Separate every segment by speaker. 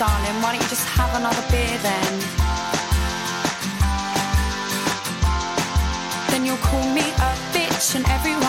Speaker 1: darling, why don't you just have another beer then? Then you'll call me a bitch and everyone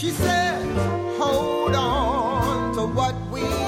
Speaker 1: She said, hold on to what we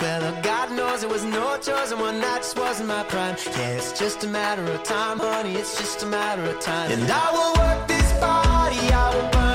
Speaker 2: Well, God knows it was no choice, and one night just wasn't my prime. Yeah, it's just a matter of time, honey, it's just a matter of time. And I will work this body, I will burn.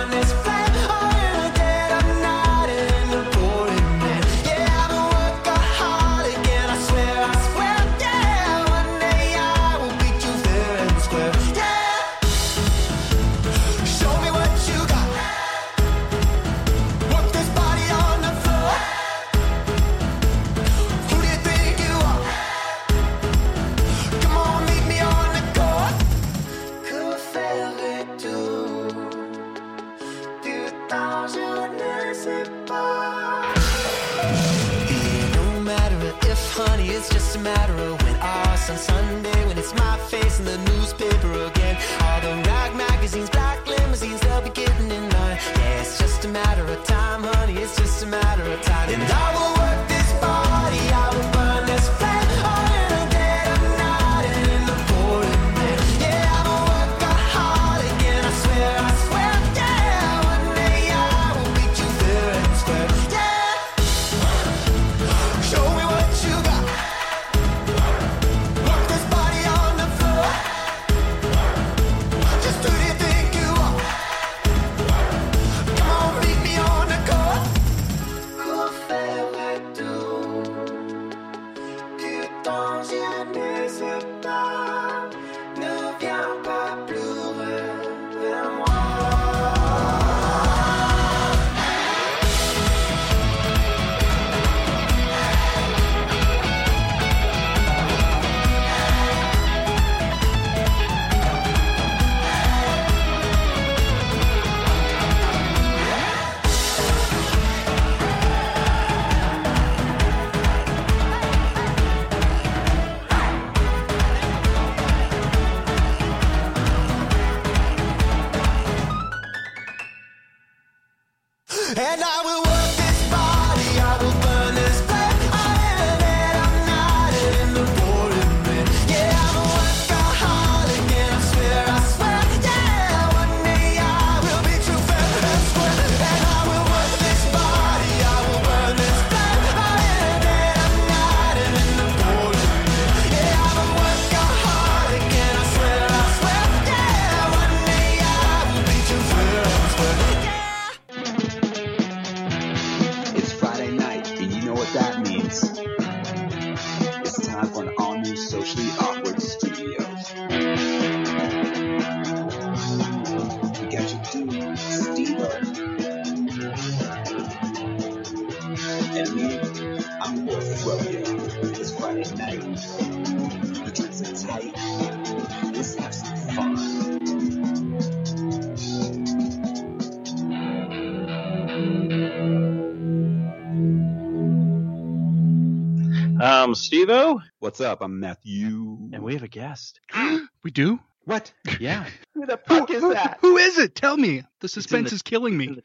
Speaker 3: Steve-O,
Speaker 4: What's up? I'm Matthew.
Speaker 3: and we have a guest.
Speaker 5: We do?
Speaker 4: What?
Speaker 3: Yeah.
Speaker 4: Who the fuck is
Speaker 5: who-
Speaker 4: that?
Speaker 5: who is it? Tell me. The suspense
Speaker 3: the-
Speaker 5: is killing me.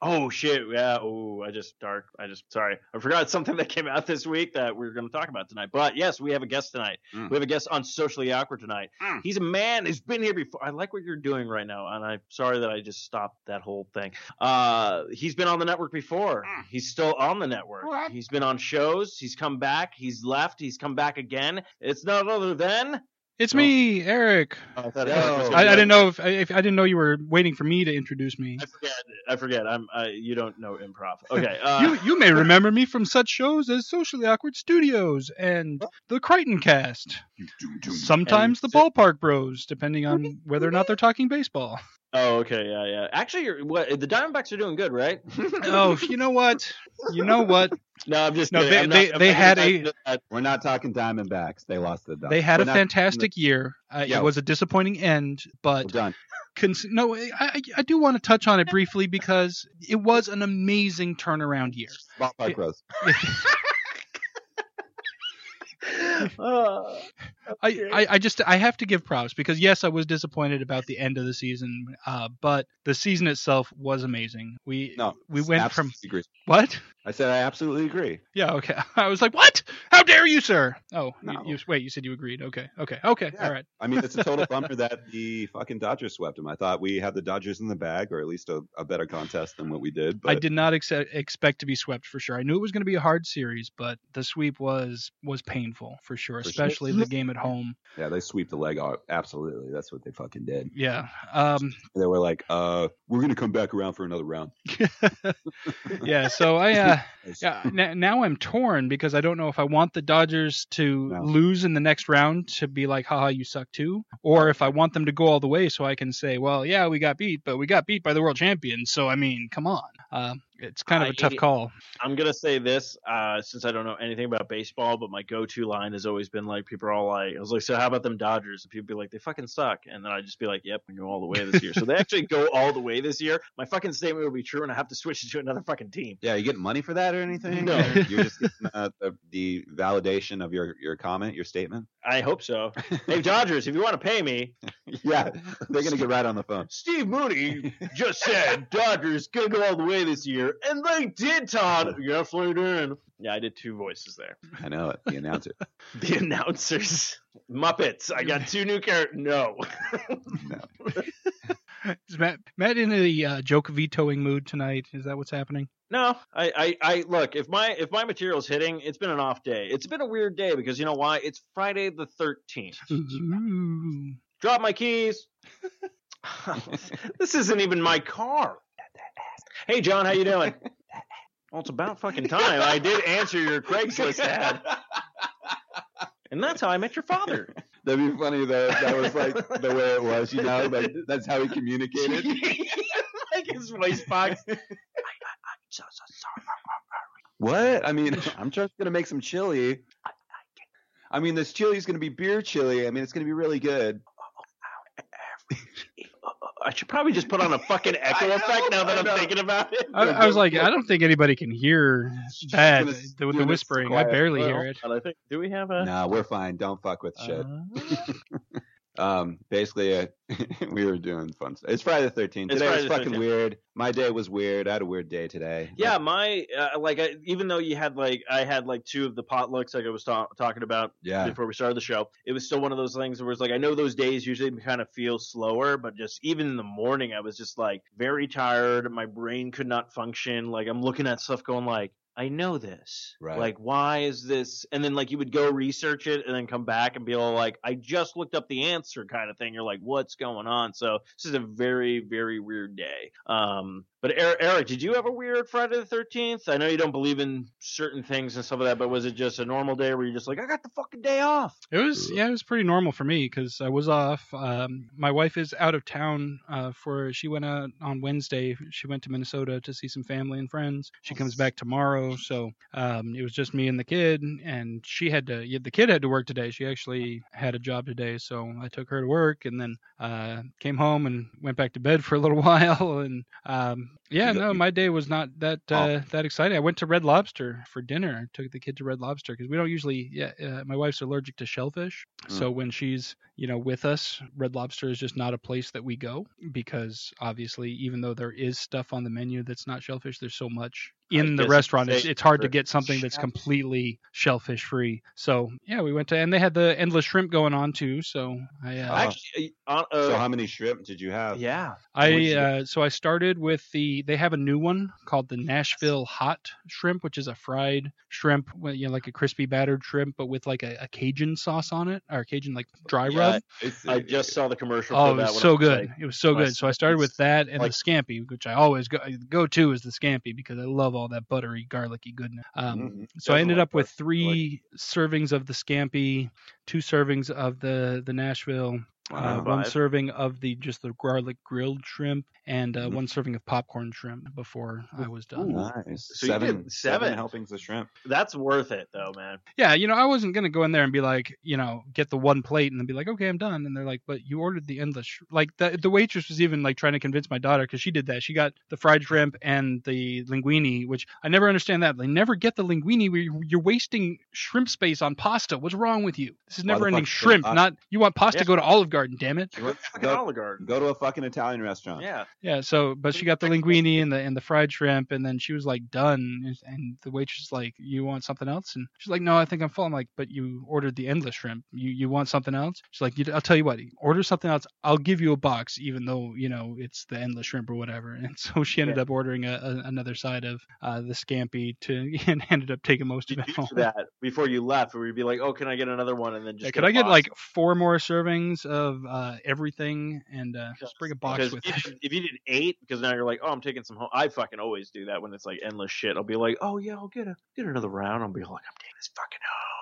Speaker 3: Oh shit! Yeah. Oh, I just dark. I just sorry. I forgot something that came out this week that we are going to talk about tonight. But yes, we have a guest tonight.
Speaker 4: Mm.
Speaker 3: We have a guest on Socially Awkward tonight.
Speaker 4: Mm.
Speaker 3: He's a man who's been here before. I like what you're doing right now, and I'm sorry that I just stopped that whole thing. Uh, he's been on the network before.
Speaker 4: Mm.
Speaker 3: He's still on the network.
Speaker 4: What?
Speaker 3: He's been on shows. He's come back. He's left. He's come back again. It's none other than.
Speaker 5: It's
Speaker 3: Oh.
Speaker 5: me, Eric.
Speaker 3: I, thought
Speaker 4: Yo.
Speaker 5: I, I didn't know if, if I didn't know you were waiting for me to introduce me.
Speaker 3: I forget. I forget. I'm. I, you don't know improv. Okay. Uh,
Speaker 5: You you may remember me from such shows as Socially Awkward Studios and the Crichton Cast. Sometimes the Ballpark Bros, depending on whether or not they're talking baseball.
Speaker 3: Oh, okay, yeah, yeah. Actually, you're, what the Diamondbacks are doing good, right?
Speaker 5: Oh, you know what? You know what?
Speaker 3: no, I'm just
Speaker 5: No,
Speaker 3: kidding.
Speaker 5: they-
Speaker 3: I'm
Speaker 5: they-
Speaker 3: not, I'm
Speaker 5: they had a-
Speaker 4: We're not talking Diamondbacks. They lost the.
Speaker 5: They had
Speaker 4: We're
Speaker 5: a
Speaker 4: not-
Speaker 5: fantastic year. Uh,
Speaker 4: Yeah.
Speaker 5: It was a disappointing end,
Speaker 4: We're
Speaker 5: but
Speaker 4: done.
Speaker 5: cons- no, I, I I do want to touch on it briefly because it was an amazing turnaround year.
Speaker 4: Ballpark Bros.
Speaker 3: Uh,
Speaker 5: I, I, I just I have to give props because yes, I was disappointed about the end of the season, uh, but the season itself was amazing. We
Speaker 4: No,
Speaker 5: we went from
Speaker 4: agree.
Speaker 5: what?
Speaker 4: I said I absolutely agree.
Speaker 5: Yeah, okay. I was like, what? How dare you, sir? Oh, you,
Speaker 4: No.
Speaker 5: you wait. You said you agreed. Okay, okay, okay.
Speaker 4: Yeah.
Speaker 5: All right.
Speaker 4: I mean, it's a total bummer that the fucking Dodgers swept them. I thought we had the Dodgers in the bag, or at least a, a better contest than what we did. But
Speaker 5: I did not ex- expect to be swept for sure. I knew it was going to be a hard series, but the sweep was was painful for sure,
Speaker 4: For sure.
Speaker 5: especially the game at home.
Speaker 4: Yeah, they sweep the leg out. Absolutely, that's what they fucking did.
Speaker 5: Yeah. Um.
Speaker 4: They were like, "Uh, we're gonna come back around for another round."
Speaker 5: yeah. So I uh. Yeah, n- now I'm torn because I don't know if I want the Dodgers to
Speaker 4: No.
Speaker 5: lose in the next round to be like, haha, you suck too, or if I want them to go all the way so I can say, well, yeah, we got beat, but we got beat by the world champions. So I mean, come on, uh, it's kind of a tough call.
Speaker 3: I'm gonna say this, uh, since I don't know anything about baseball, but my go-to line has always been like, people are all like, I was like, so how about them Dodgers? And people be like, they fucking suck, and then I'd just be like, yep, we go all the way this year. so they actually go all the way this year. My fucking statement would be true, and I have to switch it to another fucking team.
Speaker 4: Yeah, you getting money for that or anything?
Speaker 3: No.
Speaker 4: You're just getting uh, the, the validation of your your comment, your statement.
Speaker 3: I hope so. hey Dodgers, if you want to pay me,
Speaker 4: yeah, they're gonna get right on the phone.
Speaker 3: Steve Mooney just said Dodgers gonna go all the way this year, and they did, Todd. Yes, they did. Yeah, I did two voices there.
Speaker 4: I know it. The announcer.
Speaker 3: The announcers, Muppets. I got two new characters. No.
Speaker 4: No.
Speaker 5: Is Matt, Matt in the uh, joke vetoing mood tonight? Is that what's happening?
Speaker 3: No, I, I, I look if my if my material's hitting, it's been an off day. It's been a weird day because you know why? It's Friday the thirteenth. Drop my keys. this isn't even my car. Hey John, how you doing? Well, it's about fucking time. I did answer your Craigslist ad, and that's how I met your father.
Speaker 4: That'd be funny though. if That was like the way it was. You know, like that's how he communicated.
Speaker 3: like his voice box.
Speaker 4: What? I mean, I'm just gonna make some chili. I mean, this chili is gonna be beer chili. I mean, it's gonna be really good.
Speaker 3: I should probably just put on a fucking echo
Speaker 4: know,
Speaker 3: effect now that
Speaker 4: I
Speaker 3: I'm thinking about it.
Speaker 5: I, I was like, I don't think anybody can hear that
Speaker 4: gonna-
Speaker 5: the, with the whispering. I barely
Speaker 3: Well,
Speaker 5: hear it.
Speaker 3: And I think, do we have a?
Speaker 4: No, we're fine. Don't fuck with shit.
Speaker 3: Uh,
Speaker 4: Um, basically, uh, we were doing fun stuff. It's Friday the 13th.
Speaker 3: It's
Speaker 4: Today
Speaker 3: Friday
Speaker 4: was fucking
Speaker 3: 13th.
Speaker 4: weird. My day was weird. I had a weird day today.
Speaker 3: yeah, my uh, like I, even though you had like I had like two of the potlucks like I was ta- talking about
Speaker 4: Yeah.
Speaker 3: before we started the show, it was still one of those things where it's like I know those days usually kind of feel slower, but just even in the morning I was just like very tired. My brain could not function. Like I'm looking at stuff going like. I know this.
Speaker 4: Right.
Speaker 3: Like, why is this? And then, like, you would go research it and then come back and be all like, I just looked up the answer kind of thing. You're like, what's going on? So, this is a very, very weird day. Um, But Eric, did you have a weird Friday the Thirteenth? I know you don't believe in certain things and stuff like that, but was it just a normal day where you're just like, I got the fucking day off?
Speaker 5: It was yeah, it was pretty normal for me because I was off. Um, my wife is out of town uh, for she went out on Wednesday. She went to Minnesota to see some family and friends. She comes back tomorrow, so um, it was just me and the kid. And she had to the kid had to work today. She actually had a job today, so I took her to work and then uh, came home and went back to bed for a little while. And um, yeah, no, my day was not that uh, that exciting. I went to Red Lobster for dinner. I took the kid to Red Lobster because we don't usually. Yeah, uh, my wife's allergic to shellfish, so when she's you know with us, Red Lobster is just not a place that we go because obviously, even though there is stuff on the menu that's not shellfish, there's so much
Speaker 3: I
Speaker 5: in the restaurant.
Speaker 3: it's
Speaker 5: It's, hard to get something that's completely shellfish free. So yeah, we went to and they had the endless shrimp going on too. So I uh.
Speaker 3: Actually, uh, uh,
Speaker 4: so how many shrimp did you have?
Speaker 3: yeah,
Speaker 5: I uh, so I started with the they have a new one called the Nashville hot shrimp, which is a fried shrimp, you know, like a crispy battered shrimp, but with like a, a Cajun sauce on it or Cajun like dry
Speaker 3: Yeah,
Speaker 5: rub.
Speaker 4: It's-
Speaker 3: I just saw the commercial.
Speaker 5: Oh,
Speaker 3: for
Speaker 5: it was so good.
Speaker 3: like-
Speaker 5: It was so good. So I started with that and
Speaker 3: like-
Speaker 5: the scampi, which I always go go to is the scampi because I love all that buttery, garlicky goodness. Um,
Speaker 4: Mhm.
Speaker 5: so I ended up with
Speaker 4: like-
Speaker 5: three servings of the scampi, two servings of the the Nashville, uh, one serving of the just the garlic grilled shrimp, and uh,
Speaker 4: Mhm.
Speaker 5: one serving of popcorn shrimp before I was done.
Speaker 3: Ooh.
Speaker 4: Nice.
Speaker 3: So you did
Speaker 4: seven,
Speaker 3: seven.
Speaker 4: helpings of shrimp.
Speaker 3: That's worth it though, man.
Speaker 5: Yeah, you know, I wasn't gonna go in there and be like, you know, get the one plate and then be like, okay, I'm done. And they're like, but you ordered the endless. sh-" Like the the waitress was even like trying to convince my daughter because she did that. She got the fried shrimp and the linguine, which I never understand that. They never get the linguine. where You're, you're wasting shrimp space on pasta. What's wrong with you? This is never ending
Speaker 4: fuck is it
Speaker 5: shrimp. Not you want pasta?
Speaker 3: Yeah.
Speaker 5: Go to Olive Garden, damn it.
Speaker 4: You went-
Speaker 3: Fucking
Speaker 4: go,
Speaker 3: Olive Garden.
Speaker 4: go to a fucking Italian restaurant.
Speaker 3: Yeah.
Speaker 5: Yeah, so but she got the linguine and the and the fried shrimp, and then she was like done, and, and the waitress is like, "You want something else?" And she's like, "No, I think I'm full." I'm like, "But you ordered the endless shrimp. You you want something else?" She's like, "I'll tell you what, order something else. I'll give you a box, even though you know it's the endless shrimp or whatever." And so she ended up ordering a, a, another side of uh, the scampi to and ended up taking most
Speaker 3: You
Speaker 5: of it home.
Speaker 3: that before you left, where you'd be like, "Oh, can I get another one?" And then just
Speaker 5: Yeah,
Speaker 3: get
Speaker 5: could
Speaker 3: a
Speaker 5: I get like four more servings of uh, everything and uh, just bring a box
Speaker 3: Because
Speaker 5: with
Speaker 3: if,
Speaker 5: it?
Speaker 3: if you did eight, because now you're like, "Oh, I'm taking some home." I fucking always do that when it's like endless shit. I'll be like, "Oh yeah, I'll get a get another round." I'll be like, "I'm taking this fucking home."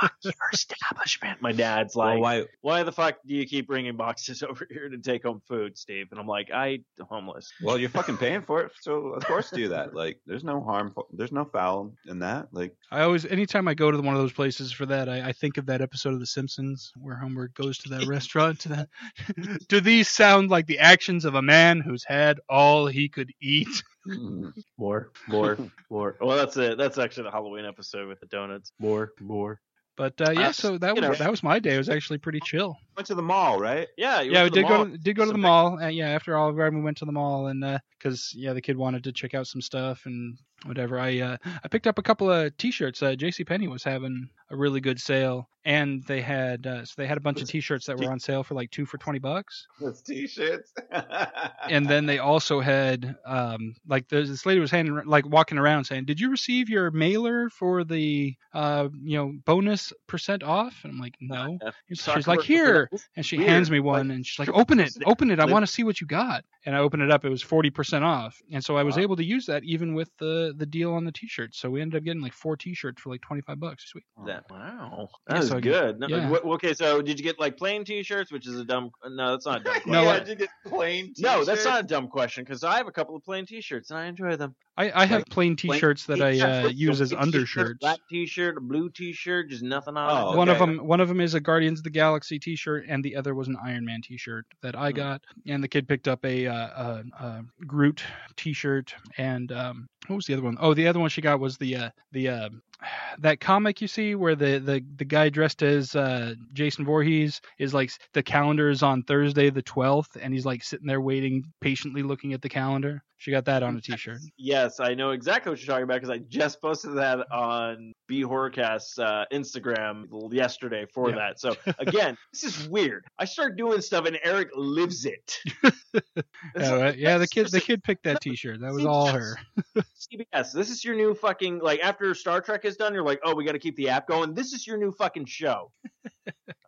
Speaker 3: Fuck your establishment. My dad's like,
Speaker 4: Well, why?
Speaker 3: why the fuck do you keep bringing boxes over here to take home food, Steve? And I'm like, I homeless.
Speaker 4: Well, you're fucking paying for it, so of course do that. Like, there's no harm, there's no foul in that. Like,
Speaker 5: I always, anytime I go to one of those places for that, I, I think of that episode of The Simpsons where Homer goes to that restaurant. To that, do these sound like the actions of a man who's had all he could eat?
Speaker 4: Mm,
Speaker 3: More, more, more. Well, that's it. That's actually the Halloween episode with the donuts. More, more.
Speaker 5: But uh, yeah,
Speaker 3: Uh,
Speaker 5: so that was
Speaker 3: know.
Speaker 5: that was my day. It was actually pretty chill.
Speaker 4: went to the mall, right?
Speaker 3: Yeah, you
Speaker 5: yeah, we
Speaker 3: went to the
Speaker 5: did go to, did go to the mall. Uh, yeah, after Olive Garden, we went to the mall, and because yeah, the kid wanted to check out some stuff and whatever. I uh, I picked up a couple of T-shirts. Uh, J.C. Penney was having a really good sale, and they had uh, so they had a bunch of T-shirts that were on sale for like two for twenty bucks.
Speaker 4: Those t-shirts.
Speaker 5: and then they also had um like there's this lady was handing like walking around saying did you receive your mailer for the uh you know bonus percent off? And i'm like no.
Speaker 3: Uh,
Speaker 5: she's like here. and she
Speaker 3: Weird.
Speaker 5: hands me one
Speaker 3: Like,
Speaker 5: and she's like open it open it i want to see what you got. And i opened it up it was 40% off. And so i was
Speaker 4: Wow.
Speaker 5: able to use that even with the the deal on the t-shirt. So we ended up getting like four t-shirts for like 25 bucks. Sweet.
Speaker 3: That wow,
Speaker 5: Yeah,
Speaker 3: that was
Speaker 5: so I
Speaker 3: good. No,
Speaker 5: yeah.
Speaker 3: wh- okay, so did you get like plain T-shirts, which is a dumb? No, that's not a dumb. question.
Speaker 5: No,
Speaker 4: yeah,
Speaker 5: I-
Speaker 4: did you get plain
Speaker 3: no, that's not a dumb question because I have a couple of plain T-shirts and I enjoy them.
Speaker 5: I i have
Speaker 4: Like,
Speaker 5: plain
Speaker 4: plain
Speaker 5: t-shirts that i uh, use as undershirts
Speaker 3: Black T-shirt, a blue T-shirt, just nothing on
Speaker 4: Oh,
Speaker 3: it.
Speaker 5: One of them, one of them is a Guardians of the Galaxy T-shirt, and the other was an Iron Man T-shirt that I
Speaker 3: Hmm.
Speaker 5: got. And the kid picked up a, uh, a, a Groot T-shirt, and um, what was the other one? Oh, the other one she got was the uh, the uh, that comic you see where the the, the guy dressed as uh, Jason Voorhees is like the calendar is on Thursday the twelfth, and he's like sitting there waiting patiently looking at the calendar. She got that on a T-shirt.
Speaker 3: Yes, I know exactly what you're talking about because I just posted that on B Horrorcast's uh, Instagram yesterday for
Speaker 5: Yeah.
Speaker 3: that. So again, this is weird. I start doing stuff and Eric lives it. It's
Speaker 5: Yeah,
Speaker 3: like-
Speaker 5: yeah, the kid the kid picked that T-shirt. That was all her.
Speaker 3: CBS. This is your new fucking like after Star Trek is done, you're like, oh, we got to keep the app going. This is your new fucking show.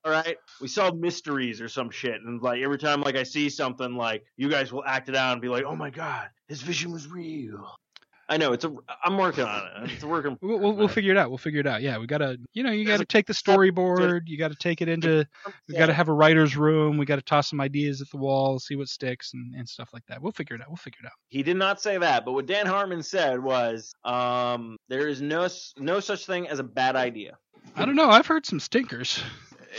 Speaker 3: All right, we solve mysteries or some shit, and like every time like I see something, like you guys will act it out and be like, "Oh my god, his vision was real." I know it's a. I'm working on it. It's a work in.
Speaker 5: We'll, we'll, we'll figure it out. We'll figure it out. Yeah, we gotta, you know, you gotta take the storyboard. You gotta take it into. We gotta have a writer's room. We gotta toss some ideas at the wall, see what sticks, and, and stuff like that. We'll figure it out. We'll figure it out.
Speaker 3: He did not say that, but what Dan Harmon said was, um, there is no no such thing as a bad idea.
Speaker 5: I don't know. I've heard some stinkers.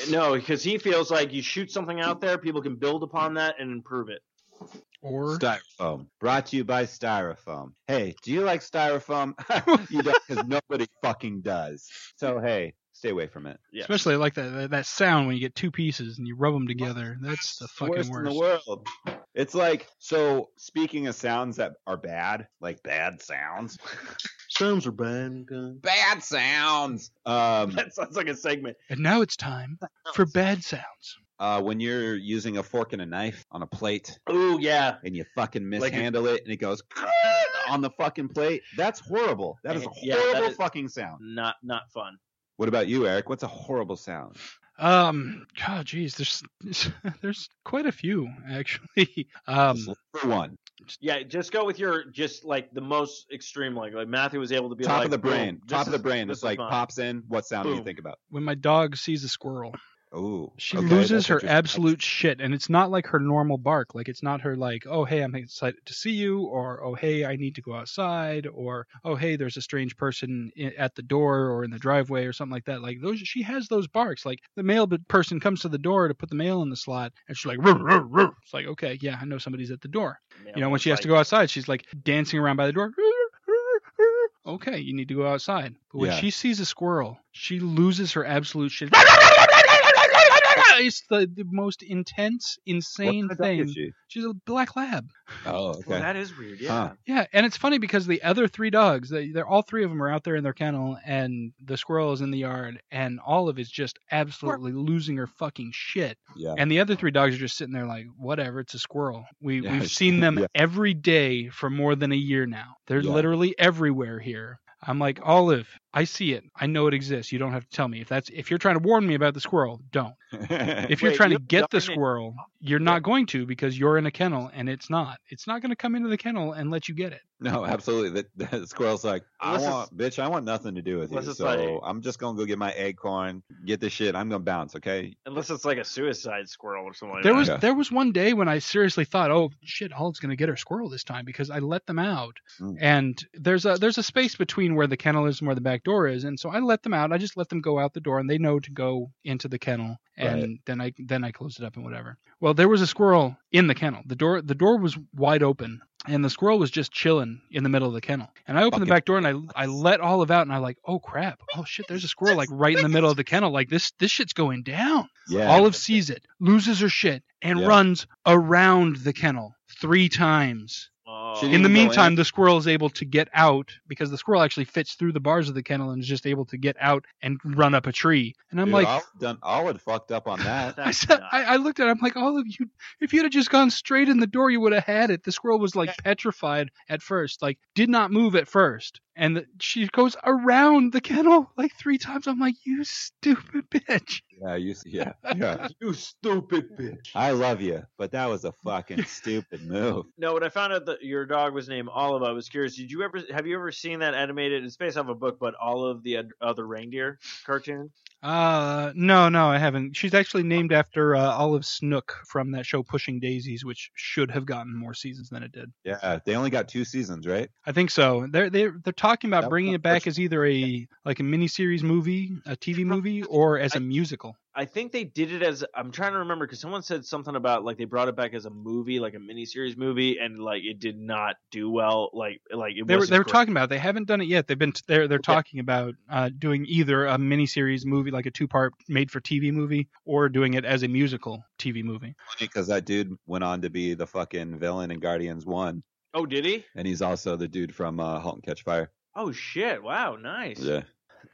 Speaker 3: No, because he feels like you shoot something out there, people can build upon that and improve it.
Speaker 5: Or
Speaker 4: Styrofoam. Brought to you by Styrofoam. Hey, do you like Styrofoam? you don't, because nobody fucking does. So hey, stay away from it.
Speaker 3: Yeah.
Speaker 5: especially like that that- that sound when you get two pieces and you rub them together. That's the fucking
Speaker 4: worst
Speaker 5: worst.
Speaker 4: in the world. It's like so. Speaking of sounds that are bad, like bad sounds.
Speaker 3: Sounds are bad.
Speaker 4: Bad sounds. Um,
Speaker 3: That sounds like a segment.
Speaker 5: And now it's time for bad sounds.
Speaker 4: Uh, when you're using a fork and a knife on a plate
Speaker 3: Oh yeah.
Speaker 4: and you fucking
Speaker 3: Like a-
Speaker 4: mishandle it and it goes on the fucking plate, that's horrible. That is a
Speaker 3: Yeah,
Speaker 4: horrible
Speaker 3: is-
Speaker 4: fucking sound.
Speaker 3: Not not fun.
Speaker 4: What about you, Eric? What's a horrible sound?
Speaker 5: Um, God, geez, there's there's quite a few actually. Um,
Speaker 4: for one.
Speaker 3: Yeah, just go with your just like the most extreme like like Matthew was able to be
Speaker 4: Top
Speaker 3: like
Speaker 4: of the brain.
Speaker 3: this
Speaker 4: Top of the brain.
Speaker 3: this
Speaker 4: It's like
Speaker 3: mine.
Speaker 4: pops in. What sound do you think about?
Speaker 5: when my dog sees a squirrel,
Speaker 4: Ooh.
Speaker 5: she
Speaker 4: okay,
Speaker 5: loses her absolute shit, and it's not like her normal bark. Like it's not her like, oh hey, I'm excited to see you, or oh hey, I need to go outside, or oh hey, there's a strange person i- at the door or in the driveway or something like that. Like those, she has those barks. Like the mail person comes to the door to put the mail in the slot, and she's like, it's like okay, yeah, I know somebody's at the door.
Speaker 3: Yeah,
Speaker 5: You know, when she has to go outside, she's like dancing around by the door. Okay, you need to go outside. But when
Speaker 4: Yeah.
Speaker 5: she sees a squirrel, she loses her absolute shit. It's the, the most intense, insane
Speaker 4: kind of dog
Speaker 5: thing.
Speaker 4: is she?
Speaker 5: She's a black lab.
Speaker 4: Oh, okay.
Speaker 3: Well, that is weird. Yeah.
Speaker 4: Huh.
Speaker 5: Yeah, and it's funny because the other three dogs, they, they're all three of them are out there in their kennel, and the squirrel is in the yard, and Olive is just absolutely losing her fucking shit.
Speaker 4: yeah.
Speaker 5: And the other three dogs are just sitting there like, whatever, it's a squirrel. We
Speaker 4: Yeah,
Speaker 5: we've seen them
Speaker 4: yeah.
Speaker 5: every day for more than a year now. They're
Speaker 4: Yeah.
Speaker 5: literally everywhere here. I'm like, Olive, I see it. I know it exists. You don't have to tell me. If that's if you're trying to warn me about the squirrel, don't. If you're
Speaker 3: Wait,
Speaker 5: trying to get the
Speaker 3: named-
Speaker 5: squirrel, you're not going to because you're in a kennel and it's not. It's not going to come into the kennel and let you get it.
Speaker 4: no, absolutely. The, the squirrel's like, I
Speaker 3: Unless
Speaker 4: want, bitch, I want nothing to do with you. So
Speaker 3: like-
Speaker 4: I'm just gonna go get my acorn, get the shit. I'm gonna bounce, okay?
Speaker 3: Unless it's like a suicide squirrel or something like
Speaker 5: There
Speaker 3: that.
Speaker 5: was
Speaker 4: Yeah.
Speaker 5: there was one day when I seriously thought, oh shit, Olive's gonna get her squirrel this time because I let them out,
Speaker 4: Mm.
Speaker 5: and there's a there's a space between where the kennel is and where the back door is, and so I let them out. I just let them go out the door, and they know to go into the kennel, and
Speaker 4: Right.
Speaker 5: then I then I close it up and whatever. Well, there was a squirrel in the kennel. The door the door was wide open. And the squirrel was just chilling in the middle of the kennel. And I opened the back door and I I let Olive out and I like, oh crap, oh shit, there's a squirrel like right in the middle of the kennel. Like this this shit's going down.
Speaker 4: Yeah.
Speaker 5: Olive sees it, loses her shit, and
Speaker 4: Yeah.
Speaker 5: runs around the kennel three times.
Speaker 3: Oh,
Speaker 5: In the meantime,
Speaker 4: in.
Speaker 5: the squirrel is able to get out because the squirrel actually fits through the bars of the kennel and is just able to get out and run up a tree. And I'm
Speaker 4: Dude,
Speaker 5: like,
Speaker 4: I'll done Olive fucked up on that.
Speaker 5: I said, I, I looked at it. I'm like, all of you, if you'd have just gone straight in the door, you would have had it. The squirrel was like petrified at first, like did not move at first, and the, she goes around the kennel like three times. I'm like, you stupid bitch.
Speaker 4: Yeah, you yeah, yeah.
Speaker 3: you stupid bitch.
Speaker 4: I love you, but that was a fucking stupid move.
Speaker 3: No, when I found out that your dog was named Olive, I was curious. Did you ever have you ever seen that animated? It's based off a book, but Olive the Other Reindeer cartoon.
Speaker 5: Uh, no, no, I haven't. She's actually named after uh, Olive Snook from that show Pushing Daisies, which should have gotten more seasons than it did.
Speaker 4: Yeah, they only got two seasons, right?
Speaker 5: I think so. They're they're they're talking about
Speaker 4: That
Speaker 5: bringing it back as either a like a miniseries movie, a TV movie, or as a musical.
Speaker 3: I think they did it as I'm trying to remember because someone said something about like they brought it back as a movie, like a miniseries movie, and like it did not do well. Like like it
Speaker 5: They were they were
Speaker 3: great.
Speaker 5: talking about. It. They haven't done it yet. They've been they're they're
Speaker 3: Okay.
Speaker 5: talking about uh, doing either a miniseries movie, like a two part made for TV movie, or doing it as a musical TV movie.
Speaker 4: Because that dude went on to be the fucking villain in Guardians One,
Speaker 3: Oh, did he?
Speaker 4: and he's also the dude from uh, *Halt and Catch Fire*.
Speaker 3: Oh shit! Wow, nice.
Speaker 4: Yeah,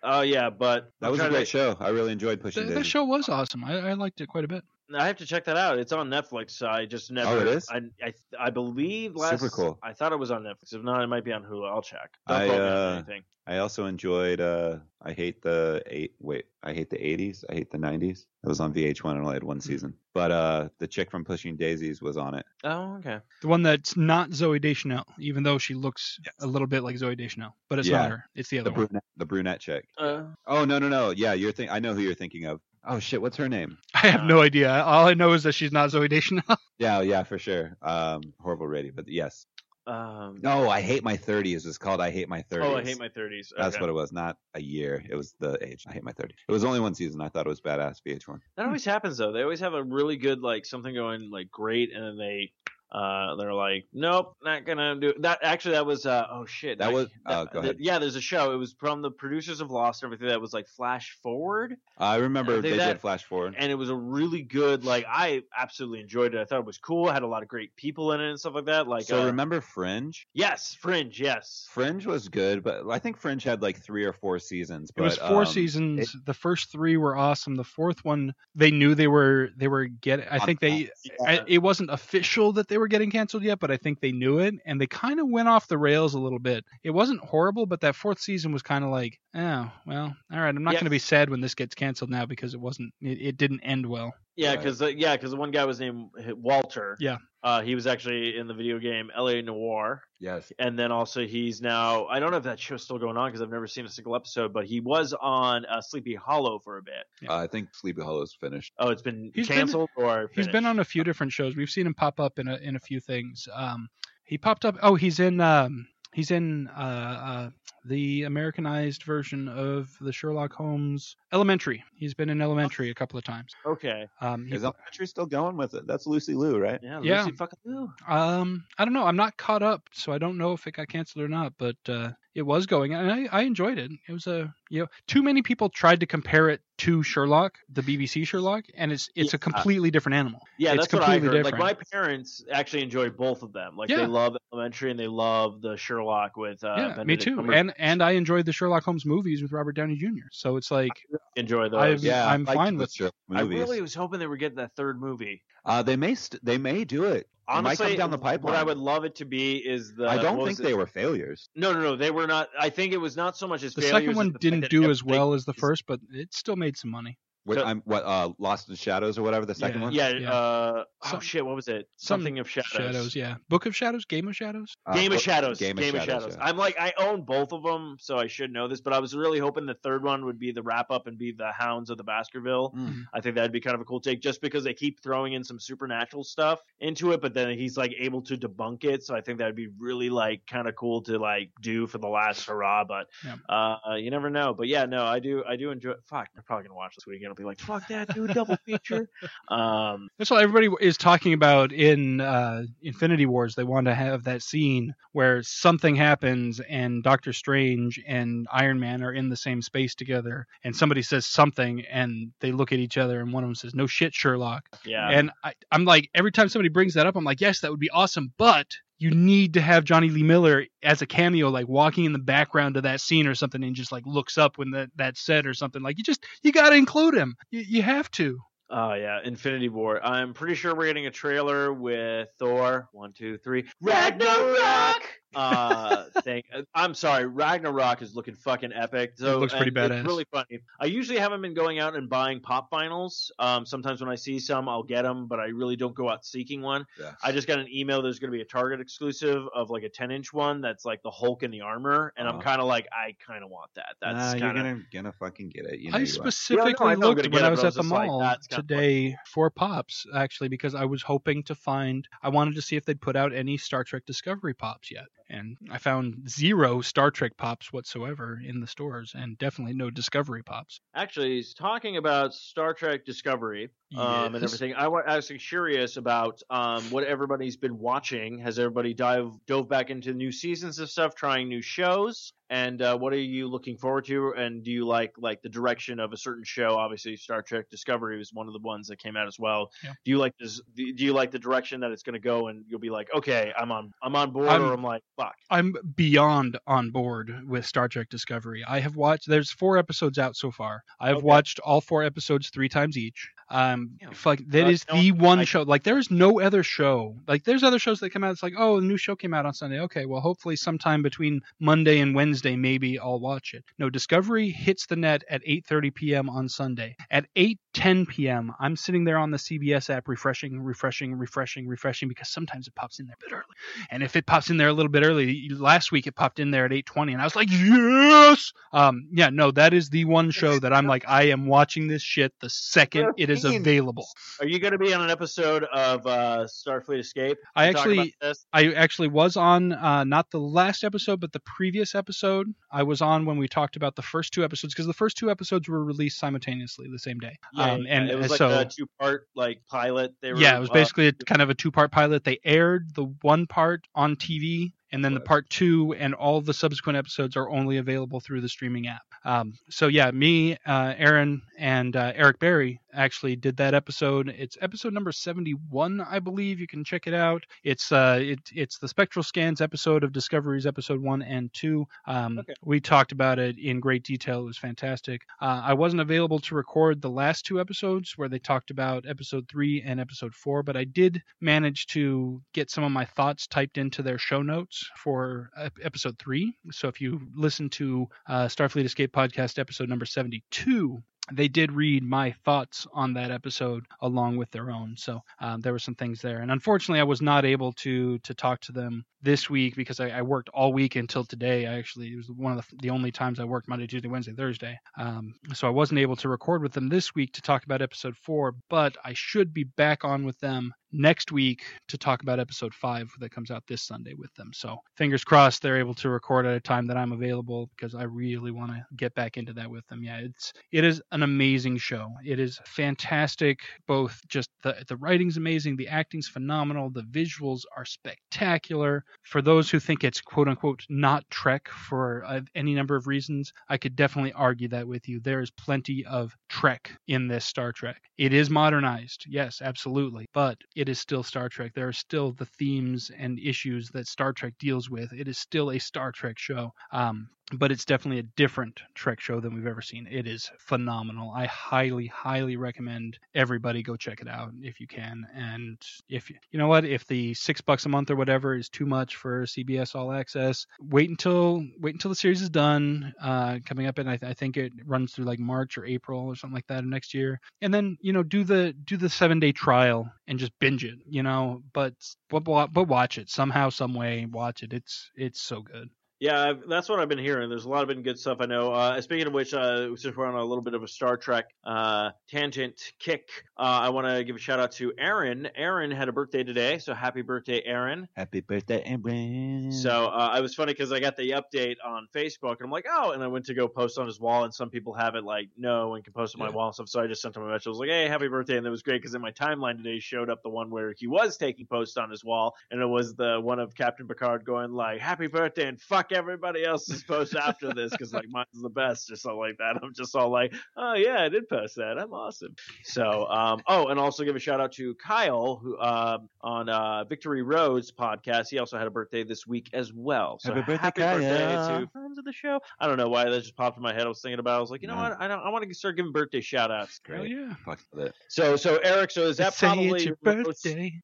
Speaker 3: Oh yeah, but
Speaker 4: that
Speaker 3: I'm
Speaker 4: was a
Speaker 3: trying to-
Speaker 4: great show. I really enjoyed
Speaker 5: The,
Speaker 4: Pushing
Speaker 5: the
Speaker 4: Daisies.
Speaker 5: show was awesome. I, I liked it quite a bit.
Speaker 3: I have to check that out. It's on Netflix. I just never.
Speaker 4: Oh, it is?
Speaker 3: I I, I believe last.
Speaker 4: Super cool.
Speaker 3: I thought it was on Netflix. If not, it might be on Hulu. I'll check. Don't
Speaker 4: I,
Speaker 3: quote me on
Speaker 4: uh,
Speaker 3: anything.
Speaker 4: I also enjoyed. uh I hate the eight. Wait, I hate the '80s. I hate the '90s. It was on VH1 and only had one season. But uh the chick from Pushing Daisies was on it.
Speaker 3: Oh, okay.
Speaker 5: The one that's not Zooey Deschanel, even though she looks a little bit like Zooey Deschanel, but it's
Speaker 4: Yeah.
Speaker 5: not her. It's the
Speaker 4: The
Speaker 5: other one.
Speaker 4: brunette, the brunette chick.
Speaker 3: Uh,
Speaker 4: Oh no no no. Yeah, you're think. I know who you're thinking of. Oh shit, what's her name?
Speaker 5: I have no idea. All I know is that she's not Zooey Deschanel.
Speaker 4: Yeah, yeah, for sure. Um, horrible rating, but yes.
Speaker 3: um,
Speaker 4: No, I hate my 30s. It's called I hate my 30s.
Speaker 3: oh, I hate my 30s.
Speaker 4: That's what it was. Not a year. It was the age. I hate my 30s. It was only one season. I thought it was badass. VH1.
Speaker 3: That always happens though. They always have a really good like something going like great, and then they uh they're like, nope, not gonna do that. Actually, that was uh oh shit.
Speaker 4: That
Speaker 3: I-
Speaker 4: was- oh, go
Speaker 3: the-
Speaker 4: ahead.
Speaker 3: yeah, there's a show. It was from the producers of Lost and everything. That was like Flash Forward,
Speaker 4: I remember
Speaker 3: I
Speaker 4: they
Speaker 3: that-
Speaker 4: did flash forward.
Speaker 3: and it was a really good. Like I absolutely enjoyed it. I thought it was cool. It had a lot of great people in it and stuff like that. Like
Speaker 4: so
Speaker 3: uh,
Speaker 4: remember Fringe?
Speaker 3: yes, Fringe. Yes.
Speaker 4: Fringe was good, but I think Fringe had like three or four seasons.
Speaker 5: It was four
Speaker 4: um,
Speaker 5: seasons. the first three were awesome. The fourth one, they knew they were they were get. I think they. I, it wasn't official that they were getting canceled yet, but I think they knew it, and they kind of went off the rails a little bit. It wasn't horrible, but that fourth season was kind of like, oh well, all right. I'm not
Speaker 3: Yeah.
Speaker 5: going to be sad when this gets canceled now because it wasn't. It, it didn't end well.
Speaker 3: Yeah, because uh, yeah, because the one guy was named Walter.
Speaker 5: Yeah.
Speaker 3: Uh, he was actually in the video game L.A. Noire.
Speaker 4: Yes.
Speaker 3: and then also he's now I don't know if that show's still going on because I've never seen a single episode, but he was on uh, Sleepy Hollow for a bit.
Speaker 5: Yeah.
Speaker 4: Uh, I think Sleepy Hollow's finished.
Speaker 3: Oh, it's been
Speaker 5: He's been-
Speaker 3: canceled or
Speaker 5: He's been on a few different shows. We've seen him pop up in a in a few things. Um, he popped up. Oh, he's in. Um, he's in uh, uh, the Americanized version of the Sherlock Holmes Elementary. He's been in Elementary a couple of times.
Speaker 3: Okay,
Speaker 5: Um, he,
Speaker 4: Is Elementary still going with it? That's Lucy Liu, right?
Speaker 3: yeah,
Speaker 5: Yeah.
Speaker 3: Lucy fucking Liu.
Speaker 5: um, I don't know. I'm not caught up, so I don't know if it got canceled or not. But uh, it was going, and I, I enjoyed it. It was a you know, too many people tried to compare it to Sherlock, the BBC Sherlock, and it's it's a completely different animal.
Speaker 3: Yeah,
Speaker 5: It's
Speaker 3: that's what I
Speaker 5: completely
Speaker 3: heard. Like my parents actually enjoy both of them. Like
Speaker 5: Yeah.
Speaker 3: they love Elementary and they love the Sherlock with uh,
Speaker 5: yeah, me too.
Speaker 3: Cumberbatch.
Speaker 5: And and I enjoyed the Sherlock Holmes movies with Robert Downey Jr. So it's like
Speaker 3: enjoy those.
Speaker 5: I've-
Speaker 4: Yeah,
Speaker 5: I'm
Speaker 4: I liked
Speaker 5: fine
Speaker 4: the
Speaker 5: with-
Speaker 4: Sherlock
Speaker 3: I really was hoping they were getting that third movie.
Speaker 4: Uh, they may st- they may do it. It might
Speaker 3: Honestly,
Speaker 4: come down the pipeline.
Speaker 3: what I would love it to be is the.
Speaker 4: I don't think they were failures.
Speaker 3: No, no, no. They were not. I think it was not so much as
Speaker 5: the
Speaker 3: failures
Speaker 5: second one didn't do as well as the first, but it still made some money.
Speaker 4: What,
Speaker 3: So-
Speaker 4: I'm, what uh, Lost in Shadows or whatever the second
Speaker 5: Yeah.
Speaker 4: one.
Speaker 3: Yeah.
Speaker 5: Yeah.
Speaker 3: Uh, oh shit! What was it?
Speaker 5: some
Speaker 3: Something of shadows. Shadows.
Speaker 5: yeah. Book of Shadows, Game of Shadows.
Speaker 4: Uh,
Speaker 3: Game of Shadows.
Speaker 4: Game of Shadows, yeah.
Speaker 3: I'm like, I own both of them, so I should know this. But I was really hoping the third one would be the wrap up and be the Hounds of the Baskerville.
Speaker 4: Mm.
Speaker 3: I think that'd be kind of a cool take, just because they keep throwing in some supernatural stuff into it, but then he's like able to debunk it. So I think that'd be really like kind of cool to like do for the last hurrah. But
Speaker 5: Yeah.
Speaker 3: uh, you never know. But yeah, no, I do, I do enjoy. Fuck, I'm probably gonna watch this weekend. I'll be like, fuck that, dude, double feature. Um,
Speaker 5: That's what everybody is talking about in uh, Infinity Wars. They want to have that scene where something happens and Doctor Strange and Iron Man are in the same space together, and somebody says something, and they look at each other, and one of them says, "No shit, Sherlock."
Speaker 3: yeah.
Speaker 5: And I, I'm like, every time somebody brings that up, I'm like, yes, that would be awesome, but you need to have Jonny Lee Miller as a cameo, like walking in the background of that scene or something, and just like looks up when that that's said or something. Like you just you got to include him. You, you have to.
Speaker 3: Oh yeah, Infinity War. I'm pretty sure we're getting a trailer with Thor. One, two, three. Ragnarok. Uh, thank. I'm sorry. Ragnarok is looking fucking epic. So it
Speaker 5: looks pretty
Speaker 3: and
Speaker 5: badass.
Speaker 3: It's really funny. I usually haven't been going out and buying pop vinyls. Um, sometimes when I see some, I'll get them, but I really don't go out seeking one.
Speaker 4: Yeah.
Speaker 3: I just got an email. There's going to be a Target exclusive of like a 10 inch one that's like the Hulk in the armor, and I'm
Speaker 4: Uh-huh.
Speaker 3: kind of like, I kind of want that. That's
Speaker 4: Nah, you're gonna gonna fucking get it. You know
Speaker 5: I
Speaker 4: you
Speaker 5: specifically
Speaker 3: I know I'm
Speaker 5: looked when I was at the
Speaker 3: was just like,
Speaker 5: mall
Speaker 3: that's kinda
Speaker 5: today for pops, actually, because I was hoping to find. I wanted to see if they'd put out any Star Trek Discovery pops yet, and I found zero Star Trek pops whatsoever in the stores, and definitely no Discovery pops.
Speaker 3: Actually, he's talking about Star Trek Discovery um, and everything. I wa- I was curious about um, what everybody's been watching. Has everybody dive dove back into new seasons of stuff, trying new shows? And uh, what are you looking forward to? And do you like like the direction of a certain show? Obviously, Star Trek Discovery was one of the ones that came out as well.
Speaker 5: Yeah.
Speaker 3: Do you like this? Do you like the direction that it's going to go? And you'll be like, okay, I'm on I'm on board,
Speaker 5: I'm-
Speaker 3: or I'm like, fuck.
Speaker 5: I'm beyond on board with Star Trek Discovery. I have watched. There's four episodes out so far. I have
Speaker 3: Okay.
Speaker 5: watched all four episodes three times each. Um,
Speaker 3: Yeah.
Speaker 5: fuck, that
Speaker 3: Uh,
Speaker 5: is
Speaker 3: no,
Speaker 5: the one
Speaker 3: I-
Speaker 5: show. Like, there's no other show. Like, there's other shows that come out. It's like, oh, a new show came out on Sunday. Okay, well, hopefully sometime between Monday and Wednesday, maybe I'll watch it. No, Discovery hits the net at 8:30 p.m. on Sunday. At 8:10 p.m., I'm sitting there on the CBS app, refreshing, refreshing, refreshing, refreshing, because sometimes it pops in there a bit early. And if it pops in there a little bit early, last week it popped in there at 8:20, and I was like, yes. Um, yeah, no, that is the one show that I'm like, I am watching this shit the second it is
Speaker 3: Thirteen.
Speaker 5: available.
Speaker 3: Are you going to be on an episode of uh, Starfleet Escape?
Speaker 5: I actually- I actually was on uh, not the last episode, but the previous episode. I was on when we talked about the first two episodes because the first two episodes were released simultaneously the same day.
Speaker 3: Yeah,
Speaker 5: um, and
Speaker 3: it was like
Speaker 5: so
Speaker 3: a two-part like pilot. They were,
Speaker 5: yeah, it was basically a, kind of a two-part pilot. They aired the one part on TV, and then the part two and all the subsequent episodes are only available through the streaming app. Um, so yeah, me, uh, Aaron, and uh, Eric Berry actually did that episode. It's episode number 71, I believe. You can check it out. It's uh, it, it's the Spectral Scans episode of Discoveries, episode one and two. Um,
Speaker 3: Okay.
Speaker 5: We talked about it in great detail. It was fantastic. Uh, I wasn't available to record the last two episodes where they talked about episode three and episode four, but I did manage to get some of my thoughts typed into their show notes for episode three. So if you listen to uh, Starfleet Escape podcast episode number 72, they did read my thoughts on that episode along with their own. So um, there were some things there, and unfortunately, I was not able to to talk to them this week because I, I worked all week until today. I actually it was one of the, the only times I worked Monday, Tuesday, Wednesday, Thursday. Um, so I wasn't able to record with them this week to talk about episode four, but I should be back on with them next week to talk about episode five that comes out this Sunday with them. So fingers crossed they're able to record at a time that I'm available because I really want to get back into that with them. Yeah, it's it is an amazing show. It is fantastic. Both just the the writing's amazing, the acting's phenomenal, the visuals are spectacular. For those who think it's quote unquote not Trek for uh, any number of reasons, I could definitely argue that with you. There is plenty of Trek in this Star Trek. It is modernized, yes, absolutely, but it is still Star Trek. There are still the themes and issues that Star Trek deals with. It is still a Star Trek show. Um, but it's definitely a different Trek show than we've ever seen. It is phenomenal. I highly, highly recommend everybody go check it out if you can. And if you know what, if the six bucks a month or whatever is too much for CBS All Access, wait until wait until the series is done. Uh, coming up, and I, I think it runs through like March or April or something like that of next year. And then you know do the do the seven day trial and just binge it. You know, but but but watch it somehow, some way. Watch it. It's it's so good.
Speaker 3: Yeah, I've, that's what I've been hearing. There's a lot of been good stuff. I know. Uh, speaking of which, uh, since we're on a little bit of a Star Trek uh, tangent kick, uh, I want to give a shout out to Aaron. Aaron had a birthday today, so happy birthday, Aaron.
Speaker 4: Happy birthday, Aaron.
Speaker 3: So uh, I was funny because I got the update on Facebook, and I'm like, oh, and I went to go post on his wall, and some people have it like no and can post on my
Speaker 4: Yeah.
Speaker 3: wall and stuff. So I just sent him a message. I was like, hey, happy birthday, and it was great because in my timeline today showed up the one where he was taking posts on his wall, and it was the one of Captain Picard going like, happy birthday, and fuck everybody else's post after this because like mine's the best or something like that. I'm just all like, oh yeah, I did post that. I'm awesome. So um, oh, and also give a shout out to Kyle who um on uh, Victory Roads podcast. He also had a birthday this week as well. So
Speaker 4: Happy birthday, Kyle.
Speaker 3: to friends of the show. I don't know why that just popped in my head. I was thinking about. it. I was like, you know
Speaker 4: No.
Speaker 3: what? I don't. I want to start giving birthday shout outs.
Speaker 4: Great.
Speaker 5: Hell yeah.
Speaker 3: So so Eric. So is that probably
Speaker 5: it's your
Speaker 3: your most-
Speaker 5: birthday.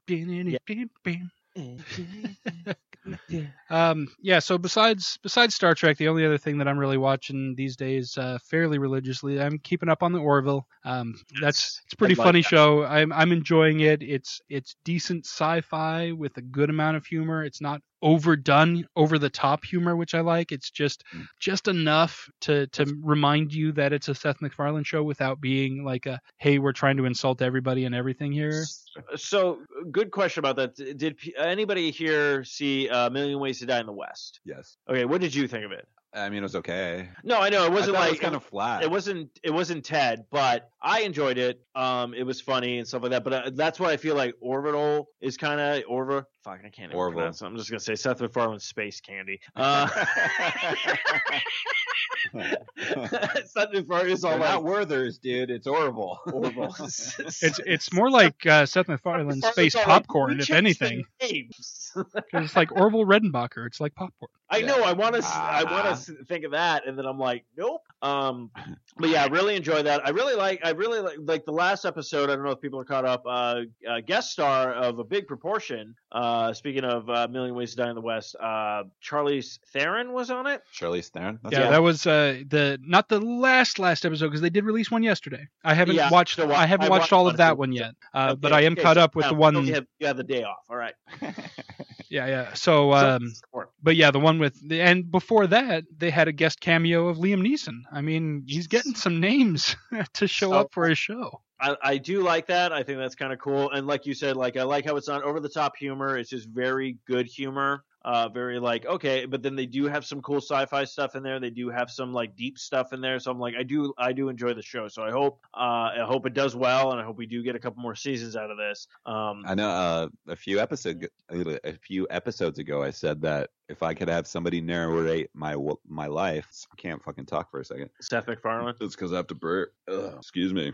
Speaker 5: Um, yeah. So besides besides Star Trek, the only other thing that I'm really watching these days, uh, fairly religiously, I'm keeping up on the Orville. Um, that's it's a pretty
Speaker 3: like
Speaker 5: funny
Speaker 3: that.
Speaker 5: show. I'm I'm enjoying it. It's it's decent sci-fi with a good amount of humor. It's not overdone, over the top humor, which I like. It's just
Speaker 4: Mm.
Speaker 5: just enough to to remind you that it's a Seth MacFarlane show without being like a hey, we're trying to insult everybody and everything here.
Speaker 3: So good question about that. Did anybody here see uh, A Million Ways to Die in the West?
Speaker 4: Yes.
Speaker 3: Okay, what did you think of it?
Speaker 4: I mean, it was okay.
Speaker 3: No, I know it wasn't
Speaker 4: I
Speaker 3: like
Speaker 4: it was kind of flat.
Speaker 3: it wasn't it wasn't Ted, but I enjoyed it. Um, it was funny and stuff like that. But uh, that's what I feel like Orbital is kind of Orva fuck, I can't even
Speaker 4: Orville.
Speaker 3: pronounce it. I'm just gonna say Seth MacFarlane's Space Candy. Uh, Seth MacFarlane is all
Speaker 4: They're
Speaker 3: like
Speaker 4: not Werthers, dude. It's Orville.
Speaker 3: Orville.
Speaker 5: It's it's more like uh, Seth MacFarlane's space
Speaker 3: all like,
Speaker 5: popcorn, if anything. it's like Orville Redenbacher. It's like popcorn.
Speaker 3: I
Speaker 4: Yeah.
Speaker 3: know. I want to. I want to think of that, and then I'm like, nope. Um, but yeah, I really enjoy that. I really like. I really like. Like the last episode. I don't know if people are caught up. Uh, uh guest star of a big proportion. Uh, speaking of uh, Million Ways to Die in the West, uh, Charlize Theron was on it.
Speaker 4: Charlize Theron. That's
Speaker 5: Yeah,
Speaker 3: Yeah.
Speaker 5: that was uh, the not the last last episode because they did release one yesterday. I haven't
Speaker 3: Yeah,
Speaker 5: watched.
Speaker 3: so
Speaker 5: I haven't
Speaker 3: I
Speaker 5: watched
Speaker 3: watched
Speaker 5: all of that
Speaker 3: too.
Speaker 5: one yet. Uh, but I am
Speaker 3: okay,
Speaker 5: caught
Speaker 3: so
Speaker 5: up with
Speaker 3: now
Speaker 5: the
Speaker 3: you
Speaker 5: one.
Speaker 3: have, you have the day off. All right.
Speaker 5: Yeah, yeah. So, um, but yeah, the one with the and before that they had a guest cameo of Liam Neeson. I mean, he's getting some names to show
Speaker 3: So-
Speaker 5: up for his show.
Speaker 3: I, I do like that. I think that's kind of cool. And like you said, like I like how it's not over the top humor. It's just very good humor. Uh, very like okay, but then they do have some cool sci-fi stuff in there. They do have some like deep stuff in there. So I'm like, I do, I do enjoy the show. So I hope, uh, I hope it does well, and I hope we do get a couple more seasons out of this. Um,
Speaker 4: I know uh, a few episode a few episodes ago I said that if I could have somebody narrate my my life, I can't fucking talk for a second.
Speaker 3: Seth MacFarlane.
Speaker 4: It's because I have to burp. Ugh, excuse me.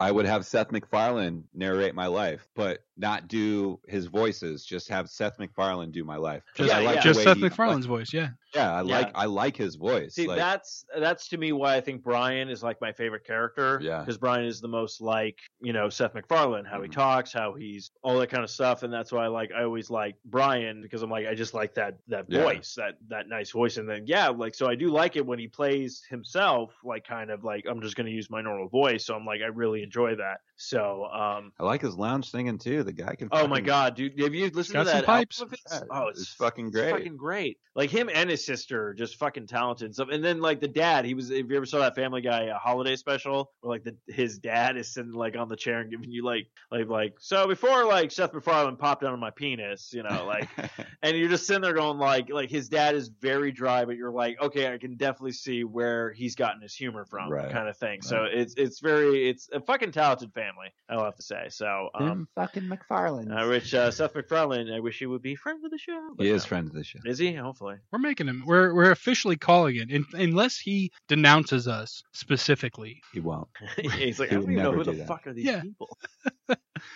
Speaker 4: I would have Seth MacFarlane narrate my life, but not do his voices. Just have Seth MacFarlane do my life. 'Cause
Speaker 3: Yeah,
Speaker 4: I like
Speaker 3: yeah.
Speaker 4: the
Speaker 5: Just
Speaker 4: way
Speaker 5: Seth
Speaker 4: he-
Speaker 5: MacFarlane's voice, yeah.
Speaker 4: Yeah, I
Speaker 3: Yeah.
Speaker 4: like I like his voice.
Speaker 3: See,
Speaker 4: like,
Speaker 3: that's that's to me why I think Brian is like my favorite character.
Speaker 4: Yeah.
Speaker 3: Because Brian is the most like you know Seth MacFarlane, how he
Speaker 4: Mhm.
Speaker 3: talks, how he's all that kind of stuff, and that's why I like I always like Brian because I'm like I just like that that
Speaker 4: Yeah.
Speaker 3: voice, that that nice voice, and then yeah, like so I do like it when he plays himself, like kind of like I'm just gonna use my normal voice, so I'm like I really enjoy that. So um.
Speaker 4: I like his lounge singing too. The guy can.
Speaker 3: Oh my god, dude! Have you listened to
Speaker 5: some
Speaker 3: that
Speaker 5: pipes.
Speaker 3: album of his?
Speaker 4: Yeah,
Speaker 3: Oh,
Speaker 4: it's
Speaker 3: it's,
Speaker 4: fucking
Speaker 3: it's
Speaker 4: great.
Speaker 3: fucking great. Like him and his sister, just fucking talented and stuff. And then like the dad, he was. If you ever saw that Family Guy uh, holiday special, where like the his dad is sitting like on the chair and giving you like like like so before like Seth MacFarlane popped out on my penis, you know, like and you're just sitting there going like like his dad is very dry, but you're like okay, I can definitely see where he's gotten his humor from,
Speaker 4: Right.
Speaker 3: kind of thing. So it's it's very it's a fucking talented family, I'll have to say. So um,
Speaker 4: Them fucking McFarlane.
Speaker 3: I wish uh, Seth MacFarlane. I wish he would be friend of the show. but
Speaker 4: he is
Speaker 3: no.
Speaker 4: friends of the show.
Speaker 3: Is he? Hopefully.
Speaker 5: We're making him. We're we're officially calling it, in, unless he denounces us specifically.
Speaker 4: He won't.
Speaker 3: He's like,
Speaker 4: He
Speaker 3: I don't even know
Speaker 4: never
Speaker 3: who the
Speaker 4: that.
Speaker 3: fuck are these
Speaker 5: Yeah.
Speaker 3: people.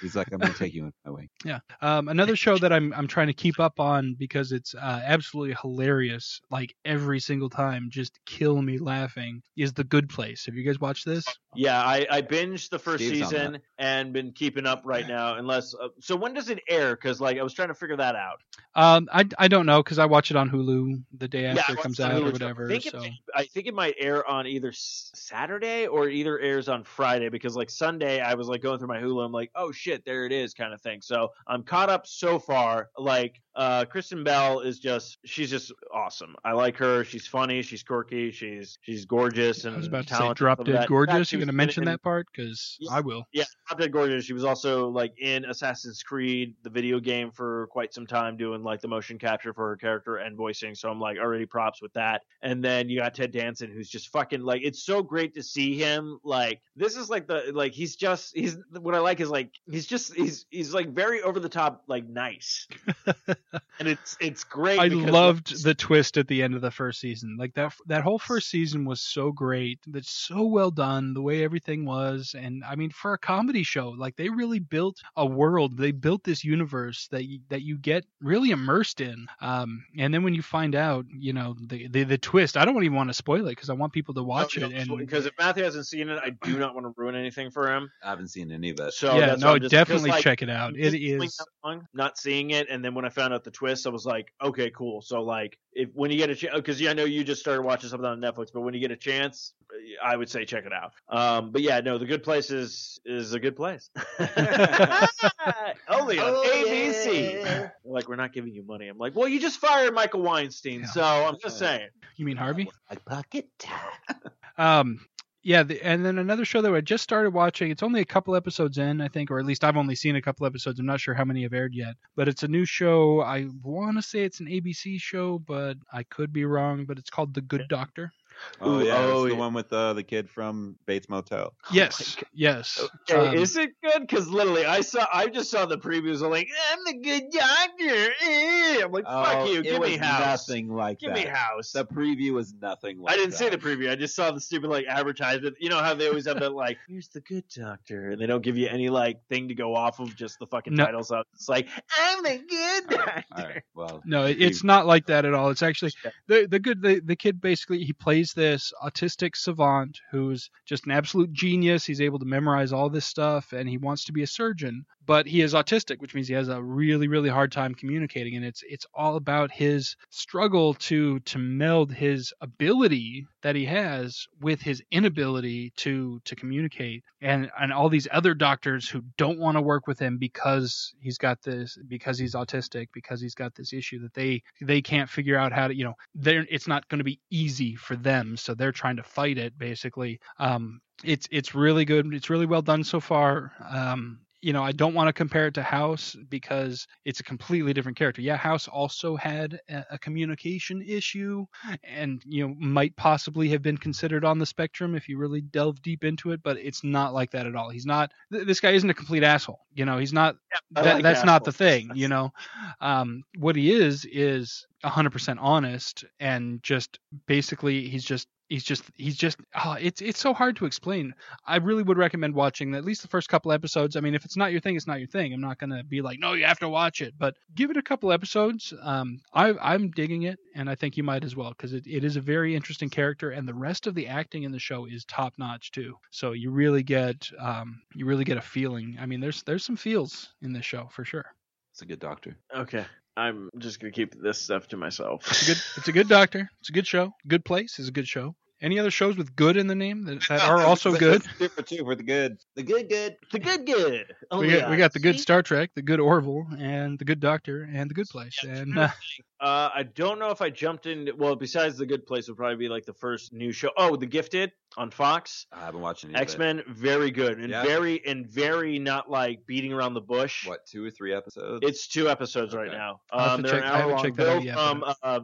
Speaker 4: He's like, I'm gonna take you in my way.
Speaker 5: Yeah. Um, another show that I'm I'm trying to keep up on because it's uh, absolutely hilarious. Like every single time, just kill me laughing. Is The Good Place? Have you guys watched this?
Speaker 3: Yeah, I, I binged the first
Speaker 4: Steve's
Speaker 3: season and been keeping up right now. Unless, uh, so when does it air? Because like I was trying to figure that out.
Speaker 5: Um, I, I don't know because I watch it on Hulu the day after
Speaker 3: I
Speaker 5: it comes out
Speaker 3: Hulu
Speaker 5: or whatever.
Speaker 3: I think,
Speaker 5: So
Speaker 3: it, I think it might air on either Saturday or either airs on Friday because like Sunday I was like going through my Hulu. I'm like, oh shit, there it is, kind of thing. So I'm caught up so far. Like uh, Kristen Bell is just she's just awesome. I like her. She's funny. She's quirky. She's she's gorgeous and
Speaker 5: I was about to say. Drop Dead
Speaker 3: that- in fact,
Speaker 5: Gorgeous.
Speaker 3: she
Speaker 5: You
Speaker 3: was
Speaker 5: gonna mention
Speaker 3: in-
Speaker 5: that part? Because
Speaker 3: Yeah.
Speaker 5: I will.
Speaker 3: Yeah, Drop Dead Gorgeous. She was also like in Assassin's Creed, the video game, for quite some time, doing like the motion capture for her character and voicing. So I'm like already props with that. And then you got Ted Danson, who's just fucking like it's so great to see him. Like this is like the like he's just he's what I like is like he's just he's he's like very over the top like nice, and it's it's great.
Speaker 5: I
Speaker 3: because,
Speaker 5: loved the twist at the end of the first season. Like that that whole first season was so great. That's so well done. The way everything was, and I mean, for a comedy show, like they really built a world. They built this universe that you, that you get really immersed in. Um, and then when you find out, you know, the the, the twist. I don't even want to spoil it because I want people to watch
Speaker 3: No,
Speaker 5: it.
Speaker 3: no,
Speaker 5: And
Speaker 3: because if Matthew hasn't seen it, I do not want to ruin anything for him.
Speaker 4: I haven't seen any of it.
Speaker 3: So
Speaker 5: yeah, no,
Speaker 3: just-
Speaker 5: definitely
Speaker 3: like,
Speaker 5: check it out. It is
Speaker 3: just doing
Speaker 5: is.
Speaker 3: that long, not seeing it, and then when I found out the twist, I was like, okay, cool. So like, if when you get a chance, because I know you just started watching something on Netflix, but when you get a chance, I would say check it out. Um, but yeah, no, the Good Place is is a good place. Only on ABC. Like we're not giving you money. I'm like, well, you just fired Michael Weinstein,
Speaker 5: Yeah.
Speaker 3: so I'm just saying.
Speaker 5: You mean Harvey?
Speaker 4: Like pocket
Speaker 5: Um, yeah, the, and then another show that I just started watching. It's only a couple episodes in, I think, or at least I've only seen a couple episodes. I'm not sure how many have aired yet, but it's a new show. I want to say it's an ABC show, but I could be wrong. But it's called The Good Doctor.
Speaker 4: Oh
Speaker 3: Ooh,
Speaker 4: yeah,
Speaker 3: oh,
Speaker 4: it's the
Speaker 3: yeah.
Speaker 4: one with uh, the kid from Bates Motel.
Speaker 5: yes, yes.
Speaker 3: Okay,
Speaker 5: Um,
Speaker 3: is it good? Because literally, I saw, I just saw the previews. I'm like, I'm the good doctor. Eh. I'm like, fuck
Speaker 4: Oh,
Speaker 3: you,
Speaker 4: it
Speaker 3: give
Speaker 4: was
Speaker 3: me house.
Speaker 4: Nothing like
Speaker 3: Give
Speaker 4: that.
Speaker 3: me house.
Speaker 4: The preview was nothing like
Speaker 3: I didn't see the preview. I just saw the stupid like advertisement. You know how they always have that like, here's the good doctor, and they don't give you any like thing to go off of, just the fucking
Speaker 5: No.
Speaker 3: title. So it's like, I'm the good doctor.
Speaker 4: All right, well,
Speaker 5: No, it's
Speaker 4: preview-
Speaker 5: not like that at all. It's actually the the good the, the kid basically he plays this autistic savant who's just an absolute genius. He's able to memorize all this stuff and he wants to be a surgeon, but he is autistic, which means he has a really really hard time communicating and it's it's all about his struggle to to meld his ability that he has with his inability to to communicate. And and all these other doctors who don't want to work with him because he's got this because he's autistic because he's got this issue that they they can't figure out how to you know they're it's not going to be easy for them so they're trying to fight it basically. Um it's it's really good it's really well done so far. Um you know, I don't want to compare it to House because it's a completely different character. Yeah, House also had a, communication issue and, you know, might possibly have been considered on the spectrum if you really delve deep into it, but it's not like that at all. He's not, th- this guy isn't a complete asshole. You know, he's not,
Speaker 3: I
Speaker 5: that,
Speaker 3: like
Speaker 5: that's not the thing, you know. Um, what he is, is 100% honest and just basically he's just he's just he's just oh, it's it's so hard to explain. I really would recommend watching at least the first couple episodes. I mean if it's not your thing it's not your thing. I'm not going to be like no you have to watch it but give it a couple episodes. Um i i'm digging it and i think you might as well because it, it is a very interesting character and the rest of the acting in the show is top notch too. So you really get um you really get a feeling. I mean there's there's some feels in this show for sure.
Speaker 4: It's a good doctor.
Speaker 3: Okay, I'm just gonna keep this stuff to myself.
Speaker 5: It's a good. It's a good doctor. It's a good show. Good place is a good show. Any other shows with good in the name that, that are also good?
Speaker 4: Two for two for the good. The good, good.
Speaker 3: the good, good. Oh,
Speaker 5: We got we got the good Star Trek, the good Orville, and the good Doctor, and the good place. And uh,
Speaker 3: Uh, I don't know if I jumped in. Well, besides the good place would probably be like the first new show. Oh, The Gifted on Fox.
Speaker 4: I haven't watched any it.
Speaker 3: X Men, very good and
Speaker 4: Yeah.
Speaker 3: very and very not like beating around the bush.
Speaker 4: What, two or three episodes?
Speaker 3: It's two episodes right
Speaker 4: Okay.
Speaker 3: now.
Speaker 5: I'll have
Speaker 3: Um,
Speaker 5: to
Speaker 3: they're
Speaker 5: check-
Speaker 3: an hour
Speaker 5: haven't
Speaker 3: long.
Speaker 5: checked that out
Speaker 3: Bill
Speaker 5: yet,
Speaker 3: from uh,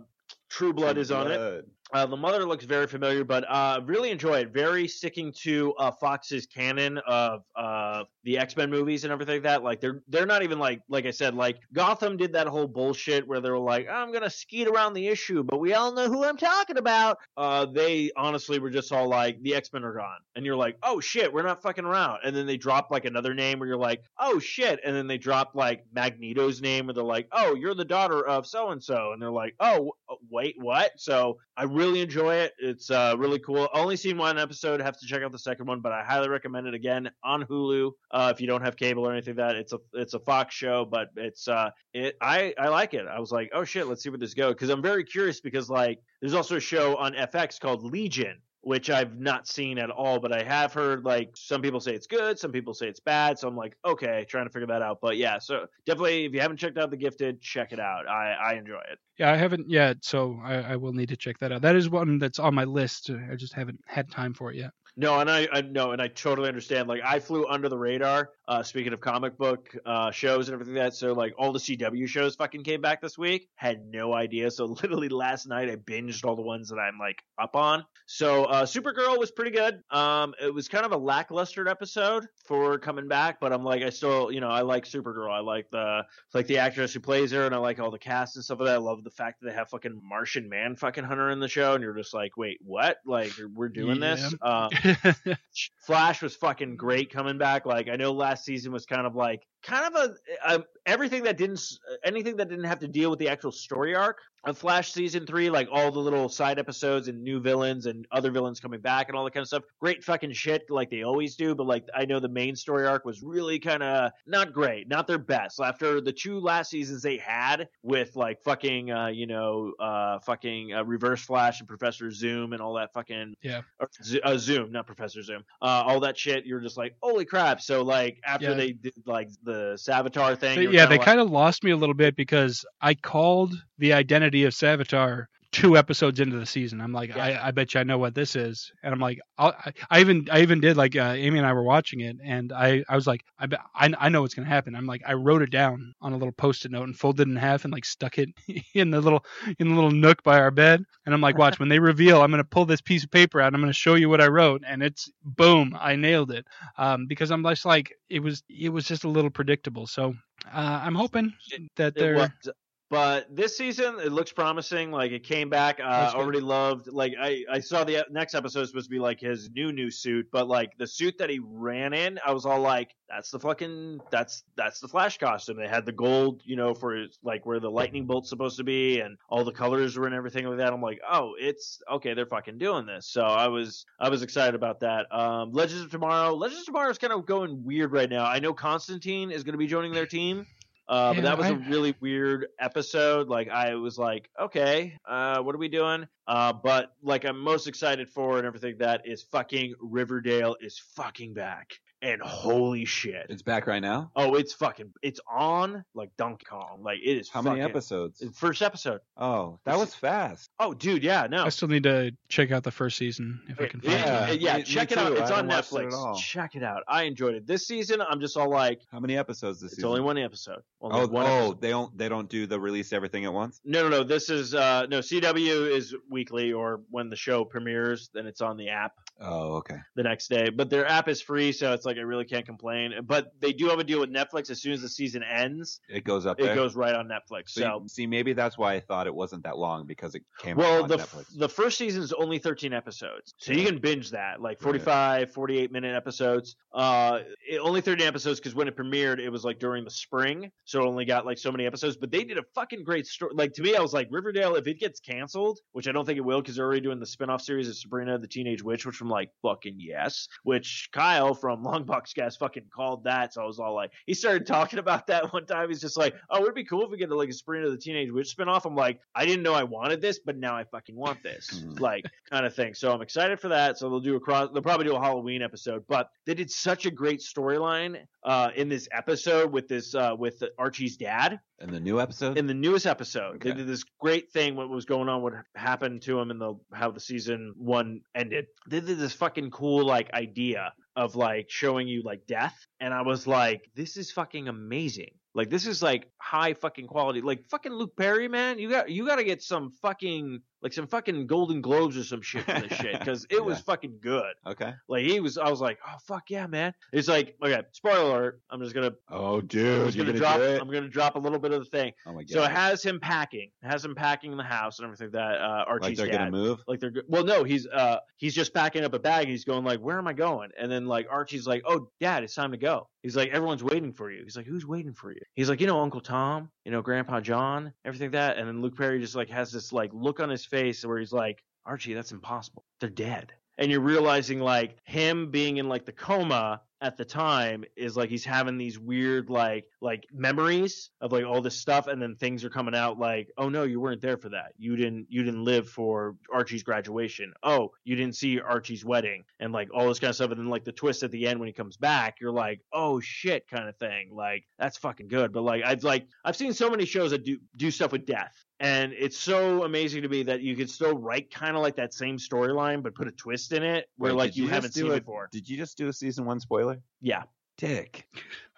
Speaker 3: True Blood is on it. Uh, the mother looks very familiar, but uh, really enjoy it. Very sticking to uh, Fox's canon of uh, the X Men movies and everything like that. Like they're they're not even like like I said, like Gotham did that whole bullshit where they were like, I'm gonna skeet around the issue, but we all know who I'm talking about. Uh, they honestly were just all like, the X Men are gone, and you're like, oh shit, we're not fucking around. And then they drop like another name where you're like, oh shit, and then they drop like Magneto's name, where they're like, oh, you're the daughter of so and so, and they're like, oh, w- wait, what? So I really enjoy it. It's uh, really cool. Only seen one episode. Have to check out the second one, but I highly recommend it again on Hulu. Uh, if you don't have cable or anything like that, it's a it's a Fox show, but it's uh it I I like it. I was like, oh shit, let's see where this goes because I'm very curious because like there's also a show on FX called Legion. Which I've not seen at all, but I have heard like some people say it's good, some people say it's bad. So I'm like, okay, trying to figure that out. But yeah, so definitely if you haven't checked out The Gifted, check it out. I, I enjoy it.
Speaker 5: yeah, I haven't yet, so I, I will need to check that out. That is one that's on my list. I just haven't had time for it yet.
Speaker 3: No, and I, I no, and I totally understand. Like I flew under the radar. Uh, speaking of comic book uh, shows and everything like that, so like all the CW shows fucking came back this week. Had no idea. So literally last night I binged all the ones that I'm like up on. So uh, Supergirl was pretty good. Um, it was kind of a lackluster episode for coming back, but I'm like I still you know I like Supergirl. I like the like the actress who plays her, and I like all the cast and stuff like that. I love the fact that they have fucking Martian Man fucking Hunter in the show, and you're just like, wait, what? Like we're doing this? Um, Flash was fucking great coming back. Like I know last season was kind of like kind of a um, everything that didn't anything that didn't have to deal with the actual story arc of Flash season three, like all the little side episodes and new villains and other villains coming back and all that kind of stuff. Great fucking shit, like they always do. But like I know the main story arc was really kind of not great, not their best. After the two last seasons they had with like fucking uh, you know uh, fucking uh, Reverse Flash and Professor Zoom and all that fucking
Speaker 5: Yeah.
Speaker 3: or uh, Zoom, not Professor Zoom. Uh, all that shit. You're just like, holy crap! So like after
Speaker 5: Yeah.
Speaker 3: they did like the Savitar thing,
Speaker 5: yeah, they
Speaker 3: like,
Speaker 5: kind of lost me a little bit because I called the identity of Savitar two episodes into the season. I'm like,
Speaker 3: Yeah.
Speaker 5: I, I bet you I know what this is, and I'm like, I'll, I, I even I even did like uh, Amy and I were watching it, and I I was like, I bet I, I know what's gonna happen. I'm like, I wrote it down on a little post-it note and folded it in half and like stuck it in the little in the little nook by our bed, and I'm like, watch when they reveal, I'm gonna pull this piece of paper out, I'm gonna show you what I wrote, and it's boom, I nailed it, um, because I'm just like, it was it was just a little predictable, so. Uh, I'm hoping that they're
Speaker 3: was. But this season, it looks promising. Like it came back. Uh, already loved. Like I, I saw the e- next episode is supposed to be like his new new suit, but like the suit that he ran in, I was all like, "That's the fucking that's that's the Flash costume." They had the gold, you know, for his, like where the lightning bolt's supposed to be, and all the colors were and everything like that. I'm like, "Oh, it's okay. They're fucking doing this." So I was I was excited about that. Um, Legends of Tomorrow. Legends of Tomorrow is kind of going weird right now. I know Constantine is going to be joining their team. Uh, but that was a
Speaker 5: I-
Speaker 3: really weird episode. Like I was like, okay, uh, what are we doing? Uh, but like I'm most excited for and everything that is fucking Riverdale is fucking back. And holy shit.
Speaker 4: It's back right now.
Speaker 3: Oh, it's fucking it's on like Donkey Kong. Like it is
Speaker 4: How many episodes?
Speaker 3: First episode.
Speaker 4: Oh, that was fast.
Speaker 3: Oh, dude, yeah, no.
Speaker 5: I still need to check out the first season if I can find
Speaker 3: yeah,
Speaker 5: it.
Speaker 4: Yeah,
Speaker 3: yeah,
Speaker 4: me-
Speaker 3: check
Speaker 4: me
Speaker 3: it out.
Speaker 4: too.
Speaker 3: It's
Speaker 4: I
Speaker 3: on
Speaker 4: haven't it
Speaker 3: Netflix. Check it out. I enjoyed it. This season, I'm just all like,
Speaker 4: How many episodes this season?
Speaker 3: it's
Speaker 4: season?
Speaker 3: only one episode. Only
Speaker 4: Oh,
Speaker 3: one
Speaker 4: oh,
Speaker 3: episode.
Speaker 4: they don't they don't do the release everything at once.
Speaker 3: No, no, no. This is uh no CW is weekly or when the show premieres, then it's on the app
Speaker 4: Oh, okay.
Speaker 3: the next day. But their app is free, so it's like I really can't complain. But they do have a deal with Netflix. As soon as the season ends,
Speaker 4: It goes up
Speaker 3: it
Speaker 4: there.
Speaker 3: goes right on Netflix.
Speaker 4: So,
Speaker 3: So,
Speaker 4: you- see, maybe that's why I thought it wasn't that long because it came
Speaker 3: well,
Speaker 4: on
Speaker 3: the
Speaker 4: Netflix.
Speaker 3: the first season is only 13 episodes, so you can binge that like
Speaker 4: Right.
Speaker 3: 45, 48 minute episodes. Uh, it, only 13 episodes because when it premiered, it was like during the spring, so it only got like so many episodes. But they did a fucking great story. Like to me, I was like Riverdale. If it gets canceled, which I don't think it will, because they're already doing the spin-off series of Sabrina the Teenage Witch, which I'm like fucking yes. Which Kyle from Longbox Gas fucking called that, so I was all like, he started talking about that one time. He's just like, oh, it'd be cool if we get like a Sabrina the Teenage Witch spin-off. I'm like, I didn't know I wanted this, but now I fucking want this,
Speaker 4: Mhm.
Speaker 3: like kind of thing. So I'm excited for that. So they'll do a cross. They'll probably do a Halloween episode, but they did such a great storyline uh, in this episode with this uh, with Archie's dad
Speaker 4: in the new episode.
Speaker 3: in the newest episode. They did this great thing. What was going on? What happened to him And the how the season one ended? They did this fucking cool like idea of like showing you like death, and I was like, this is fucking amazing. Like this is like high fucking quality. Like fucking Luke Perry, man. You got you got to get some fucking like some fucking Golden Globes or some shit for this shit because it was fucking good.
Speaker 4: okay.
Speaker 3: Like he was, I was like, oh fuck yeah, man. It's like okay, spoiler alert. I'm just gonna,
Speaker 4: Oh, dude, I'm
Speaker 3: gonna,
Speaker 4: gonna,
Speaker 3: drop. I'm gonna drop a little bit of the thing.
Speaker 4: oh my god.
Speaker 3: So it has him packing. It has him packing the house and everything that uh,
Speaker 4: like
Speaker 3: Archie's
Speaker 4: they're
Speaker 3: dad.
Speaker 4: gonna move.
Speaker 3: Like they're well, no, he's uh he's just packing up a bag. and He's going like, where am I going? And then like Archie's like, oh, Dad, it's time to go. He's like, everyone's waiting for you. He's like, who's waiting for you? He's like, you know, Uncle Tom, you know, Grandpa John, everything like that. And then Luke Perry just like has this like look on his face where he's like, Archie, that's impossible. They're dead. And you're realizing like him being in like the coma at the time is like he's having these weird like like memories of like all this stuff and then things are coming out like oh no you weren't there for that. You didn't you didn't live for archie's graduation. Oh you didn't see archie's wedding and like all this kind of stuff and then like the twist at the end when he comes back you're like oh shit kind of thing like that's fucking good but like i've like i've seen so many shows that do do stuff with death and it's so amazing to me that you could still write kind of like that same storyline but put a twist in it where
Speaker 4: Wait,
Speaker 3: like
Speaker 4: did
Speaker 3: you, haven't seen
Speaker 4: a-
Speaker 3: it before
Speaker 4: Did you just do a season one spoiler?
Speaker 3: yeah
Speaker 4: Dick.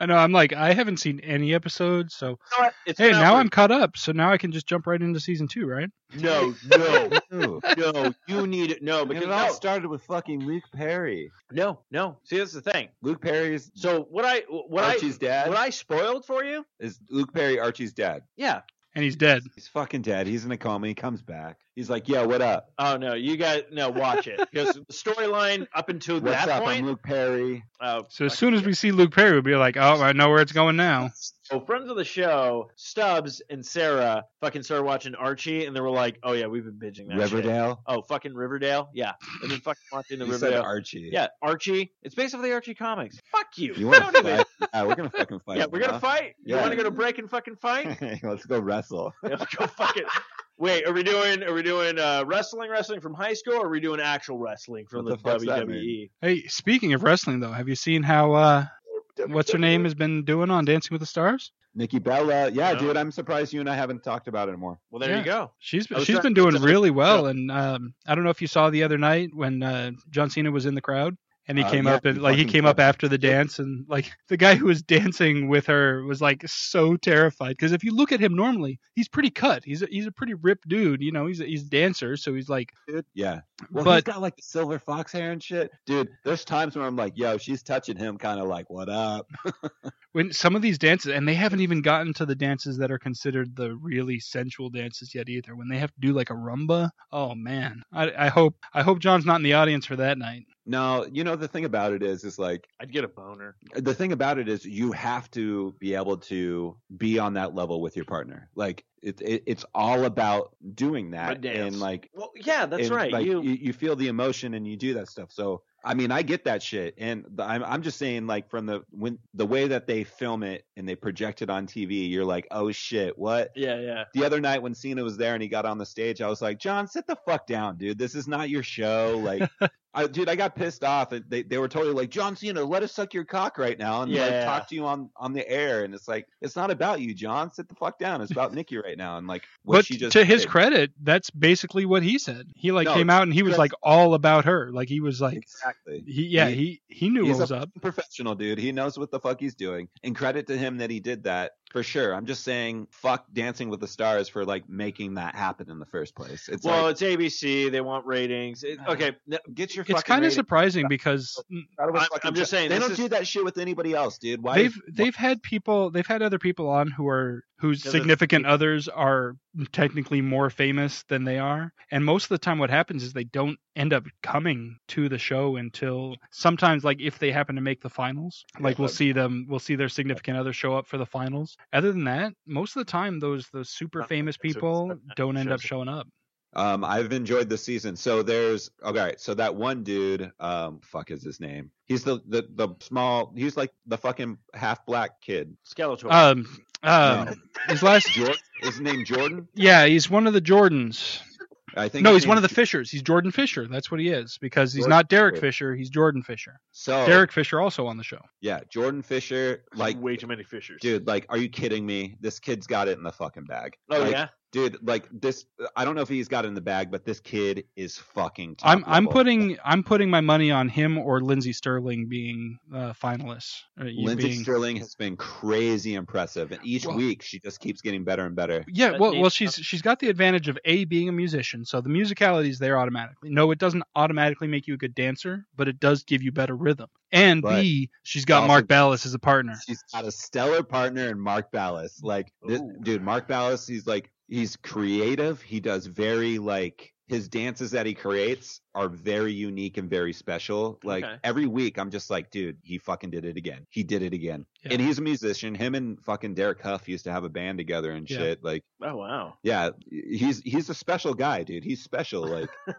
Speaker 5: I know. I'm like, I haven't seen any episodes, so
Speaker 3: it's
Speaker 5: hey, now
Speaker 3: for-
Speaker 5: I'm caught up. So now I can just jump right into season two, right?
Speaker 3: no no no, you need it. No,
Speaker 4: And
Speaker 3: because
Speaker 4: it all
Speaker 3: no,
Speaker 4: started with fucking Luke Perry.
Speaker 3: no, no. See, that's the thing.
Speaker 4: Luke Perry's
Speaker 3: So what I what
Speaker 4: Archie's
Speaker 3: I
Speaker 4: dad
Speaker 3: what I spoiled for you?
Speaker 4: is Luke Perry Archie's dad.
Speaker 3: Yeah.
Speaker 5: And he's dead.
Speaker 4: He's fucking dead. He's in a coma. He comes back. He's like, "Yeah, what up?
Speaker 3: Oh no, you guys no watch it because the storyline up until
Speaker 4: What's
Speaker 3: that
Speaker 4: up?
Speaker 3: point.
Speaker 4: I'm Luke Perry."
Speaker 3: oh,
Speaker 5: So as soon as we see Luke Perry, we'll be like, oh, I know where it's going now.
Speaker 3: so friends of the show, Stubbs and Sarah, fucking started watching Archie, and they were like, "Oh yeah, we've been binging that." shit."
Speaker 4: Riverdale.
Speaker 3: Oh fucking Riverdale. Yeah, they've been fucking watching the
Speaker 4: You said
Speaker 3: Riverdale.
Speaker 4: Archie.
Speaker 3: yeah, Archie. It's based off the Archie comics. Fuck you.
Speaker 4: You want
Speaker 3: don't
Speaker 4: to
Speaker 3: even-
Speaker 4: fight? Yeah, we're gonna fucking fight.
Speaker 3: Yeah, we're gonna
Speaker 4: huh?
Speaker 3: fight. You
Speaker 4: Yeah.
Speaker 3: want to go to break and fucking fight?
Speaker 4: Let's go wrestle.
Speaker 3: Yeah, let's go fucking. Wait, are we doing are we doing uh, wrestling wrestling from high school or are we doing actual wrestling from
Speaker 4: What
Speaker 3: the,
Speaker 4: the
Speaker 3: WWE?
Speaker 5: Hey, speaking of wrestling though, have you seen how uh what's her name has been doing on Dancing with the Stars.
Speaker 4: Nikki Bella. Yeah,
Speaker 3: No.
Speaker 4: dude, I'm surprised you and I haven't talked about it more.
Speaker 3: Well, there
Speaker 5: Yeah.
Speaker 3: you go.
Speaker 5: She's
Speaker 3: I was
Speaker 5: she's
Speaker 3: trying
Speaker 5: been doing really well, and um, I don't know if you saw the other night when uh, John Cena was in the crowd. And he
Speaker 4: Uh,
Speaker 5: came
Speaker 4: yeah,
Speaker 5: up and like he came up after the dance and like the guy who was dancing with her was like so terrified because if you look at him normally he's pretty cut he's a, he's a pretty ripped dude you know he's a, he's a dancer so he's like
Speaker 4: Dude, yeah. Well, he's got like the silver fox hair and shit. Dude, there's times where I'm like, yo, she's touching him, kind of like, what up?
Speaker 5: when some of these dances and they haven't even gotten to the dances that are considered the really sensual dances yet either when they have to do like a rumba oh man I, I hope i hope john's not in the audience for that night
Speaker 4: No, you know the thing about it is, is like
Speaker 3: I'd get a boner.
Speaker 4: the thing about it is you have to be able to be on that level with your partner. Like it, it it's all about doing that and like
Speaker 3: Well, yeah, that's
Speaker 4: and,
Speaker 3: right.
Speaker 4: Like
Speaker 3: you,
Speaker 4: you, you feel the emotion and you do that stuff. So I mean, I get that shit, and I'm I'm just saying like from the when the way that they film it and they project it on TV, you're like, oh shit, what?
Speaker 3: yeah, yeah.
Speaker 4: The other night when Cena was there and he got on the stage, I was like, John, sit the fuck down, dude. This is not your show. Like, I, dude, I got pissed off. They, they were totally like, John Cena, let us suck your cock right now and like
Speaker 3: Yeah.
Speaker 4: talk to you on on the air. And it's like, it's not about you, John. Sit the fuck down. It's about Nikki right now. And like, what
Speaker 5: but
Speaker 4: she just
Speaker 5: to his credit that's basically what he said he like
Speaker 4: No,
Speaker 5: came out and he was like all about her like he was like
Speaker 4: exactly.
Speaker 5: He yeah
Speaker 4: He-
Speaker 5: he he knew what was
Speaker 4: a
Speaker 5: up
Speaker 4: professional dude. He knows what the fuck he's doing. And credit to him that he did that for sure. I'm just saying, fuck Dancing with the Stars for like making that happen in the first place. It's
Speaker 3: well,
Speaker 4: like,
Speaker 3: it's ABC. They want ratings. It, uh, okay,
Speaker 4: get your
Speaker 5: it's kind of surprising because
Speaker 4: out of a
Speaker 3: I'm- I'm just saying,
Speaker 4: they don't
Speaker 3: is-
Speaker 4: do that shit with anybody else, dude. Why?
Speaker 5: they've they've had people they've had other people on who are whose
Speaker 3: Because it's-
Speaker 5: significant others are technically more famous than they are and most of the time what happens is they don't end up coming to the show until sometimes like if they happen to make the finals like we'll see them we'll see their significant other show up for the finals other than that most of the time those those super
Speaker 3: Not
Speaker 5: famous people
Speaker 3: famous
Speaker 5: don't end up showing up
Speaker 4: Um, I've enjoyed the season. So there's okay. So that one dude, um, fuck is his name? He's the the the small. He's like the fucking half black kid.
Speaker 3: Skeletor.
Speaker 5: um uh,
Speaker 4: No.
Speaker 5: his last
Speaker 4: Jordan. His name Jordan?
Speaker 5: yeah he's one of the jordans
Speaker 4: I think.
Speaker 5: no
Speaker 4: his
Speaker 5: he's one of the fishers he's jordan fisher that's what he is because he's
Speaker 4: Jordan
Speaker 5: not derek
Speaker 4: Fisher.
Speaker 5: fisher he's jordan fisher
Speaker 4: So
Speaker 5: Derek Fisher also on the show.
Speaker 4: yeah, Jordan Fisher. Like,
Speaker 3: way too many fishers.
Speaker 4: dude, like, are you kidding me? This kid's got it in the fucking bag.
Speaker 3: Oh
Speaker 4: Like,
Speaker 3: yeah.
Speaker 4: Dude. Like this. I don't know if he's got it in the bag, but this kid is fucking. Top
Speaker 5: I'm I'm putting I'm putting my money on him or Lindsey Stirling being uh, finalists. Uh, you
Speaker 4: Lindsey
Speaker 5: being-
Speaker 4: Stirling has been crazy impressive, and each
Speaker 5: Well-
Speaker 4: week she just keeps getting better and better.
Speaker 5: yeah, well, well, she's she's got the advantage of a being a musician, so the musicality is there automatically. No, it doesn't automatically make you a good dancer, but it does give you better rhythm. And
Speaker 4: But
Speaker 5: B, she's got
Speaker 4: also-
Speaker 5: Mark Ballas as a partner.
Speaker 4: She's got a stellar partner in Mark Ballas. Like, this, dude, Mark Ballas, he's like, he's creative. He does very like his dances that he creates are very unique and very special. Like
Speaker 3: Okay.
Speaker 4: every week, I'm just like, dude, he fucking did it again. He did it again.
Speaker 5: Yeah.
Speaker 4: And he's a musician. Him and fucking Derek Hough used to have a band together and
Speaker 5: Yeah.
Speaker 4: shit. Like,
Speaker 3: Oh wow.
Speaker 4: yeah, he's he's a special guy, dude. He's special. Like,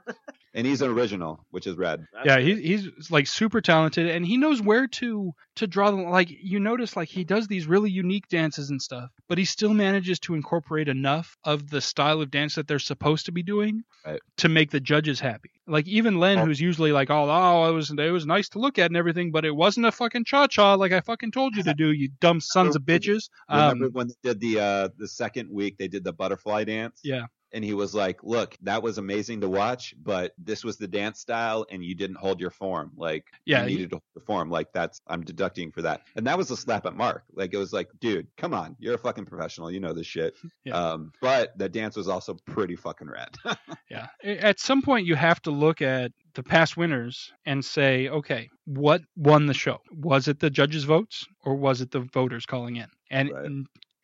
Speaker 4: and he's an original, which is rad.
Speaker 5: Yeah, he, he's like super talented, and he knows where to to draw the like. You notice like he does these really unique dances and stuff, but he still manages to incorporate enough of the style of dance that they're supposed to be doing
Speaker 4: Right.
Speaker 5: to make the judges happy. Like even Len,
Speaker 4: Oh.
Speaker 5: who's usually like, oh, oh, it was it was nice to look at and everything, but it wasn't a fucking cha cha like I fucking told you to do, you dumb sons of bitches.
Speaker 4: Remember
Speaker 5: Um,
Speaker 4: when they did the uh the second week they did the butterfly dance?
Speaker 5: Yeah.
Speaker 4: And he was like, "Look, that was amazing to watch, but this was the dance style, and you didn't hold your form. Like,
Speaker 5: Yeah,
Speaker 4: you needed to hold the form. Like, that's I'm deducting for that. And that was a slap at Mark. Like, it was like, dude, come on, you're a fucking professional, you know this shit.
Speaker 5: Yeah.
Speaker 4: Um, but the dance was also pretty fucking rad.
Speaker 5: Yeah. At some point, you have to look at the past winners and say, okay, what won the show? Was it the judges' votes or was it the voters calling in? And
Speaker 4: Right.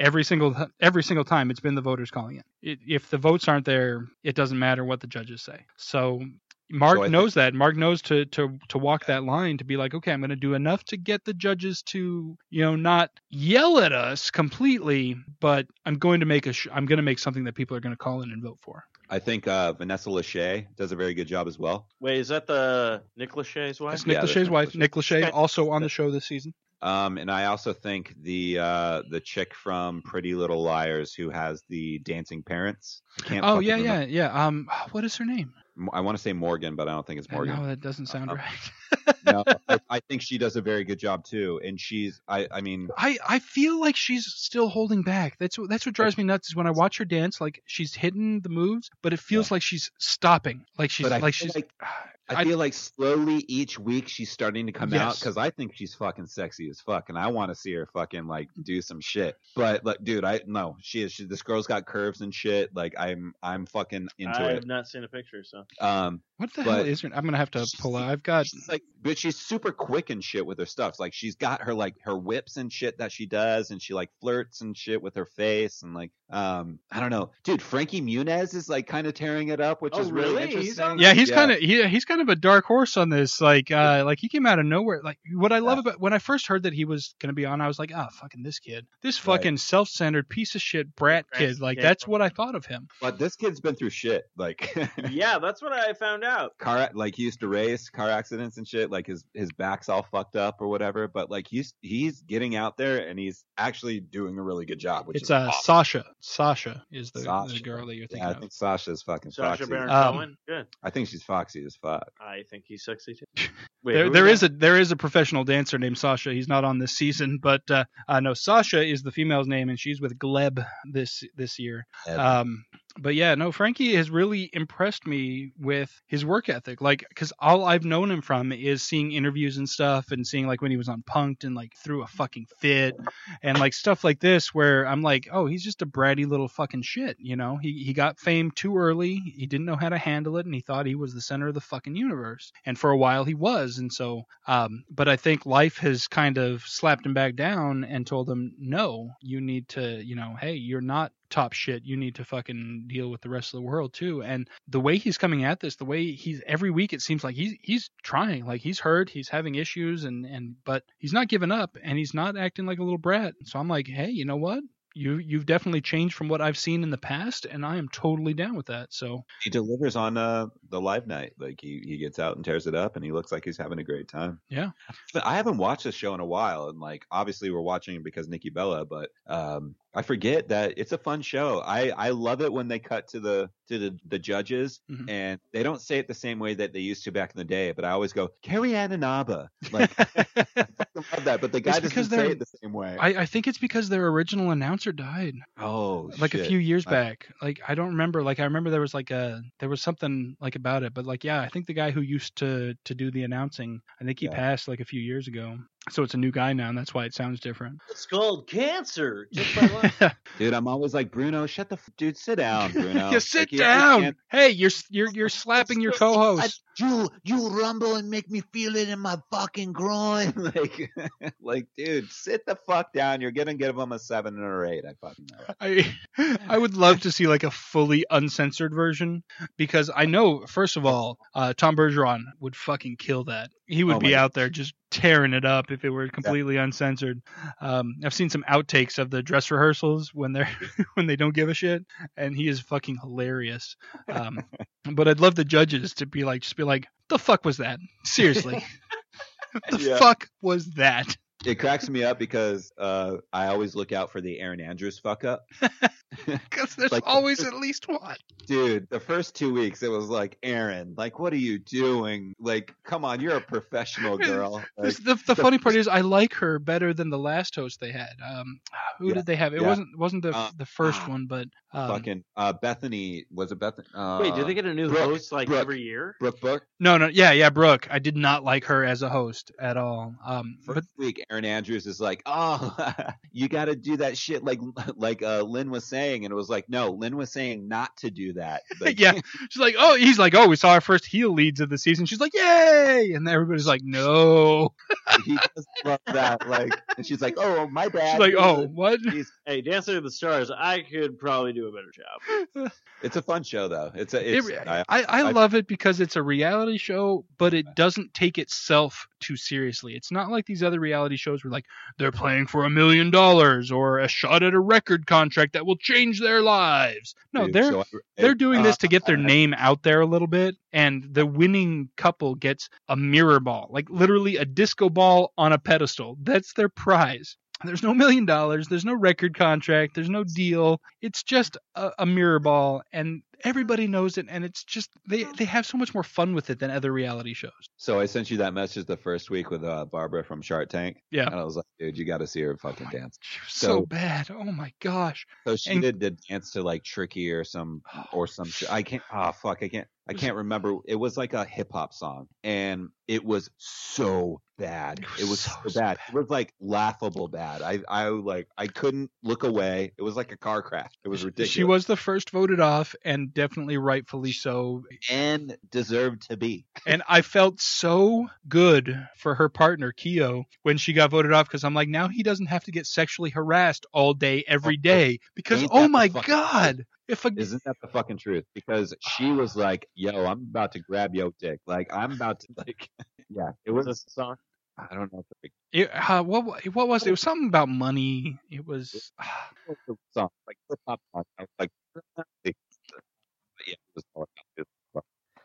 Speaker 5: And every single every single time, it's been the voters calling in. It, if the votes aren't there, it doesn't matter what the judges say. So. Mark
Speaker 4: So I
Speaker 5: knows that. Mark knows to to to walk that line to be like, okay, I'm going to do enough to get the judges to, you know, not yell at us completely, but I'm going to make a sh- I'm going to make something that people are going to call in and vote for.
Speaker 4: I think uh, Vanessa Lachey does a very good job as well.
Speaker 3: Wait, is that the Nick Lachey's wife?
Speaker 5: That's Nick
Speaker 4: Yeah, that's
Speaker 5: Lachey's
Speaker 4: Nick
Speaker 5: wife.
Speaker 4: Lachey.
Speaker 5: Nick Lachey also on the show this season.
Speaker 4: Um, and I also think the uh, the chick from Pretty Little Liars who has the dancing parents. Can't
Speaker 5: Oh yeah, yeah, yeah. Um, what is her name?
Speaker 4: I want to say Morgan, but I don't think it's Morgan.
Speaker 5: No, that doesn't sound
Speaker 4: Uh,
Speaker 5: right.
Speaker 4: no, I, I, think she does a very good job too. And she's, I, I mean,
Speaker 5: I, I feel like she's still holding back. That's what that's what drives me nuts is when I watch her dance. Like she's hitting the moves, but it feels like she's stopping. Like she's like she's.
Speaker 4: like- I
Speaker 5: I-
Speaker 4: feel like slowly each week she's starting to come out because I think she's fucking sexy as fuck, and I want to see her fucking like do some shit. But like, dude, I no, she is. She, this girl's got curves and shit. Like, I'm, I'm fucking into
Speaker 3: I
Speaker 4: it.
Speaker 3: I have not seen a picture, so
Speaker 4: Um,
Speaker 5: what the hell is her? I'm gonna have to pull out. I've got.
Speaker 4: she's like, but she's super quick and shit with her stuff. Like, she's got her like her whips and shit that she does, and she like flirts and shit with her face, and like, um, I don't know, dude. Frankie Muniz is like kind of tearing it up, which
Speaker 3: Oh,
Speaker 4: is really,
Speaker 3: really? He's
Speaker 4: interesting.
Speaker 3: on
Speaker 5: Yeah, he's kind of he, he's kind of a dark horse on this. Like uh like he came out of nowhere. Like what I love
Speaker 4: Yeah.
Speaker 5: about when I first heard that he was gonna be on, I was like, ah, fucking this kid, this
Speaker 4: Right.
Speaker 5: fucking self-centered piece of shit brat
Speaker 3: Right.
Speaker 5: kid. Like
Speaker 3: Yeah.
Speaker 5: that's what I thought of him.
Speaker 4: But this kid's been through shit. Like,
Speaker 3: yeah, that's what I found out.
Speaker 4: car like he used to race car accidents and shit like his his back's all fucked up or whatever but like he's he's getting out there and he's actually doing a really good job which
Speaker 5: It's
Speaker 4: is
Speaker 5: uh
Speaker 4: awesome.
Speaker 5: Sasha. Sasha is the, the girl that you're thinking
Speaker 4: yeah i
Speaker 5: of.
Speaker 4: think sasha's fucking
Speaker 3: Sasha
Speaker 4: foxy
Speaker 3: Baron
Speaker 5: Um,
Speaker 3: Cohen. Good.
Speaker 4: i think she's foxy as fuck
Speaker 3: I think he's sexy too. Wait,
Speaker 5: there,
Speaker 3: who
Speaker 5: there
Speaker 3: was
Speaker 5: is
Speaker 3: that?
Speaker 5: a there is a professional dancer named Sasha. He's not on this season, but uh, uh no, Sasha is the female's name, and she's with Gleb this this year. Um, but yeah, no, Frankie has really impressed me with his work ethic. Like, because all I've known him from is seeing interviews and stuff, and seeing like when he was on Punk'd and like threw a fucking fit, and like stuff like this, where I'm like, oh, he's just a bratty little fucking shit. You know, he he got fame too early. He didn't know how to handle it, and he thought he was the center of the fucking universe. And for a while he was, and so, um, but I think life has kind of slapped him back down and told him, no, you need to, you know, hey, you're not top shit. You need to fucking deal with the rest of the world too. And the way he's coming at this, the way he's every week, it seems like he's he's trying. Like he's hurt, he's having issues, and and but he's not giving up, and he's not acting like a little brat. So I'm like, hey, you know what? You you've definitely changed from what I've seen in the past, and I am totally down with that. So
Speaker 4: he delivers on uh the live night like he he gets out and tears it up and he looks like he's having a great time
Speaker 5: Yeah.
Speaker 4: but i haven't watched this show in a while and like obviously we're watching it because nikki bella but um i forget that it's a fun show i i love it when they cut to the to the the judges
Speaker 5: Mhm.
Speaker 4: and they don't say it the same way that they used to back in the day but i always go carrie ann Inaba. like I love that but the guy
Speaker 5: It's
Speaker 4: doesn't say it the same way
Speaker 5: I, I think it's because their original announcer died.
Speaker 4: oh
Speaker 5: like a few years
Speaker 4: I-
Speaker 5: back. Like I don't remember. Like I remember there was like a there was something like about it, but like yeah, I think the guy who used to to do the announcing, I think he
Speaker 4: Yeah.
Speaker 5: passed like a few years ago. So it's a new guy now, and that's why it sounds different.
Speaker 3: It's called cancer. Just by
Speaker 4: dude i'm always like bruno shut the f- dude sit down bruno
Speaker 5: you sit
Speaker 4: Like,
Speaker 5: down.
Speaker 4: understand-
Speaker 5: Hey, you're you're you're slapping your co-host.
Speaker 4: You you rumble and make me feel it in my fucking groin. like, like, dude, sit the fuck down. You're gonna give him a seven or eight. I fucking know.
Speaker 5: I I would love to see like a fully uncensored version because I know first of all, uh, Tom Bergeron would fucking kill that. He would
Speaker 4: Oh
Speaker 5: be out there just tearing it up if it were completely uncensored. Um, I've seen some outtakes of the dress rehearsals when they're when they don't give a shit, and he is fucking hilarious. Um, but I'd love the judges to be like, just be like, the fuck was that? Seriously. the
Speaker 4: Yeah.
Speaker 5: fuck was that?
Speaker 4: It cracks me up because uh, I always look out for the Erin Andrews fuck up.
Speaker 5: Because there's
Speaker 4: Like-
Speaker 5: always at least one.
Speaker 4: Dude, the first two weeks it was like, Erin, like, what are you doing? Like, come on, you're a professional girl. Like,
Speaker 5: the the funny part is I like her better than the last host they had. Um, who
Speaker 4: Yeah,
Speaker 5: did they have? It
Speaker 4: yeah.
Speaker 5: wasn't wasn't the
Speaker 4: Uh,
Speaker 5: the first
Speaker 4: ah,
Speaker 5: one, but um,
Speaker 4: fucking uh, Bethany was it Bethany? Uh,
Speaker 3: Wait, do they get a new
Speaker 4: Brooke,
Speaker 3: host like
Speaker 4: Brooke.
Speaker 3: every year?
Speaker 4: Brooke Book?
Speaker 5: no, no, yeah, yeah, Brooke. I did not like her as a host at all. Um, but
Speaker 4: First week, Erin Andrews is like, "Oh, you got to do that shit," like like uh, Lynn was saying, and it was like, "No, Lynn was saying not to do that." Like,
Speaker 5: yeah, she's like, oh, he's like, oh, we saw our first heel leads of the season. She's like, yay, and everybody's like, no.
Speaker 4: he does love that. Like, and she's like, "Oh, my bad."
Speaker 5: She's like, oh, what?
Speaker 4: He's-
Speaker 3: Hey, Dancing with the Stars, I could probably do a better job.
Speaker 4: It's a fun show, though. It's a. It's,
Speaker 5: re-
Speaker 4: I,
Speaker 5: I, I
Speaker 4: I-
Speaker 5: love it because it's a reality show, but it doesn't take itself too seriously. It's not like these other reality shows were like they're playing for a million dollars or a shot at a record contract that will change their lives. No,
Speaker 4: dude,
Speaker 5: they're
Speaker 4: so I-
Speaker 5: they're doing this to get their
Speaker 4: uh,
Speaker 5: name out there a little bit, and the winning couple gets a mirror ball, like literally a disco ball on a pedestal. That's their prize. There's no million dollars. There's no record contract. There's no deal. It's just a, a mirror ball, and Everybody knows it, and it's just they they have so much more fun with it than other reality shows.
Speaker 4: So I sent you that message the first week with uh, Barbara from Shark Tank.
Speaker 5: Yeah.
Speaker 4: And I was like, dude, you got to see her fucking dance.
Speaker 5: She was so,
Speaker 4: So-
Speaker 5: bad. Oh my gosh.
Speaker 4: So she
Speaker 5: And-
Speaker 4: did the dance to like Tricky or some or some shit. I can't. Oh fuck, I can't. I can't remember. It was like a hip hop song, and it was so bad.
Speaker 5: It was
Speaker 4: It was
Speaker 5: so,
Speaker 4: so,
Speaker 5: so
Speaker 4: bad.
Speaker 5: bad.
Speaker 4: It was like laughable bad. I I like I couldn't look away. It was like a car crash. It was ridiculous.
Speaker 5: She was the first voted off, and definitely rightfully so.
Speaker 4: and deserved to be.
Speaker 5: And I felt so good for her partner Keo when she got voted off because I'm like, now he doesn't have to get sexually harassed all day every day because oh my god, if a
Speaker 4: Isn't that the fucking truth? Because she was like, "Yo, I'm about to grab your dick. Like I'm about to like." Yeah, it
Speaker 3: Was a song?
Speaker 4: I don't know. It
Speaker 5: it, uh, what what was it? It was something about money. It was
Speaker 4: was song like hip hop was like, yeah, it was all about this.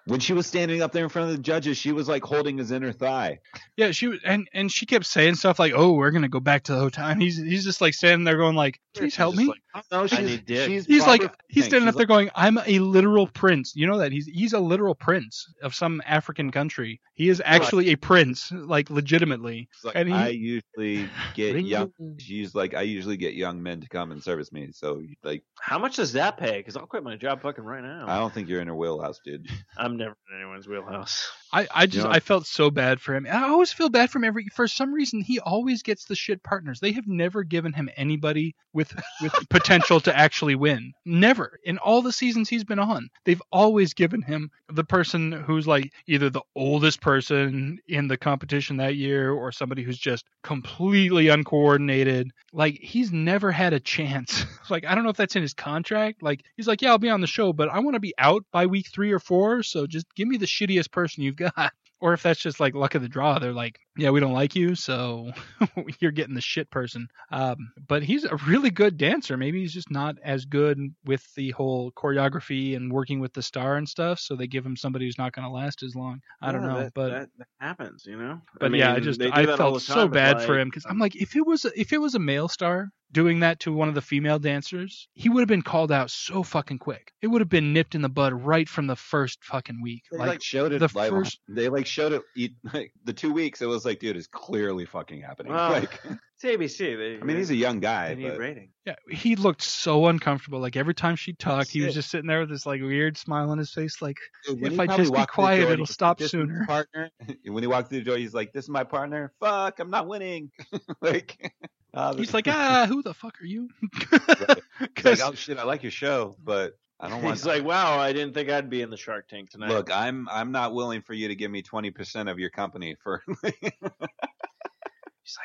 Speaker 4: When she was standing up there in front of the judges, she was like holding his inner thigh.
Speaker 5: yeah. She was and and she kept saying stuff like, oh, we're gonna go back to the hotel. And he's he's just like standing there going like, please
Speaker 3: She's
Speaker 5: help me.
Speaker 3: like,
Speaker 4: Oh, no,
Speaker 3: I need
Speaker 4: she's
Speaker 5: He's like
Speaker 4: proper
Speaker 5: he's standing
Speaker 4: She's
Speaker 5: up there going, "I'm a literal prince." You know that he's he's a literal prince of some African country. He is actually a prince, like legitimately.
Speaker 4: Like,
Speaker 5: and he-
Speaker 4: I usually get young. She's like, I usually get young men to come and service me. So like,
Speaker 3: How much does that pay? Because I'll quit my job fucking right now.
Speaker 4: I don't think you're in her wheelhouse, dude.
Speaker 3: I'm never in anyone's wheelhouse.
Speaker 5: I, I just
Speaker 4: know-
Speaker 5: I felt so bad for him. I always feel bad for him every for some reason he always gets the shit partners. They have never given him anybody with with potential to actually win. Never. In all the seasons he's been on. They've always given him the person who's like either the oldest person in the competition that year or somebody who's just completely uncoordinated. Like he's never had a chance. like I don't know if that's in his contract. Like he's like, "Yeah, I'll be on the show, but I want to be out by week 3 or 4, so just give me the shittiest person you've got." Or if that's just like luck of the draw, they're like, yeah, we don't like you, so you're getting the shit person. Um, but he's a really good dancer. Maybe he's just not as good with the whole choreography and working with the star and stuff. So they give him somebody who's not going to last as long. I don't know,
Speaker 3: that,
Speaker 5: but
Speaker 3: that, that happens, you know.
Speaker 5: but yeah, I
Speaker 3: mean,
Speaker 5: just
Speaker 3: they do
Speaker 5: I felt
Speaker 3: the
Speaker 5: so
Speaker 3: time, but,
Speaker 5: bad for him because I'm like, if it was if it was a male star doing that to one of the female dancers, he would have been called out so fucking quick. It would have been nipped in the bud right from the first fucking week.
Speaker 4: They
Speaker 5: Like,
Speaker 4: like, showed it
Speaker 5: the
Speaker 4: like,
Speaker 5: first-
Speaker 4: they like showed it like the two weeks. It was like, dude, it's clearly fucking happening.
Speaker 3: Well,
Speaker 4: like,
Speaker 3: It's ABC. They,
Speaker 4: I mean, he's a young guy,
Speaker 3: they need
Speaker 4: but
Speaker 3: rating.
Speaker 5: Yeah, he looked so uncomfortable. Like every time she talked, he was just sitting there with this like weird smile on his face. Like,
Speaker 4: Dude,
Speaker 5: If I just be
Speaker 4: walked through the
Speaker 5: quiet,
Speaker 4: door,
Speaker 5: it'll stop
Speaker 4: "This is my
Speaker 5: sooner."
Speaker 4: Partner. And when he walked through the door, he's like, "This is my partner. Fuck, I'm not winning." like, uh,
Speaker 5: he's like, ah, who the fuck are you?
Speaker 4: He's like,
Speaker 5: 'Cause-
Speaker 4: "Oh shit, I like your show, but I don't want."
Speaker 3: He's like, wow, I didn't think I'd be in the Shark Tank tonight.
Speaker 4: Look, I'm I'm not willing for you to give me 20% of your company for.
Speaker 3: he's like,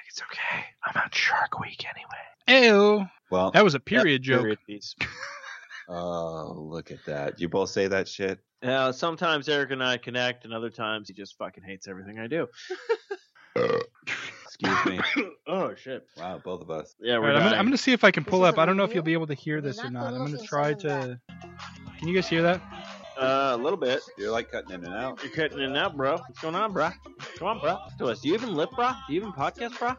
Speaker 3: it's okay. I'm on Shark Week anyway.
Speaker 5: Ew.
Speaker 4: well,
Speaker 5: That was a period joke.
Speaker 3: Period piece.
Speaker 4: oh look at that! You both say that shit.
Speaker 3: Yeah, sometimes Eric and I connect, and other times he just fucking hates everything I do.
Speaker 4: Excuse me.
Speaker 3: oh shit.
Speaker 4: Wow, both of us.
Speaker 3: Yeah, we're
Speaker 5: right, I'm, gonna. I'm gonna see if I can pull up. I don't know if you'll be able to hear this or
Speaker 6: not
Speaker 5: not. I'm
Speaker 6: gonna
Speaker 5: gonna try to. Can you guys hear that?
Speaker 3: Uh, a little bit.
Speaker 4: You're like cutting in and out.
Speaker 3: You're cutting in and out, bro. What's going on, bro? Come on, bro. Talk To us. Do you even lip, bro? Do you even podcast, bro?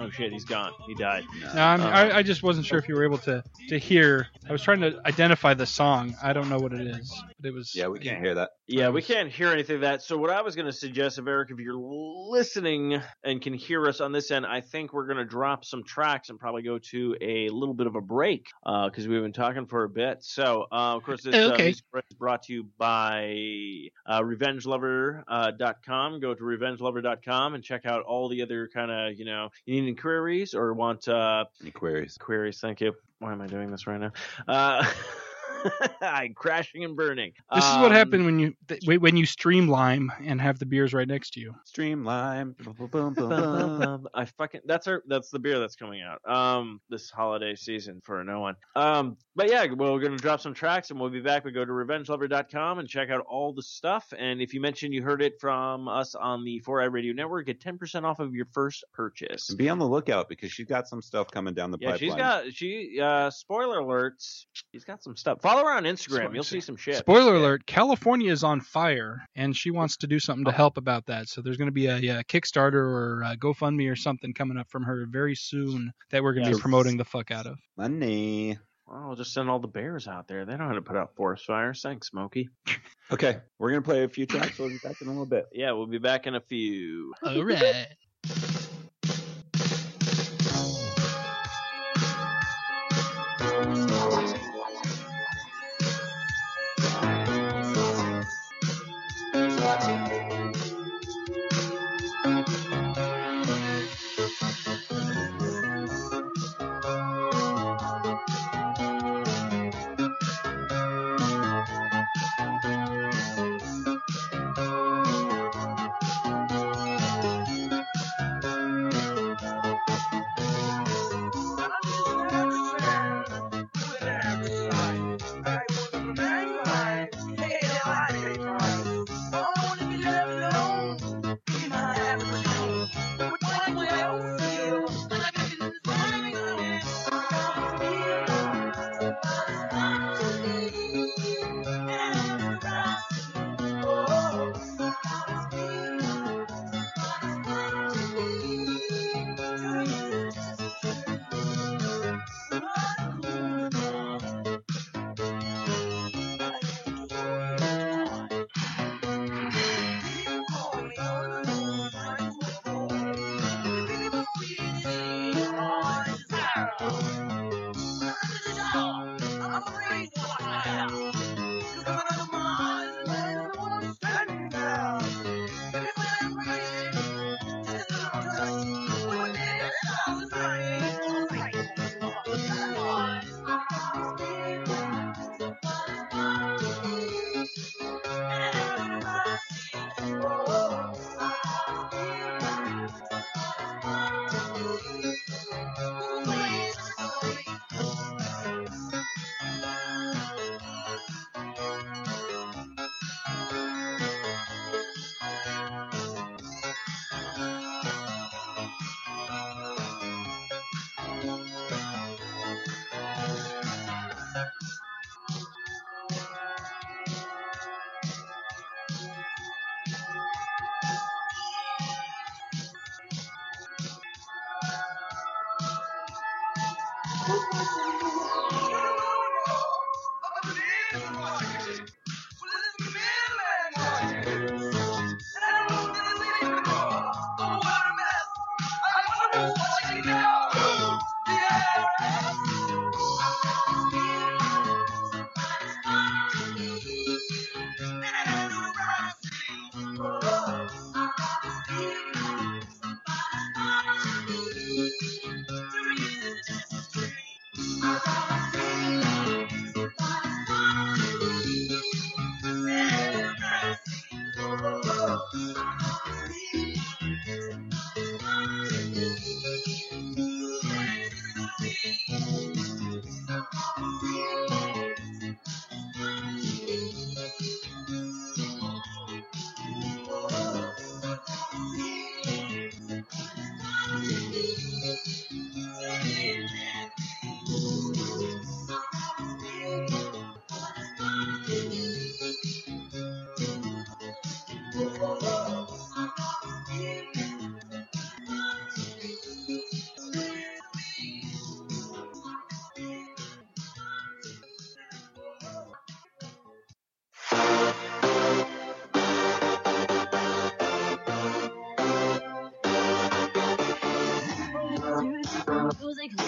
Speaker 3: Oh shit, he's gone. He died.
Speaker 5: No, I'm,
Speaker 3: Uh,
Speaker 5: I, I just wasn't sure if you were able to to hear. I was trying to identify the song. I don't know what it is, but it was.
Speaker 4: Yeah, we can't hear that.
Speaker 3: Yeah, we can't hear anything of that. So what I was going to suggest, if Eric, if you're listening and can hear us on this end, I think we're going to drop some tracks and probably go to a little bit of a break because we've been talking for a bit. So, uh, of course, this uh,
Speaker 5: Okay.
Speaker 3: music break is brought to you by uh, RevengeLover.com. Uh, go to RevengeLover.com and check out all the other kind of, you know, you need any queries or want uh,
Speaker 4: Any queries?
Speaker 3: queries. Thank you. Why am I doing this right now? Uh, I'm crashing and burning.
Speaker 5: This is what
Speaker 3: Um,
Speaker 5: happened when you th- when- when you stream Lime and have the beers right next to you.
Speaker 4: Streamline. Boom, boom, boom,
Speaker 3: Bum,
Speaker 4: boom.
Speaker 3: bum, bum. I fucking that's our that's the beer that's coming out um this holiday season for no one um but yeah well, we're gonna drop some tracks and we'll be back we go to revengelover.com and check out all the stuff and if you mention you heard it from us on the 4i radio network get 10% off of your first purchase
Speaker 4: And be on the lookout because she's got some stuff coming down the
Speaker 3: yeah
Speaker 4: pipeline.
Speaker 3: she's got she uh spoiler alerts she's got some stuff follow her on instagram you'll see some shit
Speaker 5: Spoiler
Speaker 4: Yeah.
Speaker 5: alert: California is on fire, and she wants to do something to oh. help about that. So there's going to be a, yeah, Kickstarter or a GoFundMe or something coming up from her very soon that we're going to
Speaker 3: Yes.
Speaker 5: be promoting the fuck out of.
Speaker 4: Money.
Speaker 3: Well, I'll just send all the bears out there. They know how to put out forest fires. Thanks, Smokey.
Speaker 4: Okay, we're gonna play a few tracks. We'll be back in a little bit.
Speaker 3: Yeah, we'll be back in a few.
Speaker 5: All right.
Speaker 6: Music, let's get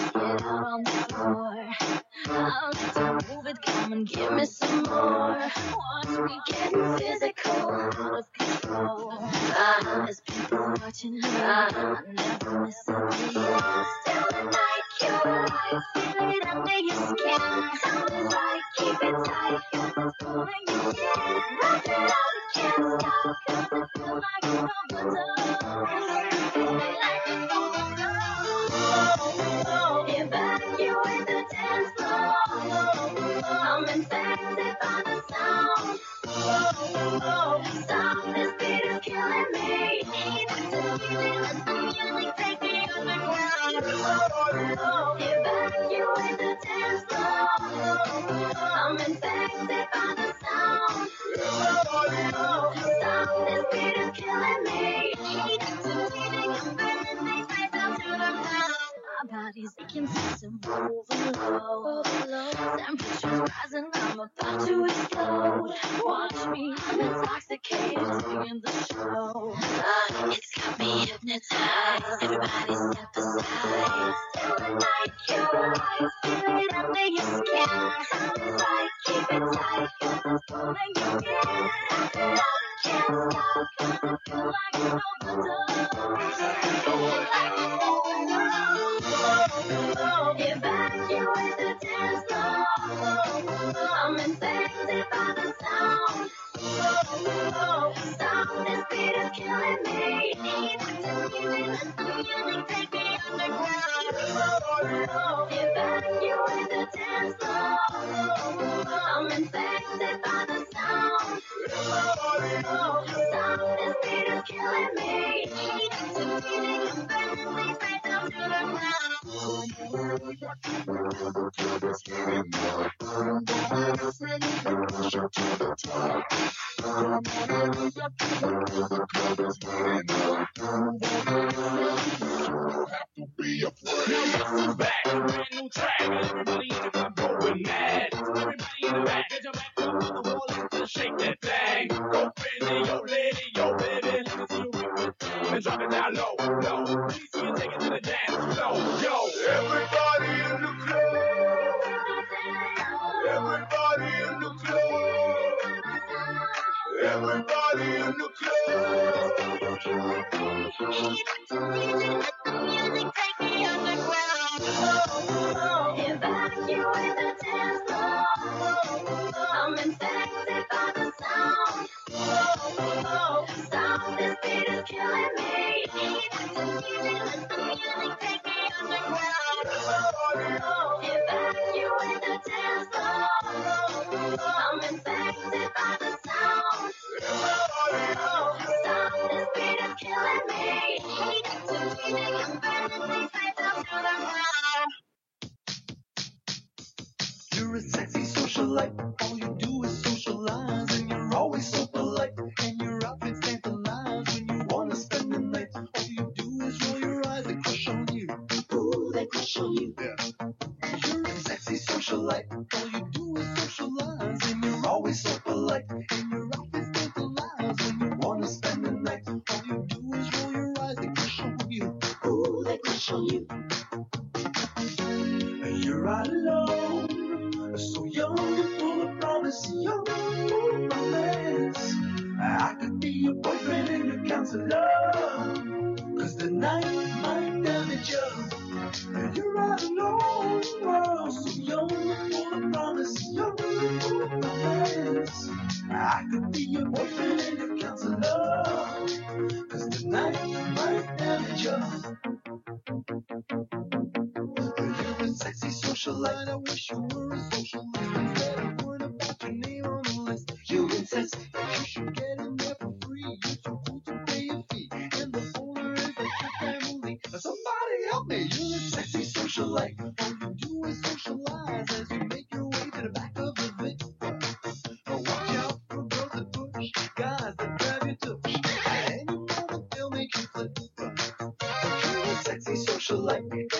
Speaker 7: sexy socialite,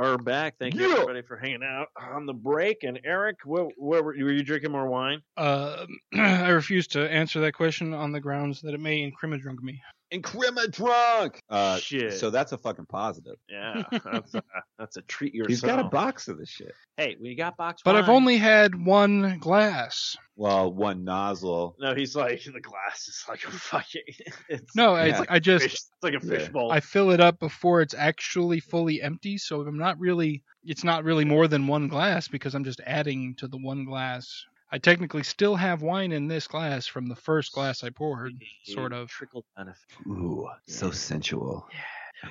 Speaker 3: are back. Thank you
Speaker 4: Yeah.
Speaker 3: everybody for hanging out on the break. And Eric, what, what were, were you drinking more wine?
Speaker 5: Uh, I refuse to answer that question on the grounds that it may incriminate me.
Speaker 4: And Crema drunk. Uh,
Speaker 3: Shit.
Speaker 4: So that's a fucking positive.
Speaker 3: Yeah, that's a, that's a treat yourself.
Speaker 4: He's got a box of this shit.
Speaker 3: Hey, we got box.
Speaker 5: But I've only had one glass.
Speaker 4: Well, one nozzle.
Speaker 3: No, he's like the glass is like a fucking. It's,
Speaker 5: No,
Speaker 4: Yeah.
Speaker 5: I, I just
Speaker 3: fish, it's like a fishbowl.
Speaker 4: Yeah.
Speaker 5: I fill it up before it's actually fully empty, so I'm not really it's not really more than one glass because I'm just adding to the one glass. I technically still have wine in this glass from the first glass I poured, sort of.
Speaker 3: trickle benefit.
Speaker 4: Ooh, so sensual.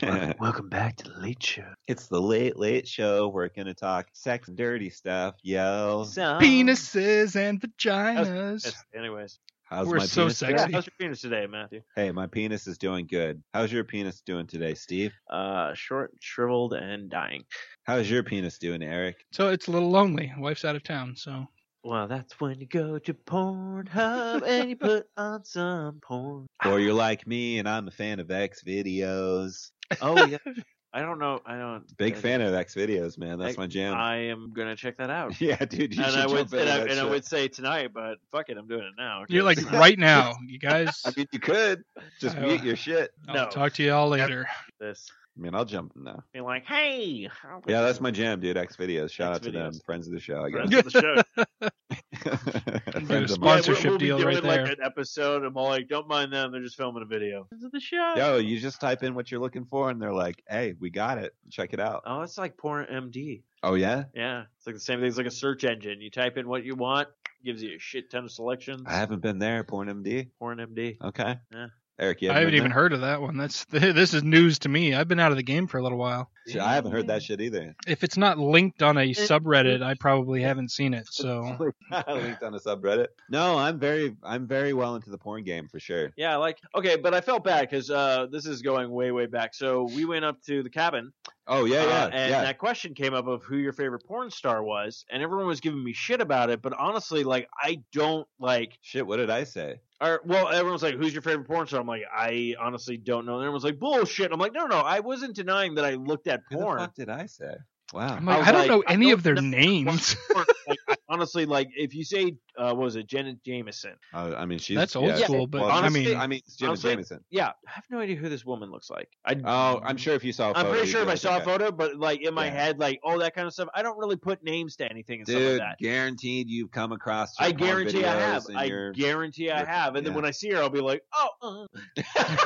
Speaker 3: Welcome, welcome back to the late show.
Speaker 4: it's the late late show. We're gonna talk sex and dirty stuff. Yo,
Speaker 3: So,
Speaker 5: Penises and vaginas.
Speaker 3: Yes, anyways,
Speaker 4: how's
Speaker 5: We're
Speaker 4: my
Speaker 5: so
Speaker 4: penis?
Speaker 5: sexy.
Speaker 3: yeah,
Speaker 5: Actually-
Speaker 3: how's your penis today, Matthew?
Speaker 4: Hey, my penis is doing good. How's your penis doing today, Steve?
Speaker 3: Uh, short, shriveled, and dying.
Speaker 4: How's your penis doing, Eric?
Speaker 5: So it's a little lonely. Wife's out of town, so
Speaker 3: Well, that's when you go to Pornhub and you put on some porn.
Speaker 4: Or you're like me and I'm a fan of X videos.
Speaker 3: Oh yeah, I don't know. I don't.
Speaker 4: Big
Speaker 3: I-
Speaker 4: fan of X videos, man. That's
Speaker 3: I-
Speaker 4: my jam.
Speaker 3: I am gonna check that out.
Speaker 4: yeah, dude. You
Speaker 3: and
Speaker 4: should
Speaker 3: I would,
Speaker 4: jump into
Speaker 3: and, I, and I would say tonight, but fuck it, I'm doing it now.
Speaker 5: you're like right now, you guys.
Speaker 4: I mean, you could just
Speaker 5: I-
Speaker 4: mute your shit.
Speaker 5: I'll
Speaker 3: no.
Speaker 5: talk to you all later.
Speaker 3: this.
Speaker 4: I mean, I'll jump now.
Speaker 3: Be like, hey, how
Speaker 4: Yeah, that's my jam, dude. X videos. Shout
Speaker 3: X
Speaker 4: out to them, friends of the show. I
Speaker 3: friends
Speaker 4: guess.
Speaker 3: of the show.
Speaker 4: friends of
Speaker 5: sponsor-
Speaker 4: mine.
Speaker 5: Sponsorship
Speaker 3: we'll, we'll
Speaker 5: deal
Speaker 3: be doing
Speaker 5: right
Speaker 3: like
Speaker 5: there.
Speaker 3: an episode. I'm all like, don't mind them. They're just filming a video. Friends of the show.
Speaker 4: Yo, you just type in what you're looking for, and they're like, "Hey, we got it. Check it out."
Speaker 3: Oh, it's like Porn MD.
Speaker 4: Oh yeah,
Speaker 3: Yeah, it's like the same thing. It's like a search engine. You type in what you want, gives you a shit ton of selections.
Speaker 4: I haven't been there. Porn MD.
Speaker 3: Porn MD.
Speaker 4: Okay.
Speaker 3: Yeah.
Speaker 4: Eric, you
Speaker 5: I
Speaker 4: haven't,
Speaker 5: haven't
Speaker 4: been
Speaker 5: even heard of that one. That's this is news to me. I've been out of the game for a little while.
Speaker 4: there? Shit, I haven't heard that shit either.
Speaker 5: If it's not linked on a subreddit, I probably haven't seen it. So
Speaker 4: linked on a subreddit. No, I'm very, I'm very well into the porn game for sure.
Speaker 3: Yeah, like okay, but I felt bad because uh, this is going way, way back. So we went up to the cabin,
Speaker 4: Oh yeah, yeah,
Speaker 3: uh, and
Speaker 4: yeah.
Speaker 3: that question came up of who your favorite porn star was, and everyone was giving me shit about it. But honestly, like I don't like.
Speaker 4: Shit, what did I say?
Speaker 3: Or well, everyone's like, "Who's your favorite porn star?" I'm like, I honestly don't know. And everyone's like, "Bullshit." I'm like, "No, no, I wasn't denying that I looked at porn."
Speaker 4: fuck did I say? Wow.
Speaker 5: I'm like,
Speaker 3: was
Speaker 5: I don't
Speaker 3: like,
Speaker 5: know any
Speaker 3: don't
Speaker 5: of their
Speaker 3: know
Speaker 5: names.
Speaker 3: like, I, honestly, like if you say, uh, what was it, Jenna Jameson?
Speaker 4: Uh, I mean, she's
Speaker 5: That's old
Speaker 4: yeah,
Speaker 5: school, but
Speaker 4: well,
Speaker 5: I mean,
Speaker 4: I mean, it's Jim
Speaker 3: honestly,
Speaker 4: Jameson.
Speaker 3: Yeah, I have no idea who this woman looks like. I
Speaker 4: Oh, I'm sure if you saw, a
Speaker 3: I'm
Speaker 4: photo,
Speaker 3: pretty
Speaker 4: you'd
Speaker 3: sure if I saw a photo, but like in my
Speaker 4: Yeah.
Speaker 3: head, like all that kind of stuff, I don't really put names to anything and stuff
Speaker 4: Dude,
Speaker 3: like that.
Speaker 4: guaranteed you've come across.
Speaker 3: I guarantee I have. I
Speaker 4: you're-
Speaker 3: guarantee I
Speaker 4: you're-
Speaker 3: have. And then when I see her, I'll be like, oh, uh.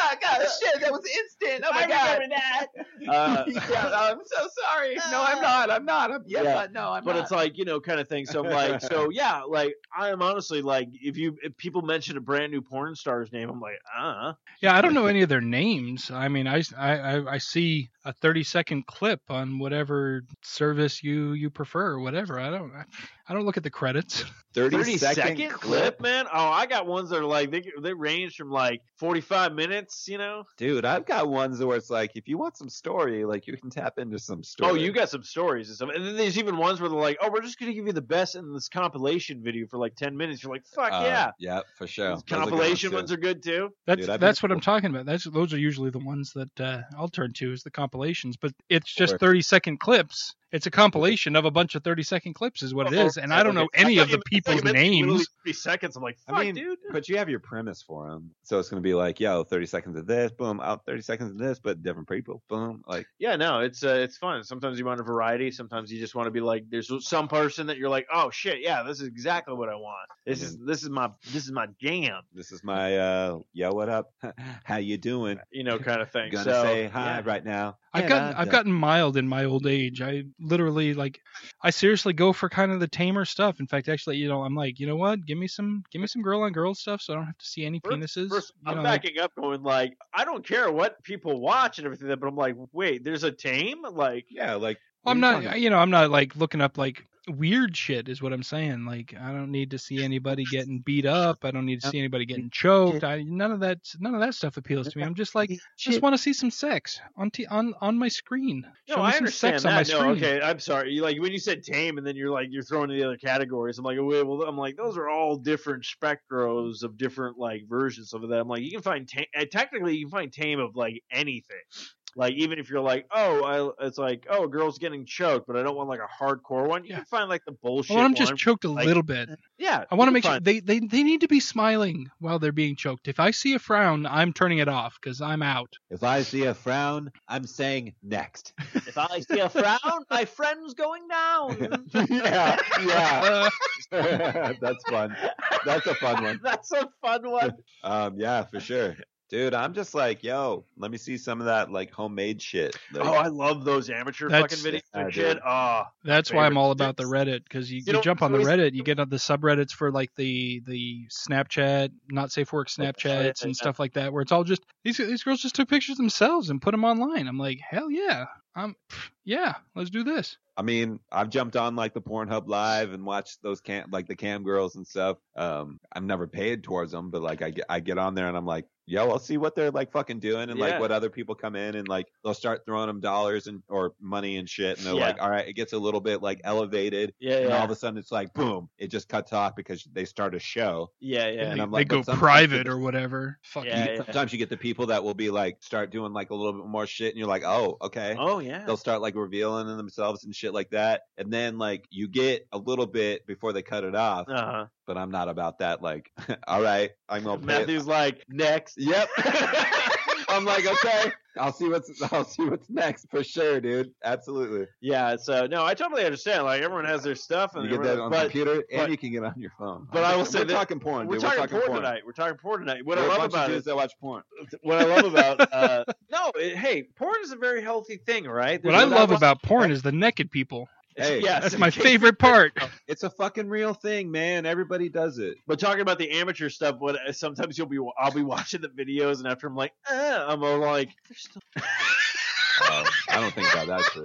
Speaker 4: oh fuck! Oh shit! That was instant. Oh my
Speaker 3: I
Speaker 4: god!
Speaker 3: remember that. Uh,
Speaker 4: yeah, I'm so sorry. No, I'm not. I'm not. I'm, yes,
Speaker 3: Yeah.
Speaker 4: I, no, I'm
Speaker 3: but
Speaker 4: not.
Speaker 3: it's like you know, kind of thing. So I'm like, so yeah, like I am honestly like, if you if people mention a brand new porn star's name, I'm like, uh,
Speaker 5: yeah, I don't know any of their names. I mean, I, I, I- I see a 30 second clip on whatever service you you prefer, or whatever. I don't I, I don't look at the credits.
Speaker 4: 30,
Speaker 3: 30
Speaker 4: second,
Speaker 3: second clip, man. Oh, I got ones that are like they they range from like 45 minutes, you know.
Speaker 4: dude. I've got ones where it's like, if you want some story, like you can tap into some story.
Speaker 3: Oh, you got some stories and stuff. And then there's even ones where they're like, "Oh, we're just gonna give you the best in this compilation video for like 10 minutes." You're like, "Fuck
Speaker 4: Uh,
Speaker 3: yeah!"
Speaker 4: yeah, for sure. Those are good
Speaker 3: Compilation
Speaker 4: too.
Speaker 3: ones are good too.
Speaker 5: That's
Speaker 4: Dude, I've been-
Speaker 5: that's what I'm talking about. That's those are usually the ones that uh, I'll turn to is the compilations. But it's just 30 second clips. It's a compilation of a bunch of 30 second clips, is what it
Speaker 3: Or-
Speaker 5: And I don't know any of the
Speaker 3: you meant- I thought
Speaker 5: people's
Speaker 3: you meant literally
Speaker 5: names.
Speaker 3: Three seconds. I'm like, "Fuck,
Speaker 4: I mean,
Speaker 3: dude."
Speaker 4: but you have your premise for them, so it's gonna be like, yo, 30 seconds of this, boom, out 30 seconds of this, but different people, boom, like.
Speaker 3: Yeah, no, it's uh, it's fun. Sometimes you want a variety. Sometimes you just want to be like, there's some person that you're like, oh shit, yeah, this is exactly what I want. This is this is my this is my jam,
Speaker 4: This is my uh yo, what up? How you doing?
Speaker 3: you know, kind of thing.
Speaker 4: Gonna
Speaker 3: so,
Speaker 4: say hi
Speaker 3: yeah.
Speaker 4: right now.
Speaker 5: I've
Speaker 4: Yeah,
Speaker 5: gotten I've
Speaker 4: that-
Speaker 5: gotten mild in my old age. I literally like I seriously go for kind of the tamer stuff. In fact, actually, you know, I'm like, you know what? Give me some give me some girl on girl stuff so I don't have to see any
Speaker 3: First-
Speaker 5: penises.
Speaker 3: first,
Speaker 5: you
Speaker 3: I'm
Speaker 5: know, like-
Speaker 3: backing up, going like, I don't care what people watch and everything, but I'm like, wait, there's a tame, like,
Speaker 4: Yeah, like
Speaker 5: Well, I'm
Speaker 4: what are you
Speaker 5: not, you know, I'm not like looking up like weird shit is what I'm saying. Like, I don't need to see anybody getting beat up. I don't need to see anybody getting choked. I, none of that, none of that stuff appeals to me. I'm just like, just want to see some sex on t- on on my screen.
Speaker 3: No,
Speaker 5: Show me
Speaker 3: I
Speaker 5: some
Speaker 3: understand
Speaker 5: sex
Speaker 3: that.
Speaker 5: on my
Speaker 3: no,
Speaker 5: screen.
Speaker 3: okay, I'm sorry. You like when you said tame, and then you're like you're throwing in the other categories. I'm like, wait, well, I'm like those are all different spectros of different like versions of that. I'm like, you can find tame. uh, Technically, you can find tame of like anything. Like even if you're like, oh, I, it's like, oh, a girl's getting choked, but I don't want like a hardcore one. You
Speaker 5: Yeah.
Speaker 3: can find like the bullshit.
Speaker 5: Well, I'm just
Speaker 3: one.
Speaker 5: choked a
Speaker 3: like-
Speaker 5: little bit.
Speaker 3: Yeah,
Speaker 5: I want to make
Speaker 3: can
Speaker 5: sure they, they they need to be smiling while they're being choked. If I see a frown, I'm turning it off because I'm out.
Speaker 4: If I see a frown, I'm saying next.
Speaker 3: If I see a frown, my friend's going down.
Speaker 4: yeah, yeah.
Speaker 5: Uh,
Speaker 4: That's fun. That's a fun one.
Speaker 3: That's a fun one.
Speaker 4: Um, yeah, for sure. Dude, I'm just like, yo, let me see some of that like homemade shit. Like,
Speaker 3: Oh, I love those amateur fucking videos
Speaker 4: Yeah,
Speaker 3: and shit.
Speaker 4: dude.
Speaker 3: Oh,
Speaker 5: That's why I'm all about the Reddit because you,
Speaker 3: You
Speaker 5: you,
Speaker 3: know,
Speaker 5: jump on the Reddit, you get on the subreddits for like the the Snapchat, not safe work Snapchats
Speaker 3: yeah.
Speaker 5: and stuff like that, where it's all just these these girls just took pictures themselves and put them online. I'm like, hell yeah, I'm yeah, let's do this.
Speaker 4: I mean, I've jumped on like the Pornhub Live and watched those cam like the cam girls and stuff. Um, I'm never paid towards them, but like I get I get on there and I'm like, yo, I'll see what they're like fucking doing and
Speaker 3: Yeah.
Speaker 4: like what other people come in and like they'll start throwing them dollars and or money and shit and they're
Speaker 3: Yeah.
Speaker 4: like, all right, it gets a little bit like elevated
Speaker 3: yeah,
Speaker 4: and all of a sudden it's like boom, it just cuts off because they start a show.
Speaker 3: yeah, yeah.
Speaker 4: And
Speaker 5: they,
Speaker 4: I'm
Speaker 5: they
Speaker 4: like,
Speaker 5: go private or whatever. Fuck
Speaker 3: Yeah,
Speaker 5: you.
Speaker 4: You- Sometimes you get the people that will be like start doing like a little bit more shit and you're like, oh, okay
Speaker 3: Oh yeah.
Speaker 4: they'll start like revealing themselves and shit like that and then like you get a little bit before they cut it off
Speaker 3: Uh-huh.
Speaker 4: But i'm not about that like all right i'm gonna pay it.
Speaker 3: Matthew's like next.
Speaker 4: yep i'm like okay i'll see what's i'll see what's next for sure dude absolutely
Speaker 3: Yeah. So no, I totally understand. Like everyone has their stuff, and
Speaker 4: you get that on
Speaker 3: but
Speaker 4: computer
Speaker 3: but-
Speaker 4: and you can get it on your phone
Speaker 3: but I will
Speaker 4: we're
Speaker 3: say that-
Speaker 4: talking porn
Speaker 3: we're
Speaker 4: dude.
Speaker 3: talking,
Speaker 4: we're talking
Speaker 3: porn,
Speaker 4: porn
Speaker 3: tonight. We're talking porn tonight. What
Speaker 4: We're
Speaker 3: I
Speaker 4: a
Speaker 3: love
Speaker 4: bunch of
Speaker 3: about
Speaker 4: dudes
Speaker 3: it,
Speaker 4: that watch porn
Speaker 3: what I love about, uh, no, it, hey, porn is a very healthy thing, right?
Speaker 5: What I love about porn is the naked people.
Speaker 4: Hey,
Speaker 3: yes,
Speaker 5: That's my favorite part.
Speaker 4: it's a fucking real thing man everybody does it
Speaker 3: But talking about the amateur stuff, what uh, sometimes you'll be, I'll be watching the videos, and after I'm like, eh, I'm all like, still
Speaker 4: Uh, I don't think about that shit.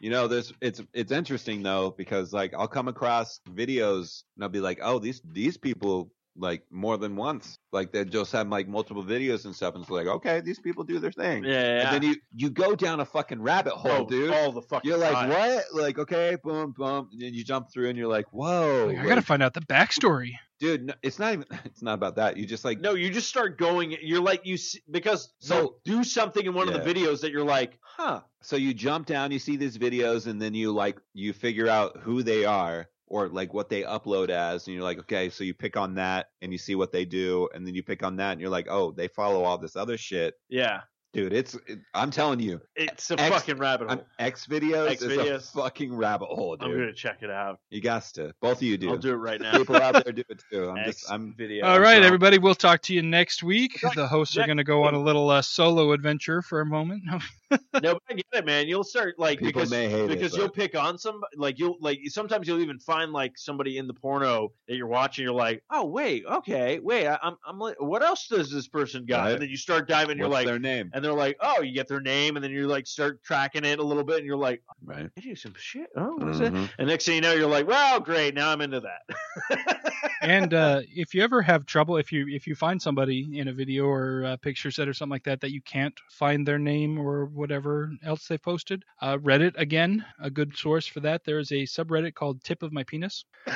Speaker 4: You know, there's it's it's interesting though because like I'll come across videos and I'll be like, oh, these these people like more than once, like they just have like multiple videos and stuff, and it's like, okay, these people do their thing.
Speaker 3: yeah, yeah,
Speaker 4: And then you you go down a fucking rabbit hole,
Speaker 3: oh,
Speaker 4: dude.
Speaker 3: all the fucking
Speaker 4: You're like,
Speaker 3: time.
Speaker 4: what? Like, okay, boom, boom, and then you jump through, and you're like, whoa,
Speaker 5: Like, I gotta
Speaker 4: like,
Speaker 5: find out the backstory.
Speaker 4: dude. No, it's not even. It's not about that. You just like,
Speaker 3: No, you just start going. You're like you see, because
Speaker 4: So-
Speaker 3: so do something in one of the videos that you're like, huh?
Speaker 4: so you jump down, you see these videos, and then you like you figure out who they are or like what they upload as, and you're like, okay, so you pick on that and you see what they do, and then you pick on that, and you're like, oh, they follow all this other shit,
Speaker 3: Yeah,
Speaker 4: dude. It's it, I'm telling you,
Speaker 3: it's a
Speaker 4: X-
Speaker 3: fucking rabbit hole.
Speaker 4: I'm, X videos
Speaker 3: X
Speaker 4: is a fucking rabbit hole, dude.
Speaker 3: I'm gonna check it out.
Speaker 4: You got to. Both of you do.
Speaker 3: I'll do it right now.
Speaker 4: People out there do it too. I'm
Speaker 3: X
Speaker 4: just I'm
Speaker 3: video.
Speaker 5: All right,
Speaker 4: so-
Speaker 5: everybody, we'll talk to you next week. The hosts are going to go on a little uh, solo adventure for a moment.
Speaker 3: no, but I get it, man. You'll start like
Speaker 4: People
Speaker 3: because
Speaker 4: may hate it,
Speaker 3: because you'll
Speaker 4: but-
Speaker 3: pick on some like you'll like sometimes you'll even find like somebody in the porno that you're watching. You're like, oh wait, okay, wait, I, I'm I'm like, what else does this person got?
Speaker 4: Right.
Speaker 3: And then you start diving. You're like,
Speaker 4: their name?
Speaker 3: and they're like, oh, you get their name, and then you like start tracking it a little bit, and you're like,
Speaker 4: Right.
Speaker 3: they do some shit. Oh, what is that?
Speaker 4: Mhm.
Speaker 3: And next thing you know, you're like, well, great, now I'm into that.
Speaker 5: and uh, if you ever have trouble, if you if you find somebody in a video or a picture set or something like that that you can't find their name or whatever else they posted, uh, Reddit again, a good source for that. There is a subreddit called "Tip of My Penis."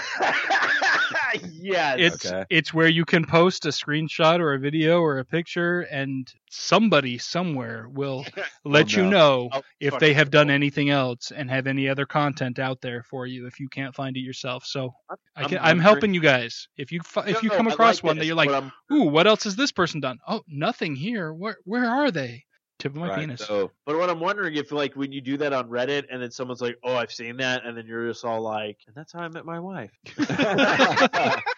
Speaker 3: yes.
Speaker 5: It's
Speaker 4: Okay.
Speaker 5: it's where you can post a screenshot or a video or a picture, and somebody somewhere will let you
Speaker 4: know.
Speaker 5: know
Speaker 3: Oh,
Speaker 5: if they have done anything else and have any other content out there for you if you can't find it yourself. So I
Speaker 3: I'm
Speaker 5: can, I'm,
Speaker 3: wondering-
Speaker 5: helping you guys. If you if
Speaker 3: No,
Speaker 5: you come
Speaker 3: I
Speaker 5: across
Speaker 3: like
Speaker 5: one that you're like, ooh, what else has this person done? Oh, nothing here. Where where are they? Tip of my
Speaker 4: Right,
Speaker 5: penis.
Speaker 4: So
Speaker 3: But what I'm wondering if like when you do that on Reddit and then someone's like, "Oh, I've seen that," and then you're just all like, "And that's how I met my wife."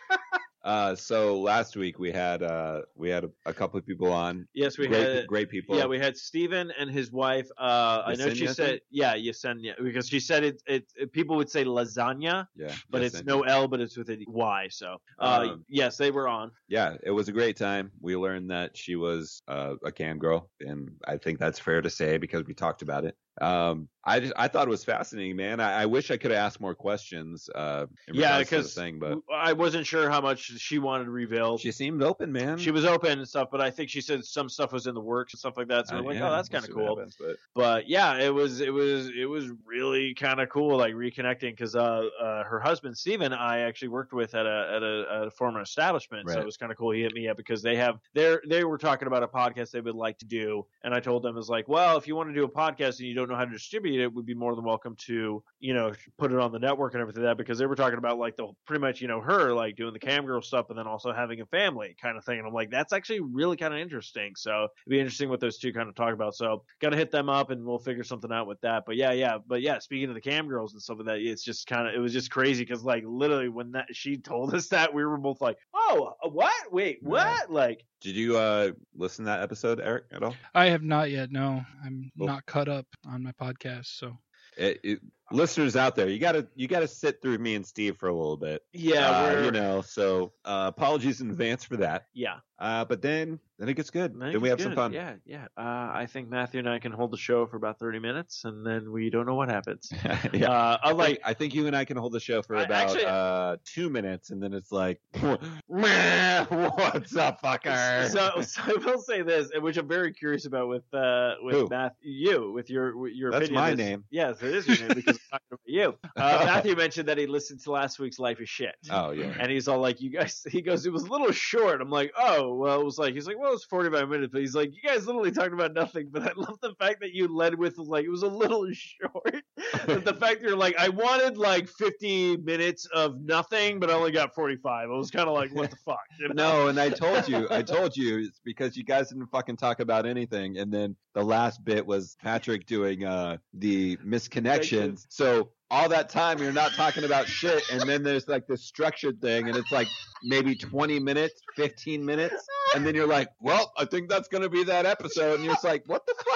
Speaker 4: Uh, so last week we had uh we had a, a couple of people on.
Speaker 3: Yes, we
Speaker 4: great,
Speaker 3: had.
Speaker 4: great people.
Speaker 3: Yeah, we had Steven and his wife. Uh, I know she
Speaker 4: Yesenia,
Speaker 3: said, yeah, Yesenia, because she said it, it, it- People would say lasagna,
Speaker 4: yeah,
Speaker 3: but it's no L, but it's with a Y. So, uh,
Speaker 4: Um,
Speaker 3: yes, they were on.
Speaker 4: yeah, it was a great time. We learned that she was uh, a cam girl, and I think that's fair to say because we talked about it. Um, I just I thought it was fascinating, man. I, I wish I could have asked more questions. Uh,
Speaker 3: Yeah,
Speaker 4: regards to the
Speaker 3: because
Speaker 4: thing, but
Speaker 3: I wasn't sure how much she wanted to reveal.
Speaker 4: she seemed open, man.
Speaker 3: She was open and stuff, but I think she said some stuff was in the works and stuff like that. So
Speaker 4: Uh,
Speaker 3: we're like,
Speaker 4: yeah,
Speaker 3: oh, that's
Speaker 4: we'll
Speaker 3: kind of cool.
Speaker 4: happens, but
Speaker 3: But yeah, it was it was it was really kind of cool, like reconnecting because uh, uh, her husband Steven, I actually worked with at a at a, at a former establishment, so it was kind of cool. He hit me up because they have they they were talking about a podcast they would like to do, and I told them it was like, well, if you want to do a podcast and you don't know how to distribute it, would be more than welcome to you know put it on the network and everything like that because they were talking about like the pretty much you know her like doing the cam girl stuff, and then also having a family kind of thing, and I'm like, that's actually really kind of interesting. So it'd be interesting what those two kind of talk about. So got to hit them up and we'll figure something out with that. But yeah, yeah, but yeah, speaking of the cam girls and stuff like that, it's just kind of it was just crazy because like literally when that she told us that we were both like, oh, uh, what? Wait, what? Like,
Speaker 4: did you uh listen to that episode, Eric, at all?
Speaker 5: I have not yet. No, I'm
Speaker 4: Cool.
Speaker 5: not caught up on my podcast. So
Speaker 4: It, it, listeners out there, you gotta you gotta sit through me and Steve for a little bit.
Speaker 3: yeah,
Speaker 4: Uh, you know. So uh, apologies in advance for that.
Speaker 3: yeah.
Speaker 4: Uh, but then then it gets good.
Speaker 3: I think
Speaker 4: then we have
Speaker 3: it's
Speaker 4: some fun.
Speaker 3: Yeah, yeah. Uh, I think Matthew and I can hold the show for about thirty minutes, and then we don't know what happens.
Speaker 4: yeah.
Speaker 3: Uh,
Speaker 4: I
Speaker 3: unlike
Speaker 4: think, I think you and I can hold the show for
Speaker 3: I-
Speaker 4: about
Speaker 3: actually-
Speaker 4: uh, two minutes, and then it's like, "Meh, what's up, fucker?
Speaker 3: So, so I will say this, which I'm very curious about with uh with
Speaker 4: Who?
Speaker 3: Matthew, you with your with your
Speaker 4: That's
Speaker 3: opinion.
Speaker 4: my
Speaker 3: is-
Speaker 4: name.
Speaker 3: Yes, it is your name because I'm talking about you. Uh, Matthew mentioned that he listened to last week's Life is Shit.
Speaker 4: oh yeah.
Speaker 3: And he's all like, "You guys," he goes, "It was a little short." I'm like, "Oh, well." It was like, he's like, "Well, it's 45 minutes," but he's like, "You guys literally talked about nothing." But I love the fact that you led with like it was a little short. The fact that you're like, I wanted like 50 minutes of nothing, but I only got 45. I was kind of like, "What the fuck?" You know?
Speaker 4: No, and I told you, I told you, it's because you guys didn't fucking talk about anything. And then the last bit was Patrick doing uh the misconnections. So all that time you're not talking about shit, and then there's like this structured thing, and it's like maybe 20 minutes, 15 minutes, and then you're like, well, I think that's gonna be that episode, and you're just like, what the fuck?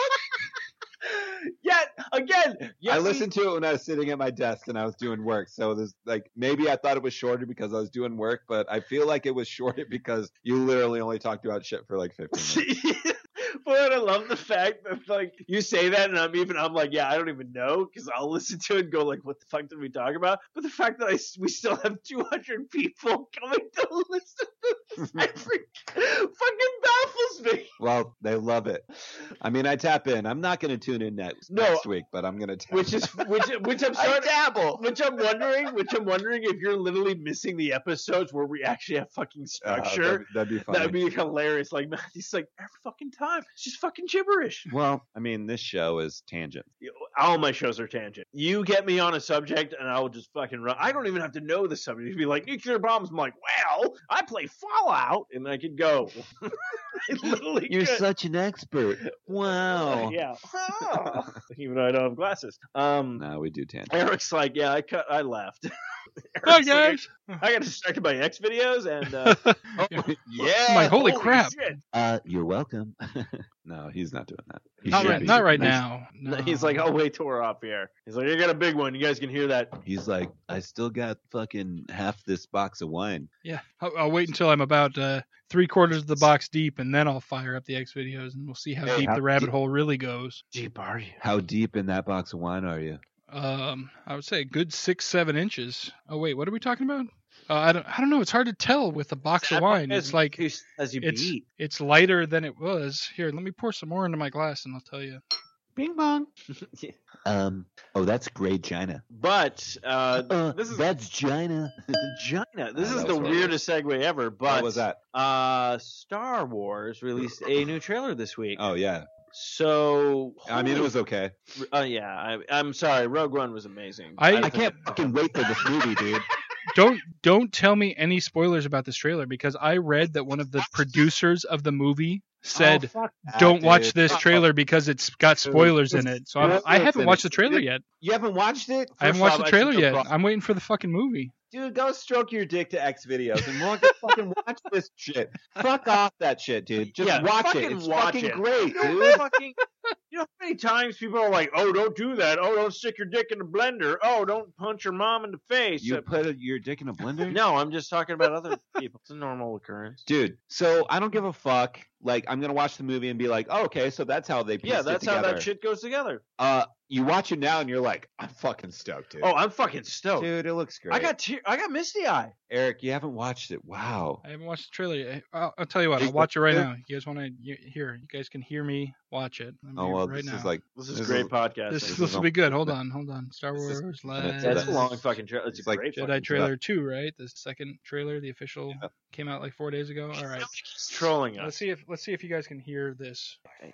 Speaker 3: Yet again,
Speaker 4: I listened to it when I was sitting at my desk and I was doing work. So there's like maybe I thought it was shorter because I was doing work, but I feel like it was shorter because you literally only talked about shit for like 15 minutes.
Speaker 3: but I love the fact that like you say that, and I'm even I'm like, yeah, I don't even know because I'll listen to it and go like, what the fuck did we talk about? But the fact that I we still have 200 people coming to listen to this, freak- fucking baffles me.
Speaker 4: Well, they love it. I mean, I tap in. I'm not going to tune in next,
Speaker 3: No.
Speaker 4: next week, but I'm going to tap
Speaker 3: Which is which which I'm starting.
Speaker 4: dabble.
Speaker 3: Which I'm wondering, which I'm wondering if you're literally missing the episodes where we actually have fucking
Speaker 4: Uh,
Speaker 3: structure.
Speaker 4: that'd, that'd be funny.
Speaker 3: That'd be hilarious. Like Matthew's like every fucking time, it's just fucking gibberish.
Speaker 4: well, I mean, this show is tangent.
Speaker 3: All my shows are tangent. You get me on a subject, and I will just fucking run. I don't even have to know the subject. You'd be like nuclear bombs. I'm like, well, I play Fallout, and I could go. I literally could.
Speaker 4: such an expert. Wow.
Speaker 3: yeah. even though I don't have glasses. Um,
Speaker 4: No, we do tangent.
Speaker 3: Eric's like, yeah, I cut, I left.
Speaker 5: Hi
Speaker 3: Eric's like,
Speaker 5: guys.
Speaker 3: I got distracted by X videos, and uh,
Speaker 4: yeah.
Speaker 5: My holy crap.
Speaker 3: shit.
Speaker 4: Uh, you're welcome. no, he's not doing that. He
Speaker 5: Not right, not right
Speaker 4: He's-
Speaker 5: now. No.
Speaker 3: He's like, I'll wait till we're off here. He's like, I got a big one. You guys can hear that.
Speaker 4: He's like, I still got fucking half this box of wine.
Speaker 5: yeah, I'll, I'll wait until I'm about uh, three quarters of the box deep, and then I'll fire up the X videos, and we'll see how
Speaker 4: Hey,
Speaker 5: deep
Speaker 4: how
Speaker 5: the rabbit
Speaker 4: deep-
Speaker 5: hole really goes.
Speaker 3: Deep are you?
Speaker 4: How deep in that box of wine are you?
Speaker 5: Um, I would say a good six, seven inches. Oh wait, what are we talking about? Uh, I don't, I don't know. It's hard to tell with a box of wine. It's like
Speaker 3: as you
Speaker 5: it's
Speaker 3: beat.
Speaker 5: it's lighter than it was. Here, let me pour some more into my glass, and I'll tell you.
Speaker 4: Bing bong. Um. Oh, that's great China.
Speaker 3: But uh, this is
Speaker 4: that's China.
Speaker 3: China. This
Speaker 4: Oh,
Speaker 3: is
Speaker 4: that
Speaker 3: the
Speaker 4: was
Speaker 3: weirdest segue ever. But
Speaker 4: what was that?
Speaker 3: Uh, Star Wars released a new trailer this week.
Speaker 4: Oh yeah.
Speaker 3: So
Speaker 4: I mean, it was okay.
Speaker 3: Uh, yeah, I, I'm sorry. Rogue One was amazing.
Speaker 5: I-
Speaker 4: I can't fucking wait for this movie, dude.
Speaker 5: Don't don't tell me any spoilers about this trailer because I read that one of the producers of the movie said,
Speaker 3: Oh.
Speaker 5: "Don't watch this trailer because it's got spoilers in it." So I'm, I haven't watched
Speaker 4: it.
Speaker 5: the trailer yet.
Speaker 4: You haven't watched it?
Speaker 5: I haven't watched
Speaker 3: off,
Speaker 5: the trailer yet. I'm waiting for the fucking movie.
Speaker 4: Dude, go stroke your dick to X videos and watch, fucking watch this shit. Fuck off that shit, dude. Just
Speaker 3: Yeah,
Speaker 4: watch it. It's
Speaker 3: watch
Speaker 4: fucking
Speaker 3: it.
Speaker 4: great,
Speaker 3: You know,
Speaker 4: dude.
Speaker 3: fucking, you know how many times people are like, "Oh, don't do that. Oh, don't stick your dick in the blender. Oh, don't punch your mom in the face."
Speaker 4: You
Speaker 3: Uh,
Speaker 4: put a, your dick in a blender?
Speaker 3: no, I'm just talking about other people. It's a normal occurrence.
Speaker 4: Dude, so I don't give a fuck. Like, I'm gonna watch the movie and be like, oh, okay, so that's how they pieced
Speaker 3: Yeah,
Speaker 4: it
Speaker 3: that's how
Speaker 4: together.
Speaker 3: that shit goes together.
Speaker 4: Uh, you watch it now and you're like, I'm fucking stoked, dude.
Speaker 3: Oh, I'm fucking stoked.
Speaker 4: dude, it looks great.
Speaker 3: I got te- I got misty eye.
Speaker 4: Eric. You haven't watched it. Wow.
Speaker 5: I haven't watched the trailer. yet. I'll, I'll tell you what. I'll watch it right now. You guys want to hear? You guys can hear me watch it. I'm
Speaker 4: Oh
Speaker 5: here
Speaker 4: well,
Speaker 5: right
Speaker 4: this
Speaker 5: now.
Speaker 4: is like
Speaker 3: This is
Speaker 4: This
Speaker 3: great
Speaker 4: is-
Speaker 3: podcasting.
Speaker 5: this,
Speaker 4: this
Speaker 5: this
Speaker 4: is
Speaker 5: will be good. Hold on, hold on. Star
Speaker 4: This is-
Speaker 5: Wars.
Speaker 4: that's-
Speaker 3: yeah, it's a long fucking trailer. It's,
Speaker 4: It's
Speaker 3: a
Speaker 4: like
Speaker 3: great
Speaker 5: Jedi
Speaker 3: fucking
Speaker 5: trailer two, right? The second trailer, the official,
Speaker 4: Yep.
Speaker 5: Came out like four days ago. All right.
Speaker 3: He's trolling us.
Speaker 5: Let's see if let's see if you guys can hear this.
Speaker 7: I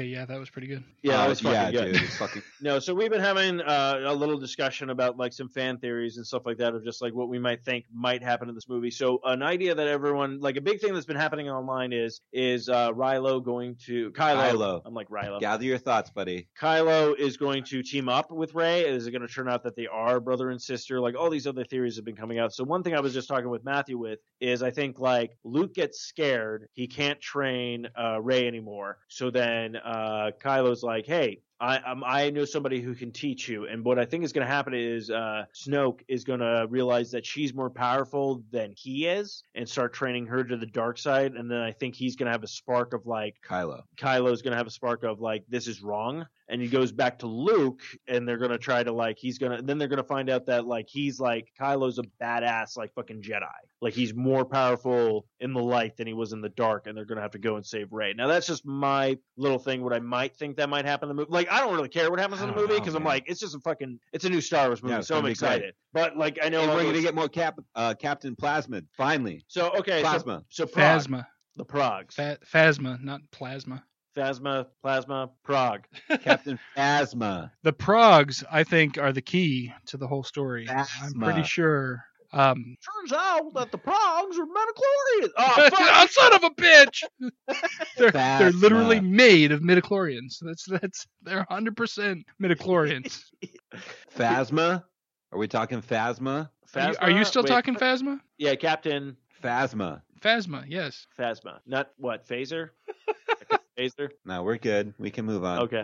Speaker 5: Okay, yeah, that was pretty good.
Speaker 3: Yeah,
Speaker 4: uh,
Speaker 3: that was fucking
Speaker 4: yeah,
Speaker 3: good.
Speaker 4: dude. It's fucking.
Speaker 3: No, so we've been having uh, a little discussion about like some fan theories and stuff like that of just like what we might think might happen in this movie. So an idea that everyone like a big thing that's been happening online is is uh, Rilo going to Kylo.
Speaker 4: Kylo.
Speaker 3: I'm like Rilo.
Speaker 4: Gather your thoughts, buddy.
Speaker 3: Kylo is going to team up with Rey. Is it going to turn out that they are brother and sister? Like all these other theories have been coming out. So one thing I was just talking with Matthew with is I think like Luke gets scared, he can't train uh, Rey anymore. So then uh, Uh, Kylo's like, hey. I um, I know somebody who can teach you, and what I think is going to happen is uh, Snoke is going to realize that she's more powerful than he is, and start training her to the dark side. And then I think he's going to have a spark of like,
Speaker 4: Kylo.
Speaker 3: Kylo's gonna have a spark of like this is wrong, and he goes back to Luke, and they're gonna try to like he's gonna then they're gonna find out that like he's like Kylo's a badass like fucking Jedi, like he's more powerful in the light than he was in the dark, and they're gonna have to go and save Rey. Now that's just my little thing. What I might think that might happen in the movie. Like I don't really care what happens in the movie because I'm like it's just a fucking it's a new Star Wars movie,
Speaker 4: Yeah, it's
Speaker 3: so I'm
Speaker 4: gonna be great.
Speaker 3: excited. But like I know
Speaker 4: Hey,
Speaker 3: all
Speaker 4: we're gonna
Speaker 3: those-
Speaker 4: get more Cap, uh, Captain Plasmid. Finally,
Speaker 3: so okay so,
Speaker 4: Plasma.
Speaker 3: so Prague,
Speaker 5: Phasma,
Speaker 3: the Progs,
Speaker 5: Fa- Phasma, not plasma.
Speaker 3: Phasma, Plasma, Prague.
Speaker 4: Captain Phasma.
Speaker 5: The Progs, I think, are the key to the whole story. I'm pretty sure. Um,
Speaker 3: Turns out that the prongs are midichlorians. Oh, fuck.
Speaker 5: oh, son of a bitch! they're they're literally
Speaker 4: Phasma.
Speaker 5: made of midichlorians. That's that's they're 100 percent midichlorians.
Speaker 4: Phasma. Are we talking Phasma?
Speaker 5: Are you, are you still
Speaker 3: Wait,
Speaker 5: talking Phasma?
Speaker 3: Yeah, Captain
Speaker 4: Phasma.
Speaker 5: Phasma, yes.
Speaker 3: Phasma. Not what? Phaser? Phaser?
Speaker 4: No, we're good. We can move on.
Speaker 3: Okay.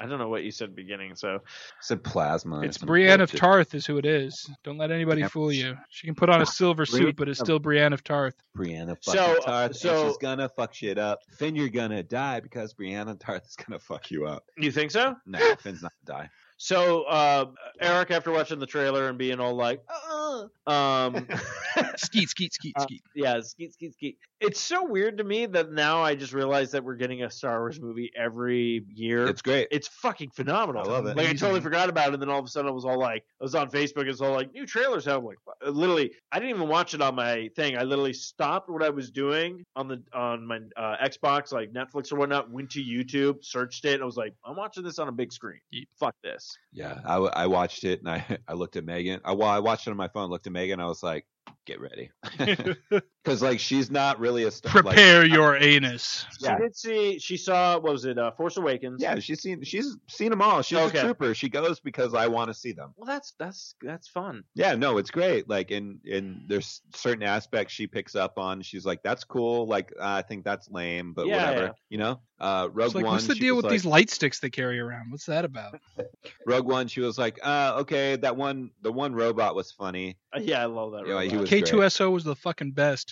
Speaker 3: I don't know what you said beginning. So
Speaker 4: said plasma.
Speaker 5: It's
Speaker 4: some
Speaker 5: Brienne of. Tarth is who it is. Don't let anybody
Speaker 4: Yeah.
Speaker 5: fool you. She can put on a silver suit, but it's still Brienne of Tarth.
Speaker 4: Brianna
Speaker 3: So,
Speaker 4: fucking
Speaker 3: uh,
Speaker 4: Tarth, and
Speaker 3: so-
Speaker 4: she's gonna fuck shit up. Finn, you're gonna die because Brianna of Tarth is gonna fuck you up.
Speaker 3: you think so?
Speaker 4: No, Finn's not gonna die.
Speaker 3: So uh, Eric, after watching the trailer and being all like, uh, um,
Speaker 5: Skeet, skeet, skeet,
Speaker 3: Uh,
Speaker 5: skeet.
Speaker 3: yeah, skeet, skeet, skeet. It's so weird to me that now I just realized that we're getting a Star Wars movie every year.
Speaker 4: It's great.
Speaker 3: It's fucking phenomenal.
Speaker 4: I love it.
Speaker 3: Like I totally forgot about it, and then all of a sudden I was all like, I was on Facebook, it's all like new trailers. I'm like, uh, literally, I didn't even watch it on my thing. I literally stopped what I was doing on the on my uh, Xbox, like Netflix or whatnot. Went to YouTube, searched it. And I was like, I'm watching this on a big screen.
Speaker 5: Yeet.
Speaker 3: Fuck this.
Speaker 4: Yeah, I, I watched it and I I looked at Megan. I, well, I watched it on my phone. Looked at Megan. I was like, get ready, because like she's not really a star. like-
Speaker 5: Prepare your anus.
Speaker 3: She
Speaker 4: Yeah.
Speaker 3: did see. She saw. What was it? Uh, Force Awakens.
Speaker 4: yeah, she's seen she's seen them all. She's
Speaker 3: Okay.
Speaker 4: a trooper. She goes because I want to see them.
Speaker 3: Well, that's that's that's fun.
Speaker 4: Yeah, no, it's great. Like, and and there's certain aspects she picks up on. She's like, "That's cool." Like, uh, I think that's lame, but
Speaker 3: Yeah,
Speaker 4: whatever.
Speaker 3: yeah.
Speaker 4: You know, uh, Rogue
Speaker 5: like,
Speaker 4: One.
Speaker 5: what's the deal with
Speaker 4: like-
Speaker 5: these light sticks they carry around? What's that about?
Speaker 4: Rogue One? She was like, uh, "Okay, that one, the one robot was funny.
Speaker 3: Uh, yeah, I love that.
Speaker 4: Yeah, he
Speaker 3: robot.
Speaker 5: K2SO was the fucking best.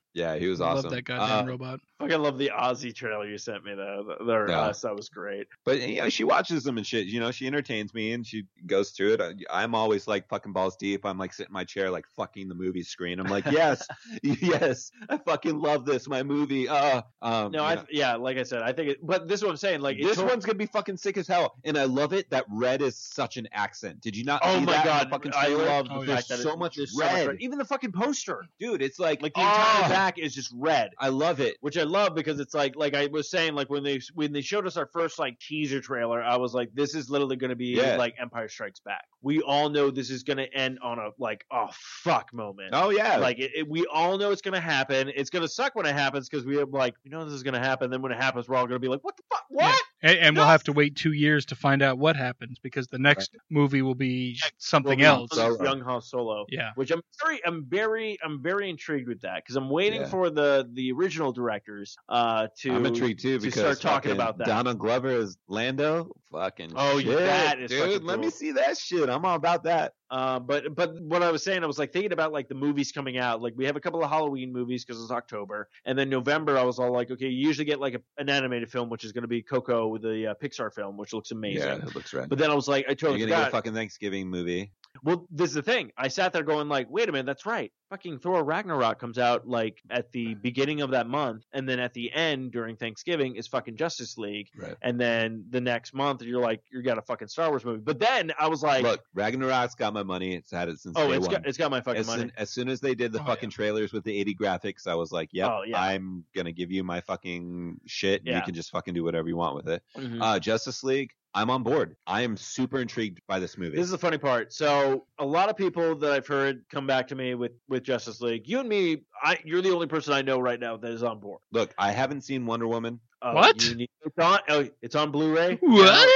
Speaker 4: Yeah, he was
Speaker 5: I
Speaker 4: awesome.
Speaker 5: love that goddamn
Speaker 4: Uh,
Speaker 5: robot.
Speaker 3: Fucking love the Aussie trailer you sent me though. The, the
Speaker 4: Yeah.
Speaker 3: us, that was great.
Speaker 4: But you know, she watches them and shit. You know, she entertains me and she goes through it. I, I'm always like fucking balls deep. I'm like sitting in my chair, like fucking the movie screen. I'm like, yes, yes, I fucking love this, my movie. Uh, um,
Speaker 3: No, I
Speaker 4: know.
Speaker 3: yeah, like I said, I think. It, but this is what I'm saying. Like
Speaker 4: this one's gonna be fucking sick as hell, and I love it. That red is such an accent. Did you not?
Speaker 3: Oh
Speaker 4: see
Speaker 3: my
Speaker 4: that
Speaker 3: god,
Speaker 4: fucking
Speaker 3: I
Speaker 4: trailer?
Speaker 3: love the
Speaker 5: Oh,
Speaker 3: fact that
Speaker 4: There's
Speaker 3: it-
Speaker 4: so much red.
Speaker 3: Even the fucking poster,
Speaker 4: dude. It's like
Speaker 3: like the entire
Speaker 4: oh,
Speaker 3: back is just red.
Speaker 4: I love it.
Speaker 3: which I love because it's like like I was saying like when they when they showed us our first like teaser trailer, I was like, this is literally going to be
Speaker 4: Yeah.
Speaker 3: like Empire Strikes Back. We all know this is going to end on a like oh fuck moment.
Speaker 4: Oh yeah,
Speaker 3: Like it, it- we all know it's going to happen. It's going to suck when it happens because we have like we know this is going to happen. Then when it happens, we're all going to be like, what the fuck? What?
Speaker 5: And, and we'll have to wait two years to find out what happens because the next movie will be something
Speaker 3: Well,
Speaker 5: else.
Speaker 3: Young Han Solo.
Speaker 5: Yeah.
Speaker 3: Which I'm very, I'm very, I'm very intrigued with that because I'm waiting
Speaker 4: Yeah.
Speaker 3: for the the original directors uh to
Speaker 4: I'm intrigued too
Speaker 3: to
Speaker 4: because
Speaker 3: start talking about that.
Speaker 4: Donald Glover is Lando. Fucking
Speaker 3: Oh,
Speaker 4: shit,
Speaker 3: that is
Speaker 4: dude. Let me see that shit. I'm all about that.
Speaker 3: Uh, but but what I was saying, I was like thinking about like the movies coming out. Like we have a couple of Halloween movies because it's October, and then November I was all like, okay, you usually get like a, an animated film, which is going to be Coco with the uh, Pixar film, which looks amazing.
Speaker 4: Yeah, it looks right.
Speaker 3: But then I was like, I told
Speaker 4: You're
Speaker 3: totally
Speaker 4: gonna get a fucking Thanksgiving movie.
Speaker 3: Well, this is the thing. I sat there going like, wait a minute, that's right. Fucking Thor Ragnarok comes out like at the beginning of that month, and then at the end during Thanksgiving is fucking Justice League,
Speaker 4: Right.
Speaker 3: and then the next month you're like, you got a fucking Star Wars movie. But then I was like,
Speaker 4: Look, Ragnarok's got my money. It's had it since
Speaker 3: oh,
Speaker 4: day
Speaker 3: it's
Speaker 4: one.
Speaker 3: got it's got my fucking
Speaker 4: as,
Speaker 3: money.
Speaker 4: soon, as soon as they did the
Speaker 5: Oh,
Speaker 4: fucking trailers with the 80 graphics, I was like, "Yep,
Speaker 3: Oh, yeah.
Speaker 4: I'm gonna give you my fucking shit. And
Speaker 3: Yeah.
Speaker 4: You can just fucking do whatever you want with it."
Speaker 3: Mhm.
Speaker 4: Uh, Justice League, I'm on board. I am super intrigued by this movie.
Speaker 3: This is the funny part. So a lot of people that I've heard come back to me with with Justice League. You and me, I you're the only person I know right now that is on board.
Speaker 4: Look, I haven't seen Wonder Woman.
Speaker 3: Uh,
Speaker 5: What?
Speaker 3: you need- it's on. Oh, it's on Blu-ray.
Speaker 5: What?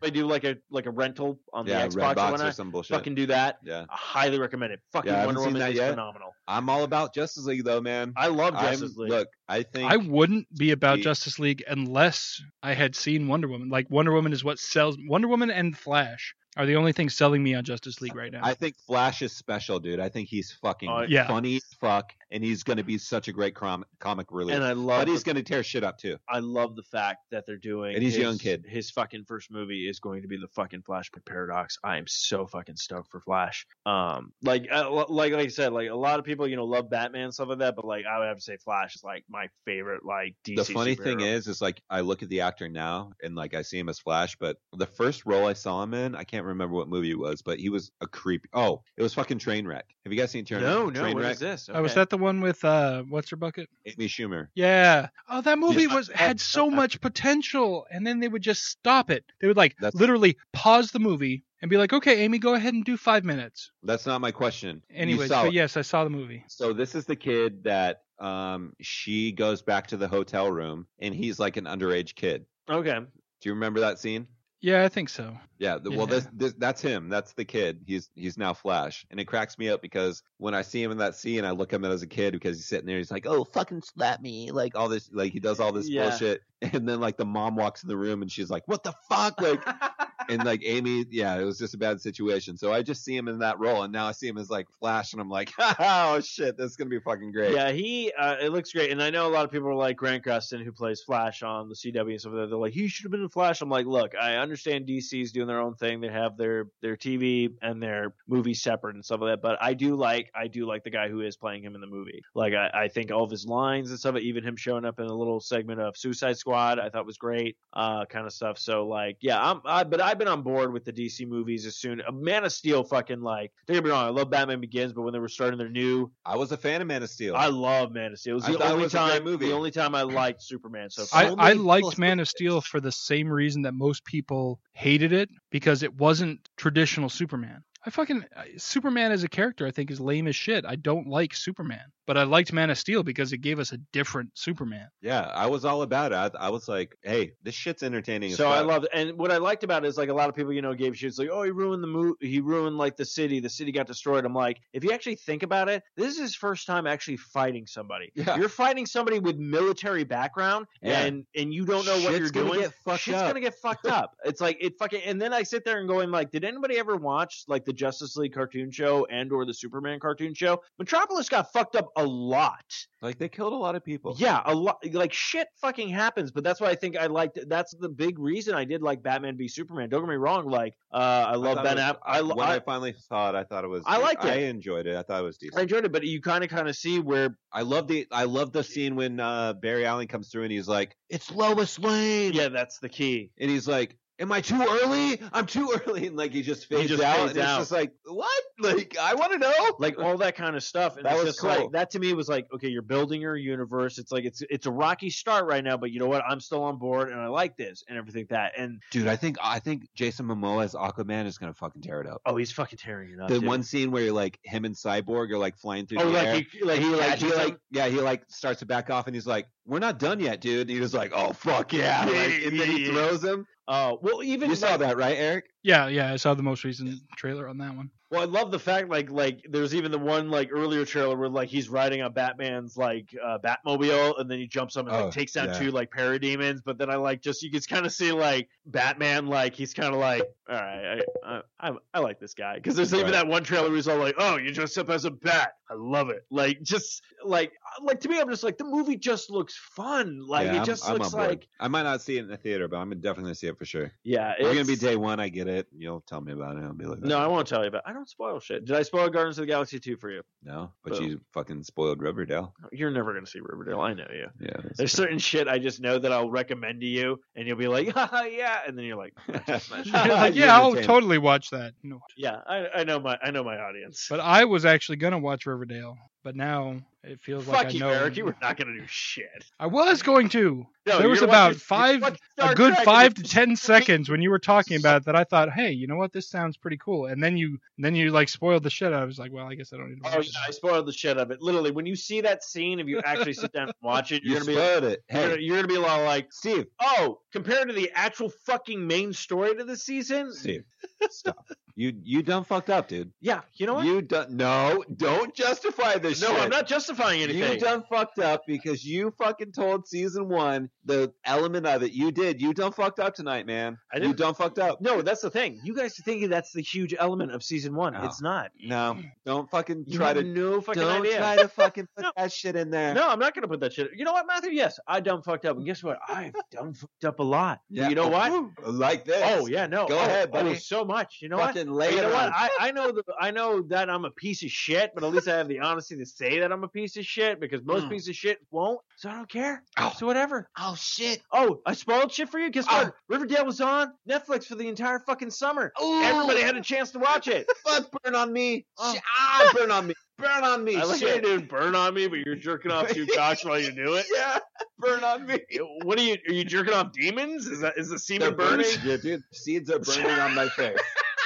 Speaker 3: They do like a like a rental on
Speaker 4: yeah,
Speaker 3: the Xbox or
Speaker 4: Redbox or
Speaker 3: whatnot.
Speaker 4: some bullshit.
Speaker 3: Fucking do that.
Speaker 4: yeah,
Speaker 3: I highly recommend it. Fucking
Speaker 4: Yeah, I haven't
Speaker 3: Wonder
Speaker 4: seen
Speaker 3: Woman
Speaker 4: that
Speaker 3: is
Speaker 4: yet.
Speaker 3: phenomenal.
Speaker 4: I'm all about Justice League though, man.
Speaker 3: I love
Speaker 4: I'm-
Speaker 3: Justice League.
Speaker 4: Look, I think
Speaker 5: I wouldn't be about
Speaker 4: the-
Speaker 5: Justice League unless I had seen Wonder Woman. Like Wonder Woman is what sells. Wonder Woman and Flash are the only things selling me on Justice League right now.
Speaker 4: I think Flash is special, dude. I think he's fucking
Speaker 3: Oh,
Speaker 5: yeah.
Speaker 4: funny as fuck, and he's gonna be such a great com- comic relief.
Speaker 3: and I love.
Speaker 4: but he's
Speaker 3: the,
Speaker 4: gonna tear shit up too.
Speaker 3: I love the fact that they're doing.
Speaker 4: And he's a young kid.
Speaker 3: His fucking first movie is going to be the fucking Flashpoint Paradox. I am so fucking stoked for Flash. Um, like, uh, like, like I said, like a lot of people, you know, love Batman and stuff like that, but like I would have to say Flash is like my favorite. Like DC.
Speaker 4: the funny thing is, is like I look at the actor now and like I see him as Flash, but the first role I saw him in, I can't remember what movie it was, but he was a creep. Oh, it was fucking Trainwreck. Have you guys seen Train-
Speaker 3: no, no, what
Speaker 4: Trainwreck?
Speaker 3: is this?
Speaker 5: Oh, was that the one with uh, what's her bucket?
Speaker 4: Amy Schumer.
Speaker 5: Yeah. Oh, that movie
Speaker 4: Yeah.
Speaker 5: was had so much potential, and then they would just stop it. They would like
Speaker 4: That's-
Speaker 5: literally pause the movie and be like, "Okay, Amy, go ahead and do five minutes."
Speaker 4: That's not my question. You
Speaker 5: Anyways, but
Speaker 4: it.
Speaker 5: yes, I saw the movie.
Speaker 4: So this is the kid that um she goes back to the hotel room and he's like an underage kid.
Speaker 3: Okay.
Speaker 4: Do you remember that scene?
Speaker 5: Yeah, I think so.
Speaker 4: Yeah, the, well, this, this that's him. That's the kid. He's he's now Flash, and it cracks me up because when I see him in that scene, I look at him as a kid because he's sitting there. He's like, "Oh, fucking slap me!" Like all this, like he does all this
Speaker 3: Yeah.
Speaker 4: bullshit, and then like the mom walks in the room and she's like, "What the fuck?" Like and like Amy, yeah, it was just a bad situation. So I just see him in that role, and now I see him as like Flash, and I'm like, oh shit, this is gonna be fucking great.
Speaker 3: Yeah, he uh, it looks great, and I know a lot of people are like Grant Gustin, who plays Flash on the CW and stuff. like that. They're like, he should have been in Flash. I'm like, look, I understand DC's doing their own thing. They have their their TV and their movies separate and stuff like that. But I do like I do like the guy who is playing him in the movie. Like I, I think all of his lines and stuff, even him showing up in a little segment of Suicide Squad, I thought was great, uh, kind of stuff. So like, yeah, I'm, I, but I've been on board with the DC movies as soon. uh, Man of Steel, fucking like, don't get me wrong, I love Batman Begins, but when they were starting their new
Speaker 4: I was a fan of Man of Steel.
Speaker 3: I love Man of Steel. It was
Speaker 4: I
Speaker 3: the only
Speaker 4: was
Speaker 3: time
Speaker 4: movie.
Speaker 3: the only time I liked Superman. So
Speaker 5: I, I liked Man of Steel for the same reason that most people hated it because it wasn't traditional Superman. I fucking Superman as a character I think is lame as shit. I don't like Superman, but I liked Man of Steel because it gave us a different Superman.
Speaker 4: yeah, I was all about it. I, I was like, hey, this shit's entertaining.
Speaker 3: So I
Speaker 4: fuck.
Speaker 3: love it. And what I liked about it is like a lot of people, you know, gave shit. Like, oh, he ruined the movie. He ruined like the city. The city got destroyed. I'm like, if you actually think about it, this is his first time actually fighting somebody.
Speaker 4: Yeah.
Speaker 3: You're fighting somebody with military background,
Speaker 4: Yeah.
Speaker 3: and and you don't know what you're
Speaker 4: gonna
Speaker 3: doing.
Speaker 4: get fucked
Speaker 3: Shit's
Speaker 4: up.
Speaker 3: gonna get fucked up. It's like it fucking. And then I sit there and going like, did anybody ever watch like the Justice League cartoon show and or the Superman cartoon show? Metropolis got fucked up a lot.
Speaker 4: Like they killed a lot of people.
Speaker 3: Yeah, a lot like shit fucking happens, but that's why I think I liked. That's the big reason I did like Batman v Superman. Don't get me wrong, like uh, I love
Speaker 4: thought
Speaker 3: Ben App. I,
Speaker 4: when I,
Speaker 3: I,
Speaker 4: finally saw it, I thought it was.
Speaker 3: I liked it.
Speaker 4: I enjoyed it. I thought it was decent.
Speaker 3: I enjoyed it, but you kind of kind of see where
Speaker 4: I love the I love the scene when uh, Barry Allen comes through and he's like, "It's Lois Lane,"
Speaker 3: yeah, that's the key.
Speaker 4: and he's like, "Am I too early? I'm too early," and like he just fades He
Speaker 3: just
Speaker 4: out,
Speaker 3: fades
Speaker 4: and it's just like, "What? Like I want to know."
Speaker 3: Like all that kind of stuff, and
Speaker 4: That
Speaker 3: it's
Speaker 4: was
Speaker 3: just like
Speaker 4: cool.
Speaker 3: that to me was like, okay, you're building your universe. It's like it's it's a rocky start right now, but you know what? I'm still on board, and I like this and everything like that. And
Speaker 4: Dude, I think I think Jason Momoa as Aquaman is gonna fucking tear it up.
Speaker 3: oh, he's fucking tearing it up.
Speaker 4: the
Speaker 3: dude.
Speaker 4: one scene where you're like him and Cyborg are like flying through
Speaker 3: oh,
Speaker 4: the air.
Speaker 3: like he like
Speaker 4: he like he like yeah he like starts to back off and he's like we're not done yet dude and he was like oh fuck yeah, like, and then he throws him
Speaker 3: Oh, well, even
Speaker 4: you saw
Speaker 3: like-
Speaker 4: that right Eric
Speaker 5: Yeah, yeah, I saw the most recent trailer on that one.
Speaker 3: Well, I love the fact like like there's even the one like earlier trailer where like he's riding on Batman's like uh, Batmobile and then he jumps up and
Speaker 4: Oh,
Speaker 3: like takes down
Speaker 4: yeah.
Speaker 3: two like parademons. But then I like just you can kind of see like Batman like he's kind of like all right I I, I, I like this guy. Because there's even that one trailer where he's all like oh you dress up as a bat. I love it. Like just like like to me I'm just like the movie just looks fun. Like
Speaker 4: yeah,
Speaker 3: it just
Speaker 4: I'm,
Speaker 3: looks
Speaker 4: board.
Speaker 3: like
Speaker 4: I might not see it in the theater but I'm definitely gonna see it for sure.
Speaker 3: Yeah
Speaker 4: it's gonna be day one I get it. You'll tell me about it. I'll be like
Speaker 3: no I won't tell you about I don't spoil shit did I spoil Guardians of the Galaxy 2 for you
Speaker 4: no but
Speaker 3: Boom.
Speaker 4: you fucking spoiled Riverdale
Speaker 3: you're never gonna see Riverdale I know you
Speaker 4: yeah
Speaker 3: There's
Speaker 4: fair.
Speaker 3: certain shit I just know that I'll recommend to you, and you'll be like, Haha, yeah, and then you're like,
Speaker 5: like,
Speaker 4: You're
Speaker 5: yeah, I'll totally watch that. No.
Speaker 3: yeah, I, I know my I know my audience.
Speaker 5: But I was actually gonna watch Riverdale, but now it feels
Speaker 3: Fuck
Speaker 5: like I
Speaker 3: you,
Speaker 5: know.
Speaker 3: Eric. You were not gonna do shit.
Speaker 5: I was going to.
Speaker 3: No,
Speaker 5: there was about
Speaker 3: watching-
Speaker 5: five,
Speaker 3: you're watching Star
Speaker 5: a good
Speaker 3: Trek,
Speaker 5: five to
Speaker 3: it's-
Speaker 5: ten seconds when you were talking about it that I thought, hey, you know what, this sounds pretty cool. And then you, then you like spoiled the shit. out. I was like, well, I guess I don't need to
Speaker 3: Oh yeah, I spoiled the shit of it. Literally, when you see that scene, if you actually sit down and watch it,
Speaker 4: you
Speaker 3: you're gonna be
Speaker 4: spoiled it
Speaker 3: you're,
Speaker 4: hey
Speaker 3: gonna, you're gonna be a lot like,
Speaker 4: Steve
Speaker 3: oh, compared to the actual fucking main story to the season,
Speaker 4: Steve stop you you done fucked up dude
Speaker 3: yeah, you know what?
Speaker 4: you done no don't justify this shit.
Speaker 3: no,
Speaker 4: shit
Speaker 3: I'm not justifying anything.
Speaker 4: You done fucked up because you fucking told season one the element of it. You did. You done fucked up tonight, man.
Speaker 3: I
Speaker 4: You
Speaker 3: didn't-
Speaker 4: done fucked up.
Speaker 3: no, that's the thing. You guys are thinking that's the huge element of season one.
Speaker 4: No.
Speaker 3: It's not.
Speaker 4: No, don't fucking
Speaker 3: You
Speaker 4: try
Speaker 3: have
Speaker 4: to.
Speaker 3: no fucking idea.
Speaker 4: Don't
Speaker 3: idea.
Speaker 4: try to fucking put
Speaker 3: No.
Speaker 4: that shit in there.
Speaker 3: No, I'm not gonna put that shit. You know what, Matthew? Yes, I done fucked up, and guess what? I've done fucked up a lot.
Speaker 4: Yeah.
Speaker 3: You know what?
Speaker 4: Like this.
Speaker 3: Oh yeah, no.
Speaker 4: Go
Speaker 3: oh,
Speaker 4: ahead,
Speaker 3: oh,
Speaker 4: buddy.
Speaker 3: so much. You know what?
Speaker 4: Fucking lay
Speaker 3: you
Speaker 4: it
Speaker 3: know what? I, I know the, I know that I'm a piece of shit, but at least I have the honesty to say that I'm a piece of shit because most
Speaker 4: Mm.
Speaker 3: pieces of shit won't. So I don't care.
Speaker 4: Ow.
Speaker 3: So whatever.
Speaker 4: Oh shit.
Speaker 3: Oh, I spoiled shit for you. Guess what? Riverdale was on Netflix for the entire fucking summer.
Speaker 4: Ooh.
Speaker 3: Everybody had a chance to watch it.
Speaker 4: Fuck, burn on me.
Speaker 3: Oh.
Speaker 4: Ah, burn on me. Burn on me.
Speaker 3: I like how
Speaker 4: shit.
Speaker 3: didn't burn on me, but you're jerking off two cocks while you do it.
Speaker 4: Yeah, burn on me.
Speaker 3: What are you? Are you jerking off demons? Is that is the semen
Speaker 4: burning.
Speaker 3: burning?
Speaker 4: Yeah, dude. Seeds are burning on my face.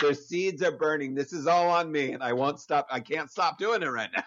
Speaker 4: Their seeds are burning. This is all on me, and I won't stop. I can't stop doing it right now.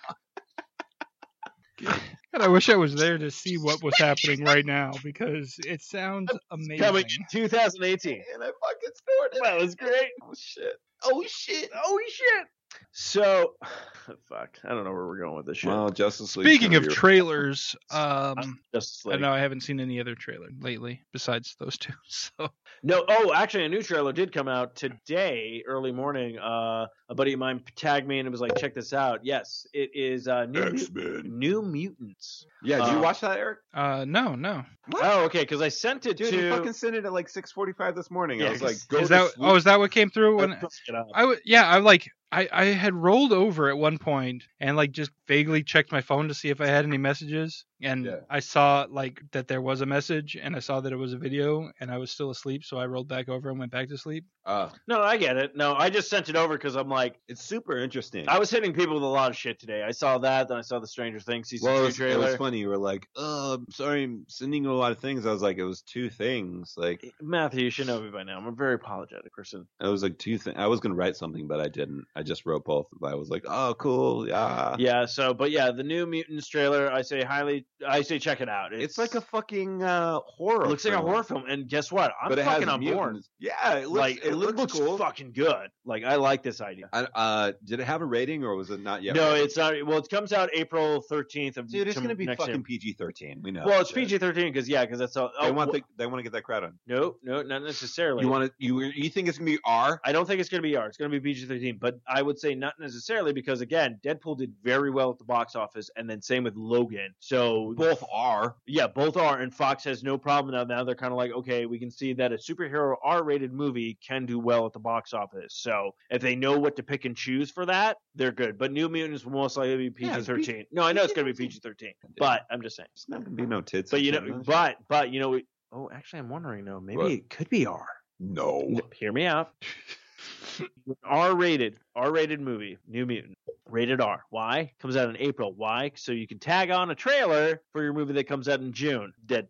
Speaker 5: God, I wish I was there to see what was happening right now because it sounds amazing.
Speaker 3: Coming 2018.
Speaker 4: And I fucking snorted.
Speaker 3: That was great.
Speaker 4: Oh shit. Oh shit.
Speaker 3: Oh shit. So, fuck. I don't know where we're going with this shit.
Speaker 4: Well, Justice League.
Speaker 5: Speaking of trailers, um,
Speaker 3: Justice
Speaker 5: I know I haven't seen any other trailer lately besides those two. So
Speaker 3: No, oh, actually, a new trailer did come out today, early morning. Uh, a buddy of mine tagged me and it was like, "Check this out." Yes, it is uh, new,
Speaker 4: X-Men.
Speaker 3: new mutants.
Speaker 4: Yeah, did you
Speaker 3: Uh,
Speaker 4: watch that, Eric?
Speaker 5: uh, no, no.
Speaker 3: Oh, okay, because I sent it
Speaker 4: Dude,
Speaker 3: to.
Speaker 4: you fucking sent it at like 6:45 this morning.
Speaker 3: Yeah,
Speaker 4: I was like,
Speaker 3: is
Speaker 4: go
Speaker 5: is
Speaker 4: to
Speaker 5: that
Speaker 4: sleep.
Speaker 5: oh is that what came through when
Speaker 3: Get up.
Speaker 5: I w- yeah I like I I had rolled over at one point and like just vaguely checked my phone to see if I had any messages and
Speaker 4: Yeah.
Speaker 5: I saw like that there was a message and I saw that it was a video and I was still asleep so I rolled back over and went back to sleep.
Speaker 4: Uh,
Speaker 3: No, I get it. No, I just sent it over because I'm like,
Speaker 4: it's super interesting.
Speaker 3: I was hitting people with a lot of shit today. I saw that, then I saw the Stranger Things season
Speaker 4: well, it
Speaker 3: two
Speaker 4: was, it was funny. You were like, "Oh, I'm sorry, I'm sending you a lot of things." I was like, "It was two things." Like,
Speaker 3: Matthew, you should know me by now. I'm a very apologetic person.
Speaker 4: it was like two things. I was gonna write something, but I didn't. I just wrote both. I was like, "Oh, cool, yeah."
Speaker 3: Yeah. So, but yeah, the new Mutants trailer. I say highly. I say check it out.
Speaker 4: It's, like a fucking uh, horror.
Speaker 3: It looks like a horror film, and guess what? I'm
Speaker 4: but
Speaker 3: fucking on board.
Speaker 4: mutants. Yeah, it looks,
Speaker 3: like
Speaker 4: it, looks, cool.
Speaker 3: fucking good. Like I like this idea.
Speaker 4: I, uh, did it have a rating or was it not yet?
Speaker 3: no,
Speaker 4: rated?
Speaker 3: it's not. Well, it comes out April 13th of
Speaker 4: dude, it's gonna be fucking. PG-13. We know.
Speaker 3: Well, it's. PG-13 because yeah, because that's all.
Speaker 4: They
Speaker 3: oh,
Speaker 4: want
Speaker 3: wh-
Speaker 4: the, they want to get that crowd on.
Speaker 3: no, no, not necessarily.
Speaker 4: You want to you you think it's gonna be R?
Speaker 3: I don't think it's going to be R. It's going to be PG-13, but I would say not necessarily because again, Deadpool did very well at the box office, and then same with Logan. So
Speaker 4: Both are.
Speaker 3: yeah, both are, and Fox has no problem now. Now they're kind of like, okay, we can see that a superhero R-rated movie can do well at the box office. So if they know what to pick and choose for that, they're good. But New Mutants will most likely be
Speaker 4: Yeah, it's
Speaker 3: PG-13. no, I know it's going to be PG-13, but I'm just saying.
Speaker 4: There's not gonna be no tits.
Speaker 3: But you know,
Speaker 4: in
Speaker 3: but but you know, we, oh, actually, I'm wondering though, maybe
Speaker 4: What?
Speaker 3: it could be R.
Speaker 4: no.
Speaker 3: Hear me out. R-rated, R-rated movie, New Mutant, rated R. Why? Comes out in April. Why? So you can tag on a trailer for your movie that comes out in June. Dead.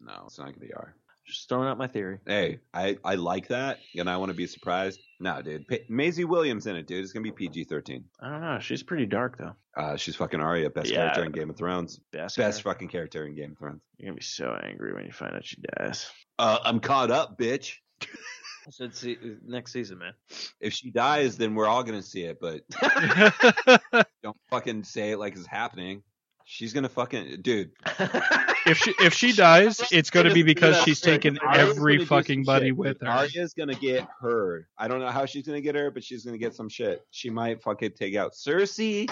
Speaker 4: No, it's not gonna be R.
Speaker 3: Just throwing out my theory.
Speaker 4: Hey, I I like that, and I want to be surprised. No, dude, Pa- Maisie Williams in it, dude. It's gonna be PG-13.
Speaker 3: I don't know. She's pretty dark though.
Speaker 4: Uh, she's fucking Arya, best
Speaker 3: Yeah.
Speaker 4: character in Game of Thrones.
Speaker 3: Best.
Speaker 4: Best
Speaker 3: character.
Speaker 4: fucking character in Game of Thrones.
Speaker 3: You're gonna be so angry when you find out she dies.
Speaker 4: Uh, I'm caught up, bitch.
Speaker 3: I said, see, next season, man.
Speaker 4: If she dies, then we're all gonna see it, but don't fucking say it like it's happening. She's gonna fucking dude.
Speaker 5: if she if she dies, it's going to be because she's taken
Speaker 4: Arya's
Speaker 5: every fucking buddy
Speaker 4: shit,
Speaker 5: with
Speaker 4: dude.
Speaker 5: her.
Speaker 4: Arya's gonna get her. I don't know how she's gonna get her, but she's gonna get some shit. She might fucking take out Cersei.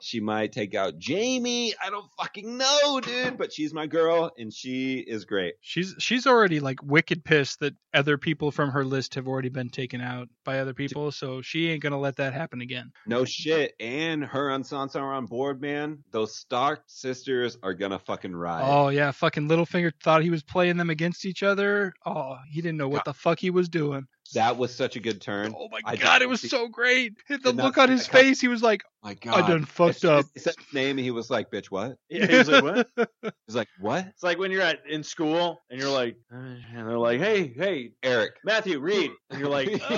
Speaker 4: She might take out Jaime. I don't fucking know, dude. But she's my girl, and she is great.
Speaker 5: She's she's already like wicked pissed that other people from her list have already been taken out by other people, so she ain't gonna let that happen again.
Speaker 4: No shit. And her and Sansa are on board, man. Those Stark sisters are gonna fucking ride.
Speaker 5: Oh yeah, fucking Littlefinger thought he was playing them against each other. Oh, he didn't know what the fuck he was doing.
Speaker 4: That was such a good turn.
Speaker 5: Oh my
Speaker 4: I
Speaker 5: god, it was
Speaker 4: see-
Speaker 5: so great. The look on his
Speaker 4: that
Speaker 5: face, he was like,
Speaker 4: My god, I
Speaker 5: done fucked
Speaker 4: He-
Speaker 5: up.
Speaker 4: He said his name, and he was like, "Bitch, what?"
Speaker 3: Yeah, he was like, what?
Speaker 4: He's like, "What?"
Speaker 3: It's like when you're at in school and you're like, uh, and they're like, hey, hey,
Speaker 4: Eric.
Speaker 3: Matthew, read, and you're like, uh,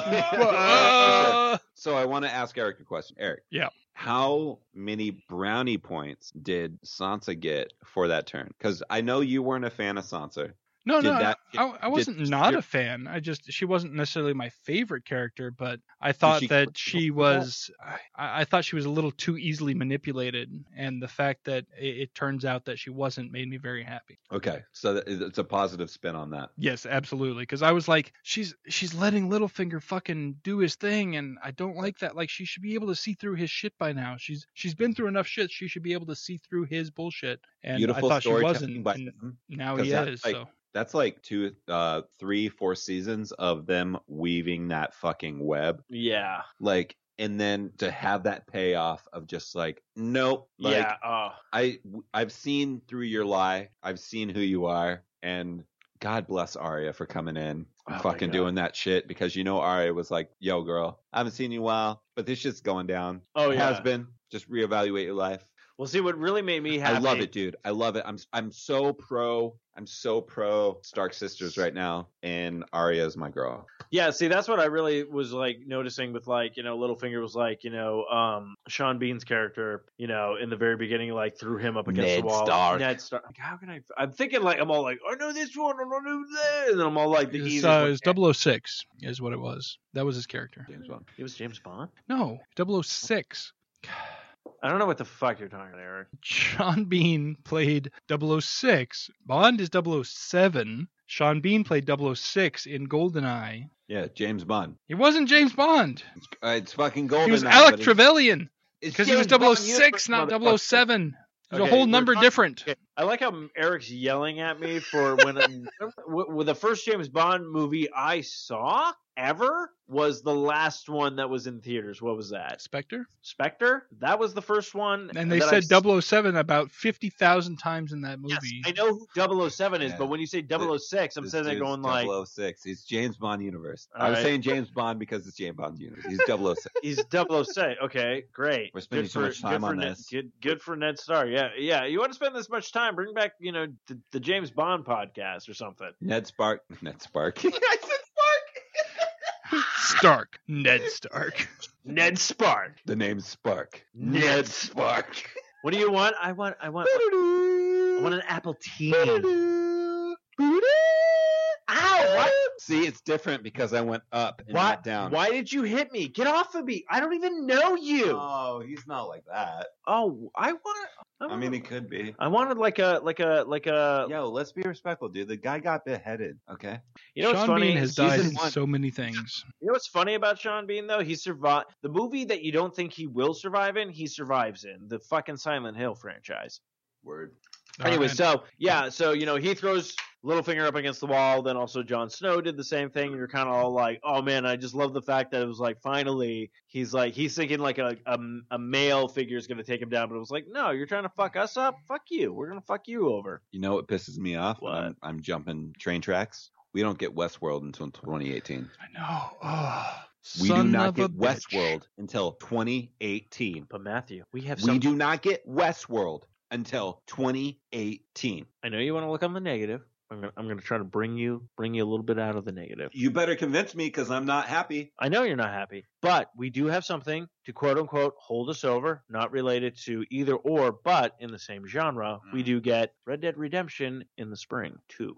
Speaker 5: Uh,
Speaker 4: So I want to ask Eric a question. Eric.
Speaker 5: Yeah.
Speaker 4: How many brownie points did Sansa get for that turn? Because I know you weren't a fan of Sansa.
Speaker 5: No,
Speaker 4: Did
Speaker 5: no,
Speaker 4: that-
Speaker 5: I, I wasn't not a fan. I just she wasn't necessarily my favorite character, but I thought
Speaker 4: she
Speaker 5: that she was. I, I thought she was a little too easily manipulated, and the fact that it, it turns out that she wasn't made me very happy.
Speaker 4: Okay, so it's a positive spin on that.
Speaker 5: Yes, absolutely. Because I was like, she's she's letting Littlefinger fucking do his thing, and I don't like that. Like, she should be able to see through his shit by now. She's she's been through enough shit. She should be able to see through his bullshit. And
Speaker 4: Beautiful
Speaker 5: I thought she wasn't.
Speaker 4: by
Speaker 5: and
Speaker 4: them.
Speaker 5: now he is.
Speaker 4: like-
Speaker 5: so
Speaker 4: That's like two, uh, three, four seasons of them weaving that fucking web.
Speaker 3: yeah,
Speaker 4: Like, and then to have that payoff of just like, nope. Like,
Speaker 3: yeah, oh,
Speaker 4: I I've seen through your lie. I've seen who you are, and God bless Arya for coming in and
Speaker 3: Oh
Speaker 4: fucking doing that shit because you know Arya was like, "Yo, girl, I haven't seen you in a while, but this shit's going down.
Speaker 3: oh yeah.
Speaker 4: has been. Just reevaluate your life."
Speaker 3: Well, see, what really made me happy.
Speaker 4: I love it, dude. I love it. I'm I'm so pro. I'm so pro Stark sisters right now, and Arya is my girl.
Speaker 3: Yeah, see, that's what I really was like noticing with like, you know, Littlefinger was like, you know, um, Sean Bean's character, you know, in the very beginning, like threw him up against
Speaker 4: Ned
Speaker 3: the wall.
Speaker 4: Stark.
Speaker 3: Ned Stark. Like, how can I? I'm thinking like I'm all like, I know this one, I don't know that, and then I'm all like, the
Speaker 5: It's,
Speaker 3: easiest
Speaker 5: uh,
Speaker 3: one.
Speaker 5: it's 006 is what it was. That was his character.
Speaker 4: James Bond.
Speaker 3: It was James Bond.
Speaker 5: No, 006.
Speaker 3: I don't know what the fuck you're talking about, Eric.
Speaker 5: Sean Bean played 006. Bond is 007. Sean Bean played 006 in GoldenEye.
Speaker 4: Yeah, James Bond.
Speaker 5: He wasn't James Bond.
Speaker 4: Uh, it's fucking golden.
Speaker 5: He was
Speaker 4: now,
Speaker 5: Alec Trevelyan because he was
Speaker 4: James Bond
Speaker 5: 006, not 007. There's
Speaker 3: Okay,
Speaker 5: a whole number
Speaker 3: talking-
Speaker 5: different.
Speaker 3: Okay, I like how Eric's yelling at me for when w- w- the first James Bond movie I saw ever was the last one that was in theaters. What was that?
Speaker 5: Spectre.
Speaker 3: Spectre. That was the first one.
Speaker 5: And they
Speaker 3: that I
Speaker 5: said 007 about 50,000 times in that movie.
Speaker 3: Yes,
Speaker 5: movie.
Speaker 3: I know who 007 is,
Speaker 4: Yeah.
Speaker 3: but when you say 006, I'm
Speaker 4: This
Speaker 3: sitting there
Speaker 4: dude's
Speaker 3: going like,
Speaker 4: 006. He's James Bond universe.
Speaker 3: All
Speaker 4: I was
Speaker 3: right.
Speaker 4: saying James Bond because it's James Bond universe. He's 006.
Speaker 3: he's 006. Okay, great.
Speaker 4: We're spending
Speaker 3: Good
Speaker 4: so
Speaker 3: for-
Speaker 4: much time on
Speaker 3: Ned,
Speaker 4: this.
Speaker 3: Good, good for Ned Starr. Yeah, yeah. You want to spend this much time? Bring back, you know, the, the James Bond podcast or something.
Speaker 4: Ned Spark. Ned Spark. I said Spark.
Speaker 5: Stark. Ned Stark.
Speaker 3: Ned Spark.
Speaker 4: the name's Spark.
Speaker 3: Ned
Speaker 4: Spark.
Speaker 3: What do you want? I want. I want. I want an apple tea. Ow! What?
Speaker 4: See, it's different because I went up and
Speaker 3: Why,
Speaker 4: not down.
Speaker 3: why did you hit me? Get off of me! I don't even know you.
Speaker 4: Oh, he's not like that.
Speaker 3: oh, I want.
Speaker 4: I mean, he could be.
Speaker 3: I wanted like a like a like a.
Speaker 4: Yo, let's be respectful, dude. The guy got beheaded. Okay.
Speaker 3: You know what's
Speaker 5: Sean
Speaker 3: funny?
Speaker 5: Bean has
Speaker 3: Season
Speaker 5: died in
Speaker 3: one-
Speaker 5: so many things.
Speaker 3: You know what's funny about Sean Bean though? He survived the movie that you don't think he will survive in. He survives in the fucking Silent Hill franchise.
Speaker 4: Word.
Speaker 3: Anyway,
Speaker 5: Alright.
Speaker 3: so yeah, so you know he throws Littlefinger up against the wall. Then also Jon Snow did the same thing. You're kind of all like, oh man, I just love the fact that it was like finally he's like he's thinking like a a, a male figure is gonna take him down, but it was like, no, you're trying to fuck us up. Fuck you. We're gonna fuck you over.
Speaker 4: You know what pisses me off?
Speaker 3: What?
Speaker 4: I'm, I'm jumping train tracks. We don't get Westworld until 2018.
Speaker 5: I know. Oh,
Speaker 4: We do not
Speaker 5: of a
Speaker 4: get
Speaker 5: bitch.
Speaker 4: Westworld until 2018.
Speaker 3: But Matthew, we have
Speaker 4: We do not get Westworld until 2018.
Speaker 3: I know you want to look on the negative. I'm gonna, I'm gonna try to bring you bring you a little bit out of the negative.
Speaker 4: You better convince me because I'm not happy.
Speaker 3: I know you're not happy, but we do have something to quote unquote hold us over, not related to either or, but in the same genre. We
Speaker 4: Mm.
Speaker 3: do get Red Dead Redemption in the spring too.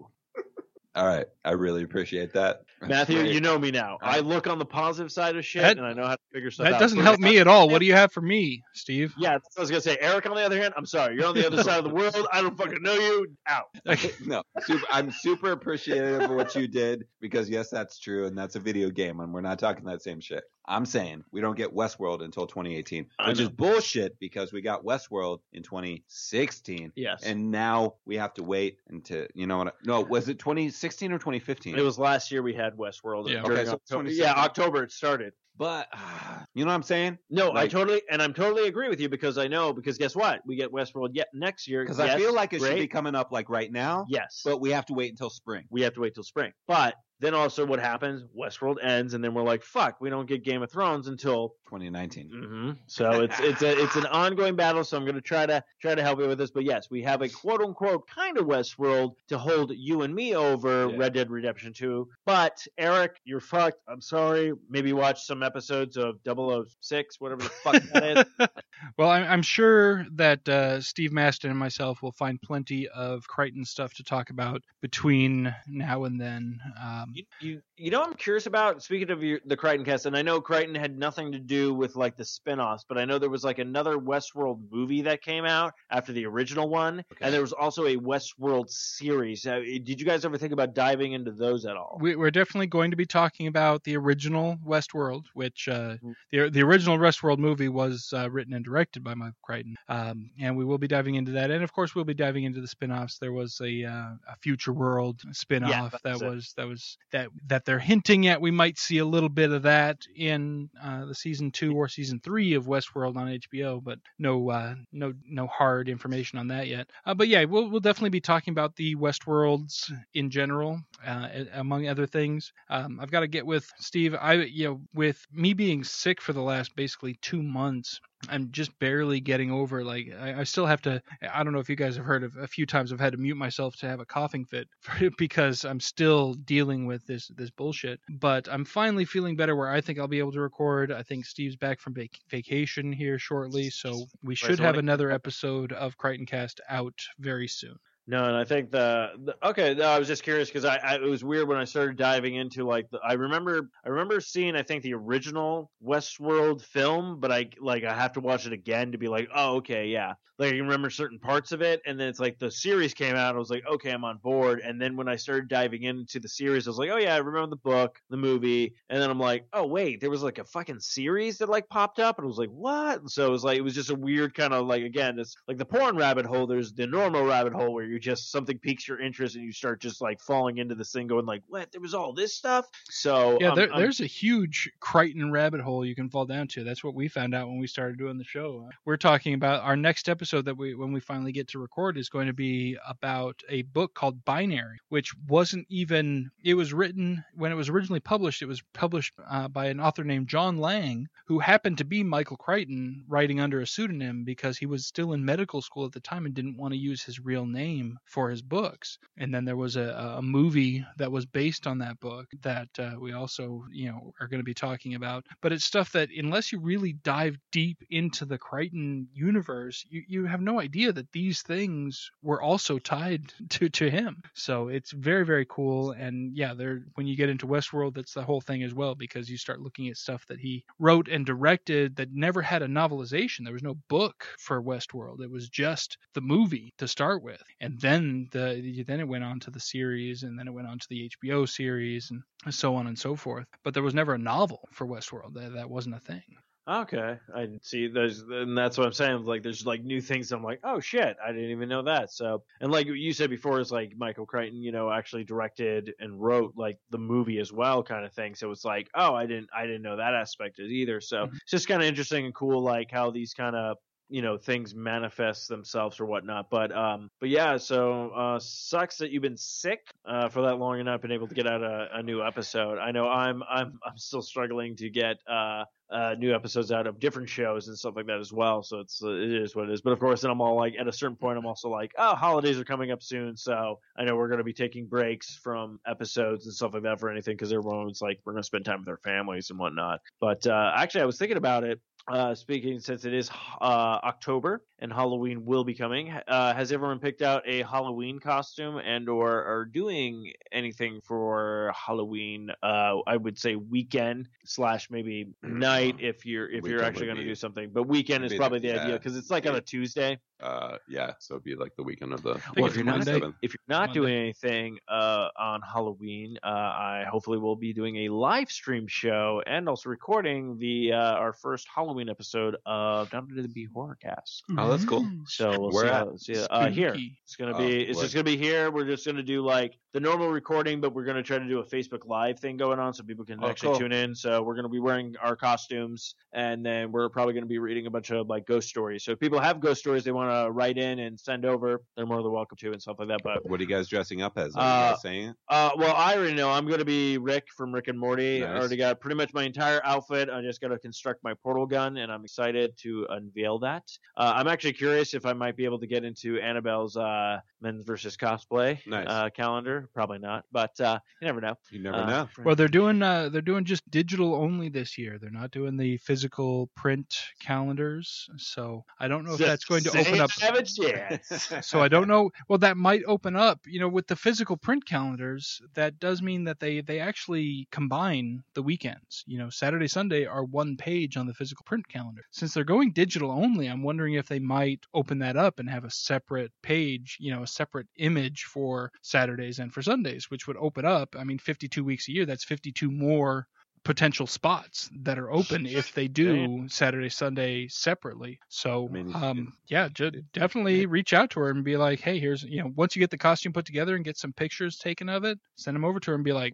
Speaker 4: All right. I really appreciate that.
Speaker 3: Matthew,
Speaker 4: great.
Speaker 3: you know me now. I look on the positive side of shit,
Speaker 5: That-
Speaker 3: and I know how to figure stuff
Speaker 5: That
Speaker 3: out.
Speaker 5: That
Speaker 3: doesn't
Speaker 5: help me at all. What do you have for me, Steve?
Speaker 3: Yeah, that's what I was gonna say. Eric, on the other hand, I'm sorry, you're on the other side of the world. I don't fucking know you. Out.
Speaker 4: no, super, I'm super appreciative of what you did because yes, that's true, and that's a video game, and we're not talking that same shit. I'm saying we don't get Westworld until 2018, which is bullshit because we got Westworld in 2016,
Speaker 3: Yes.
Speaker 4: and now we have to wait until you know what? I- No, was it 2016 or 2015?
Speaker 3: It was last year we had Westworld.
Speaker 5: Yeah.
Speaker 4: Okay, so
Speaker 3: October. yeah, October it started.
Speaker 4: but you know what I'm saying?
Speaker 3: No, I totally and I'm totally agree with you because I know because guess what? We get Westworld yet next year.
Speaker 4: Because I feel like it should be coming up like right now,
Speaker 3: Yes,
Speaker 4: but we have to wait until spring.
Speaker 3: we have to wait till spring. But then also what happens? Westworld ends, and then we're like, fuck, we don't get Game of Thrones until.
Speaker 4: 2019.
Speaker 3: hmm So it's it's a it's an ongoing battle. So I'm gonna try to try to help you with this. But yes, we have a quote unquote kind of Westworld to hold you and me over
Speaker 4: Yeah.
Speaker 3: Red Dead Redemption 2. But Eric, you're fucked. I'm sorry. Maybe watch some episodes of 006, whatever the fuck that is.
Speaker 5: Well, I'm, I'm sure that uh, Steve Maston and myself will find plenty of Crichton stuff to talk about between now and then. Um,
Speaker 3: You, you, you know, I'm curious about. Speaking of your, the Crichton cast, and I know Crichton had nothing to do with like the spin-offs, but I know there was like another Westworld movie that came out after the original one,
Speaker 4: Okay.
Speaker 3: and there was also a Westworld series. Uh, did you guys ever think about diving into those at all?
Speaker 5: we, we're definitely going to be talking about the original Westworld, which uh,
Speaker 3: Mhm.
Speaker 5: the the original Westworld movie was uh, written and directed by Michael Crichton, um, and we will be diving into that. And of course, we'll be diving into the spin-offs. There was a uh, a Future World spin-off that
Speaker 3: that's it.
Speaker 5: was that was that that they're hinting at. We might see a little bit of that in uh, the season two or season three of Westworld on HBO, but no uh, no no hard information on that yet. Uh, but yeah, we'll we'll definitely be talking about the Westworlds in general, uh, among other things. Um, I've got to get with Steve. I you know with me being sick for the last basically two months. I'm just barely getting over. Like I, I still have to. I don't know if you guys have heard of a few times I've had to mute myself to have a coughing fit for, because I'm still dealing with this this bullshit. But I'm finally feeling better where I think I'll be able to record. I think Steve's back from vac- vacation here shortly, so we should have another episode of Crichton Cast out very soon.
Speaker 3: No, and I think the, the okay. No, I was just curious because I, I it was weird when I started diving into like the, I remember I remember seeing I think the original Westworld film, but I like I have to watch it again to be like, oh okay, yeah. Like I remember certain parts of it, and then it's like the series came out. I was like, okay, I'm on board. And then when I started diving into the series, I was like, oh yeah, I remember the book, the movie, and then I'm like, oh wait, there was like a fucking series that like popped up, and I was like, what? And so it was like it was just a weird kind of like again, it's like the porn rabbit hole. There's the normal rabbit hole where you just something piques your interest and you start just like falling into this thing, going like, what? There was all this stuff. So
Speaker 5: Yeah,
Speaker 3: um,
Speaker 5: there,
Speaker 3: I'm-
Speaker 5: there's a huge Crichton rabbit hole you can fall down to. That's what we found out when we started doing the show. We're talking about our next episode that we, when we finally get to record, is going to be about a book called Binary, which wasn't even. It was written when it was originally published. It was published uh, by an author named John Lange, who happened to be Michael Crichton, writing under a pseudonym because he was still in medical school at the time and didn't want to use his real name for his books. And then there was a, a movie that was based on that book that uh, we also, you know, are going to be talking about. But it's stuff that, unless you really dive deep into the Crichton universe, you, you have no idea that these things were also tied to, to him. So it's very, very cool. And yeah, there when you get into Westworld, that's the whole thing as well, because you start looking at stuff that he wrote and directed that never had a novelization. There was no book for Westworld. It was just the movie to start with, and then the then it went on to the series, and then it went on to the HBO series, and so on and so forth. But there was never a novel for Westworld. That, that wasn't a thing.
Speaker 3: Okay, I see. There's, and that's what I'm saying. Like, there's like new things. I'm like, oh shit, I didn't even know that. So, and like you said before, it's like Michael Crichton, you know, actually directed and wrote like the movie as well, kind of thing. So it's like, oh, I didn't, I didn't know that aspect either. So
Speaker 5: Mhm.
Speaker 3: it's just kind of interesting and cool, like how these kind of you know things manifest themselves or whatnot but um but yeah so uh sucks that you've been sick uh for that long and not been able to get out a, a new episode i know i'm i'm i'm still struggling to get uh uh, new episodes out of different shows and stuff like that as well. So it's uh, it is what it is. But of course, then I'm all like, at a certain point, I'm also like, oh, holidays are coming up soon, so I know we're going to be taking breaks from episodes and stuff like that for anything because everyone's like, we're going to spend time with our families and whatnot. But uh, actually, I was thinking about it. Uh, speaking since it is uh, October and Halloween will be coming, uh, has everyone picked out a Halloween costume and or are doing anything for Halloween? Uh, I would say weekend slash maybe night if you're if you're actually going to do something. But weekend is
Speaker 8: be the-
Speaker 3: probably the idea because it's like on a Tuesday.
Speaker 8: Uh, yeah, so it'd be like the weekend of the.
Speaker 3: Well,
Speaker 5: it's
Speaker 3: if you're not
Speaker 5: Monday.
Speaker 3: if you're not
Speaker 5: Monday.
Speaker 3: doing anything uh, on Halloween, uh, I hopefully will be doing a live stream show and also recording the uh, our first Halloween episode of Down to the Be Horrorcast.
Speaker 8: Oh, that's cool.
Speaker 3: So we'll
Speaker 8: Where
Speaker 3: see.
Speaker 8: at?
Speaker 3: How, see uh, here. It's gonna
Speaker 8: Oh,
Speaker 3: be. it's
Speaker 8: like-
Speaker 3: just gonna be here. We're just gonna do like the normal recording, but we're gonna try to do a Facebook Live thing going on, so people can
Speaker 8: Oh,
Speaker 3: actually
Speaker 8: cool.
Speaker 3: tune in. So we're gonna be wearing our costumes, and then we're probably gonna be reading a bunch of like ghost stories. So if people have ghost stories they want to write in and send over, they're more than welcome to and stuff like that. But
Speaker 4: What are you guys dressing up as? Are you
Speaker 3: Uh,
Speaker 4: guys saying it?
Speaker 3: uh, well, I already know I'm going to be Rick from Rick and Morty. I already got pretty much my entire outfit. I just got to construct my portal gun, and I'm excited to unveil that. Uh, I'm actually curious if I might be able to get into Annabelle's uh, men's versus cosplay
Speaker 4: Nice.
Speaker 3: uh, calendar. Probably not, but uh, you never know.
Speaker 4: You never
Speaker 3: Uh,
Speaker 4: know.
Speaker 5: Well, they're doing uh, they're doing just digital only this year. They're not doing the physical print calendars. So I don't know if that's going to
Speaker 3: Say
Speaker 5: open up.
Speaker 3: Have a chance.
Speaker 5: So I don't know. Well, that might open up. You know, with the physical print calendars, that does mean that they they actually combine the weekends. You know, Saturday, Sunday are one page on the physical print calendar. Since they're going digital only, I'm wondering if they might open that up and have a separate page. You know, a separate image for Saturdays and for Sundays, which would open up. I mean, 52 weeks a year. That's 52 more potential spots that are open if they do Saturday Sunday separately. So
Speaker 4: I mean,
Speaker 5: um yeah, ju- definitely reach out to her and be like, "Hey, here's, you know, once you get the costume put together and get some pictures taken of it, send them over to her and be like,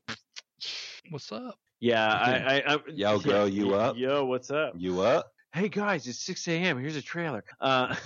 Speaker 5: "What's up?"
Speaker 3: yeah, I, I, I
Speaker 4: Yo, girl, you
Speaker 3: yeah,
Speaker 4: up?
Speaker 3: Yo, what's up?
Speaker 4: You up?
Speaker 3: "Hey guys, it's 6 a.m. Here's a trailer." Uh,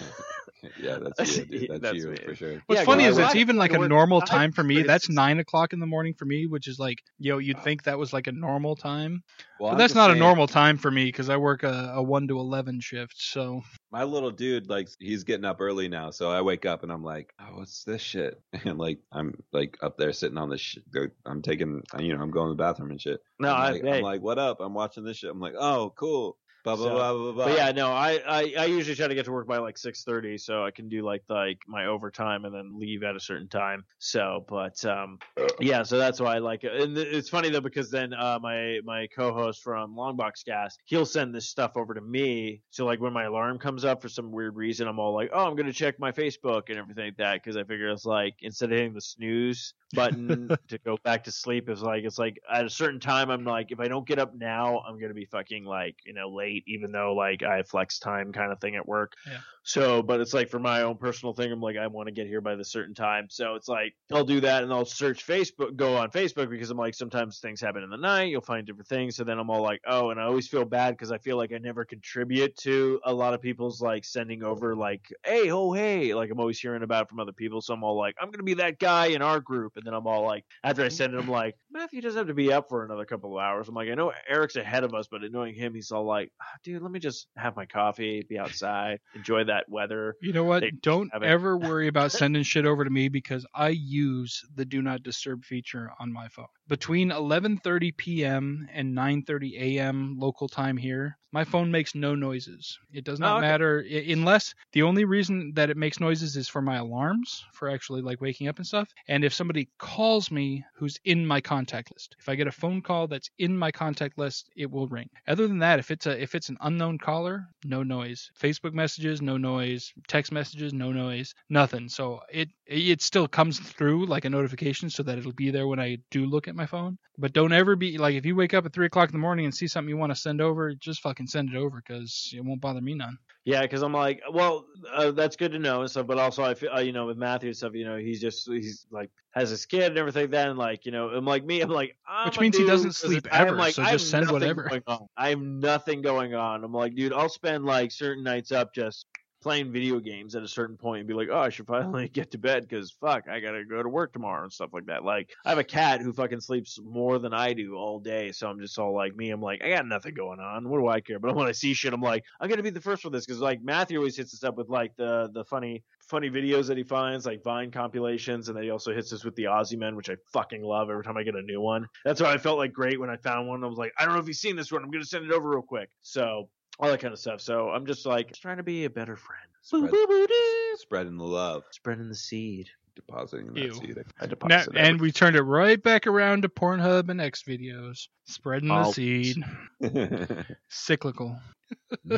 Speaker 8: yeah, that's you, dude. That's,
Speaker 3: that's
Speaker 8: you
Speaker 3: me.
Speaker 8: for sure.
Speaker 5: What's
Speaker 3: Yeah,
Speaker 5: funny is it's even like a normal time for me. That's nine o'clock in the morning for me, which is like, yo, you'd think that was like a normal time,
Speaker 4: Well,
Speaker 5: but that's
Speaker 4: just
Speaker 5: not a normal time for me because I work a, a one to eleven shift. So
Speaker 4: My little dude, like, he's getting up early now, so I wake up and I'm like, oh, what's this shit? And like, I'm like up there sitting on the, shit. I'm taking, you know, I'm going to the bathroom and shit.
Speaker 3: no,
Speaker 4: I'm
Speaker 3: I,
Speaker 4: like,
Speaker 3: hey,
Speaker 4: I'm like, what up? I'm watching this shit. I'm like, oh, cool. Blah blah
Speaker 3: So-
Speaker 4: blah blah blah.
Speaker 3: But yeah, no, I, I I usually try to get to work by like six thirty, so I can do like like my overtime and then leave at a certain time. So, but um, yeah, so that's why I like it. And it's funny though because then uh, my my co-host from Longbox Gas, he'll send this stuff over to me. So like when my alarm comes up for some weird reason, I'm all like, oh, I'm gonna check my Facebook and everything like that because I figure it's like instead of hitting the snooze button to go back to sleep, it's like it's like at a certain time, I'm like, if I don't get up now, I'm gonna be fucking like you know late, even though like I have flex time kind of thing at work.
Speaker 5: Yeah.
Speaker 3: So, but it's like for my own personal thing, I'm like, I want to get here by the certain time. So it's like I'll do that and I'll search Facebook, go on Facebook because I'm like, sometimes things happen in the night, you'll find different things. So then I'm all like, oh, and I always feel bad because I feel like I never contribute to a lot of people's like sending over like, hey, oh, hey, like I'm always hearing about it from other people. So I'm all like, I'm gonna be that guy in our group, and then I'm all like, after I send it, I'm like, Matthew doesn't have to be up for another couple of hours. I'm like, I know Eric's ahead of us, but annoying him, he's all like, "Ah, Ah, dude, let me just have my coffee, be outside, enjoy that weather.
Speaker 5: you know what?
Speaker 3: They
Speaker 5: Don't ever worry about sending shit over to me because I use the do not disturb feature on my phone. Between 11:30 p.m. and 9:30 a.m. local time here, my phone makes no noises. It does not
Speaker 3: Oh, okay.
Speaker 5: matter unless the only reason that it makes noises is for my alarms, for actually like waking up and stuff, and if somebody calls me who's in my contact list. If I get a phone call that's in my contact list, it will ring. Other than that, if it's a if it's an unknown caller, no noise. Facebook messages, no noise. Text messages, no noise. Nothing. So it it still comes through like a notification so that it'll be there when I do look at my phone. But don't ever be like if you wake up at three o'clock in the morning and see something you want to send over, just fucking send it over because it won't bother me none.
Speaker 3: Yeah, because I'm like, well, uh, that's good to know and stuff. But also, I feel, uh, you know, with Matthew and stuff, you know, he's just he's like has his kid and everything. like and like, you know, I'm like me, I'm like, I'm
Speaker 5: Which
Speaker 3: a
Speaker 5: means he doesn't sleep
Speaker 3: I'm
Speaker 5: ever,
Speaker 3: like,
Speaker 5: so just send whatever.
Speaker 3: I have nothing going on. I'm like, dude, I'll spend like certain nights up just playing video games at a certain point and be like, oh, I should finally get to bed because fuck, I gotta go to work tomorrow and stuff like that. Like, I have a cat who fucking sleeps more than I do all day, so I'm just all like me. I'm like, I got nothing going on. What do I care? But when I see shit, I'm like, I'm gonna be the first for this because like Matthew always hits us up with like the the funny funny videos that he finds, like Vine compilations, and then he also hits us with the Aussie Men, which I fucking love every time I get a new one. That's why I felt like great when I found one. I was like, I don't know if you've seen this one. I'm gonna send it over real quick. So all that kind of stuff. So I'm just like just trying to be a better friend.
Speaker 4: Spread, spreading the love,
Speaker 3: Spreading the seed.
Speaker 8: Depositing
Speaker 5: Ew.
Speaker 8: seed.
Speaker 3: I
Speaker 5: Now, and we turned it right back around to Pornhub and X videos, spreading the
Speaker 3: Oh.
Speaker 5: seed, cyclical.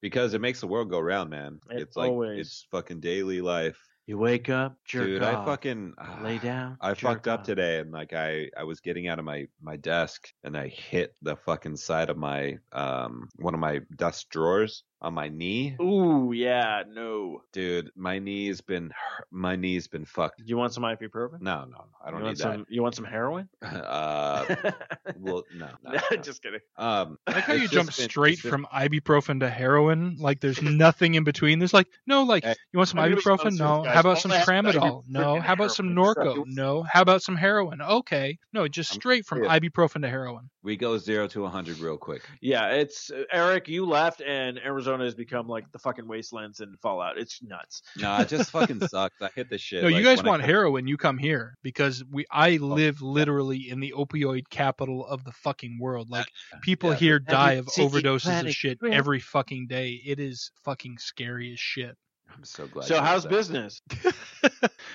Speaker 4: because it makes the world go round, man.
Speaker 3: It
Speaker 4: it's like
Speaker 3: always-
Speaker 4: it's fucking daily life.
Speaker 3: You wake up, jerk
Speaker 4: Dude,
Speaker 3: off,
Speaker 4: I fucking
Speaker 3: lay down.
Speaker 4: I fucked up
Speaker 3: off.
Speaker 4: today and like I I was getting out of my my desk and I hit the fucking side of my um one of my desk drawers on my knee.
Speaker 3: Ooh, yeah, no.
Speaker 4: Dude, my knee's been hu- my knee's been fucked.
Speaker 3: You want some ibuprofen?
Speaker 4: No, no, no. I don't
Speaker 3: you
Speaker 4: need
Speaker 3: want some, You want some heroin?
Speaker 4: Uh well no, no, no.
Speaker 3: just kidding.
Speaker 4: Um
Speaker 5: I like how you
Speaker 4: just
Speaker 5: jump straight
Speaker 4: it's
Speaker 5: from ibuprofen to heroin. Like there's nothing in between. There's like no, like
Speaker 4: Hey,
Speaker 5: you want some
Speaker 3: I'm gonna be
Speaker 5: ibuprofen?
Speaker 3: honest
Speaker 5: No.
Speaker 3: with you
Speaker 5: How about
Speaker 3: All
Speaker 5: some
Speaker 3: I have to do
Speaker 5: tramadol?
Speaker 3: is
Speaker 5: No.
Speaker 3: freaking
Speaker 5: How about some
Speaker 3: heroin.
Speaker 5: Norco? No. How about some heroin? Okay. No, just
Speaker 4: I'm
Speaker 5: straight from
Speaker 4: serious.
Speaker 5: ibuprofen to heroin.
Speaker 4: We go 0 to 100 real quick.
Speaker 3: Yeah, it's Eric. You left, and Arizona has become like the fucking wastelands in Fallout. It's nuts.
Speaker 4: No, it just fucking sucks. I hit the shit.
Speaker 5: No, you guys
Speaker 4: when I
Speaker 5: want
Speaker 4: come-
Speaker 5: heroin? You come here because we. I oh, live literally in the opioid capital of the fucking world. Like people
Speaker 4: yeah.
Speaker 5: here die of
Speaker 3: city
Speaker 5: overdoses of shit every fucking day. It is fucking scary as shit.
Speaker 4: I'm so glad.
Speaker 3: So how's
Speaker 4: that.
Speaker 3: business?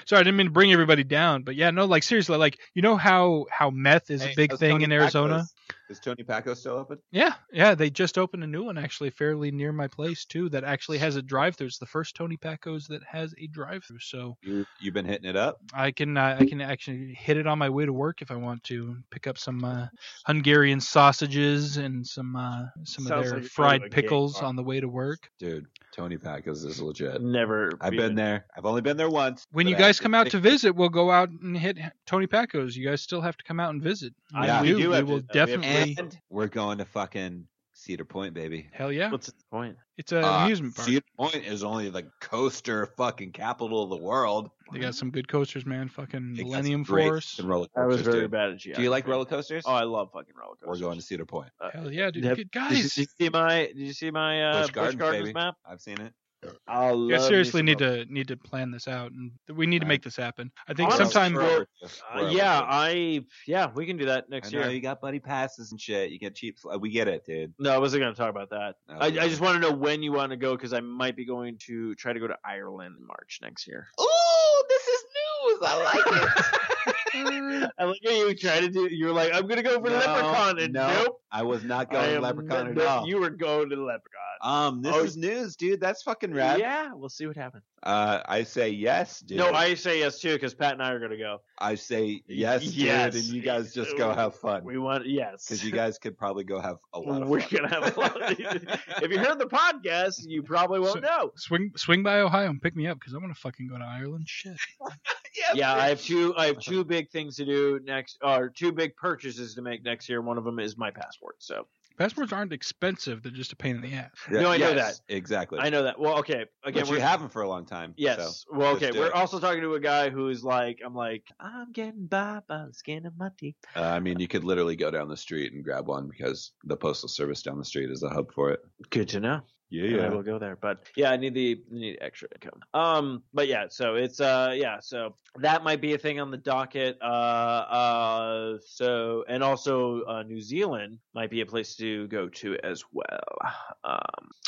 Speaker 5: Sorry, I didn't mean to bring everybody down, but yeah, no, like seriously, like you know how how meth is
Speaker 4: Hey,
Speaker 5: a big thing in Arizona.
Speaker 4: Packo's? Is Tony Packo still open?
Speaker 5: Yeah, yeah, they just opened a new one actually, fairly near my place too. That actually has a drive-through. It's the first Tony Packo's that has a drive-through, so
Speaker 4: You you've been hitting it up?
Speaker 5: I can uh, I can actually hit it on my way to work if I want to. Pick up some uh, Hungarian sausages and some uh, some
Speaker 3: Sounds
Speaker 5: of their
Speaker 3: you're
Speaker 5: fried
Speaker 3: going to a gay
Speaker 5: pickles on the way to work.
Speaker 4: Dude, Tony Packo's is legit.
Speaker 3: Never.
Speaker 4: I've
Speaker 3: even-
Speaker 4: been there. I've only been there once.
Speaker 5: When you guys come out to
Speaker 4: ticket.
Speaker 5: visit, we'll go out and hit Tony Packo's. You guys still have to come out and visit.
Speaker 3: I-
Speaker 4: Yeah.
Speaker 5: we
Speaker 3: we do
Speaker 5: We
Speaker 3: have
Speaker 5: will
Speaker 3: to- we have to-
Speaker 5: definitely.
Speaker 4: and we're going to fucking Cedar Point, baby.
Speaker 5: Hell yeah.
Speaker 3: What's the point?
Speaker 5: It's an
Speaker 4: Uh,
Speaker 5: amusement park.
Speaker 4: Cedar Point is only the coaster fucking capital of the world.
Speaker 5: They got some good coasters, man. Fucking
Speaker 4: They
Speaker 5: Millennium Force.
Speaker 4: fucking roller
Speaker 3: I was
Speaker 4: coasters,
Speaker 3: very
Speaker 4: dude.
Speaker 3: bad at geography.
Speaker 4: Do you like roller coasters?
Speaker 3: Oh, I love fucking roller coasters.
Speaker 4: We're going to Cedar Point.
Speaker 3: Uh,
Speaker 5: Hell yeah, dude.
Speaker 3: Have-
Speaker 5: Good
Speaker 3: Did you,
Speaker 5: guys.
Speaker 3: did you see my? Did you see my uh,
Speaker 4: Busch
Speaker 3: Busch
Speaker 4: Gardens,
Speaker 3: Gardens,
Speaker 4: baby.
Speaker 3: map?
Speaker 4: I've seen it.
Speaker 3: I
Speaker 5: You guys seriously need to need to plan this out, and we need to make this happen. I think
Speaker 3: Honestly,
Speaker 5: sometime.
Speaker 3: bro,
Speaker 4: Forever.
Speaker 3: Uh, yeah, I yeah, we can do that
Speaker 4: I
Speaker 3: next
Speaker 4: know
Speaker 3: year.
Speaker 4: you got buddy passes and shit. You get cheap. We get it, dude.
Speaker 3: No, I wasn't going to talk about that.
Speaker 4: No,
Speaker 3: I, I just want to know when you want to go because I might be going to try to go to Ireland in March next year.
Speaker 4: Ooh, this is news. I like it.
Speaker 3: I like how you try to do. You were like, I'm going to go for
Speaker 4: No,
Speaker 3: Leprechaun, and
Speaker 4: no,
Speaker 3: nope,
Speaker 4: I was not going Leprechaun at
Speaker 3: no,
Speaker 4: all.
Speaker 3: You were going to the Leprechaun.
Speaker 4: Um, this
Speaker 3: Oh,
Speaker 4: is news, dude. That's fucking rad.
Speaker 3: Yeah, we'll see what happens.
Speaker 4: Uh, I say yes, dude.
Speaker 3: No, I say yes too because Pat and I are going to go.
Speaker 4: I say yes, dude, and you guys just go have fun
Speaker 3: We want yes
Speaker 4: because you guys could probably go have a lot of
Speaker 3: We're
Speaker 4: fun.
Speaker 3: gonna have a lot. if you heard the podcast, you probably won't
Speaker 5: So-
Speaker 3: know.
Speaker 5: Swing swing by Ohio and pick me up because I want to fucking go to Ireland. Shit.
Speaker 3: Yeah, I have two. I have two big things to do next, or two big purchases to make next year. One of them is my passport. So
Speaker 5: Passports aren't expensive; they're just a pain in the ass.
Speaker 4: Yeah,
Speaker 3: No, I know
Speaker 4: that exactly.
Speaker 3: I know that. Well, okay. Again, we're
Speaker 4: you have them for a long time.
Speaker 3: Yes.
Speaker 4: so
Speaker 3: well, okay. We're
Speaker 4: it.
Speaker 3: also talking to a guy who's like, I'm like, I'm getting by by the skin of my teeth.
Speaker 4: Uh, I mean, you could literally go down the street and grab one because the postal service down the street is a hub for it.
Speaker 3: Good to know.
Speaker 4: Yeah,
Speaker 3: I will go there. But yeah, I need the I need extra income. Um, but yeah, so it's uh yeah, so that might be a thing on the docket. Uh, uh, so and also uh, New Zealand might be a place to go to as well. Um,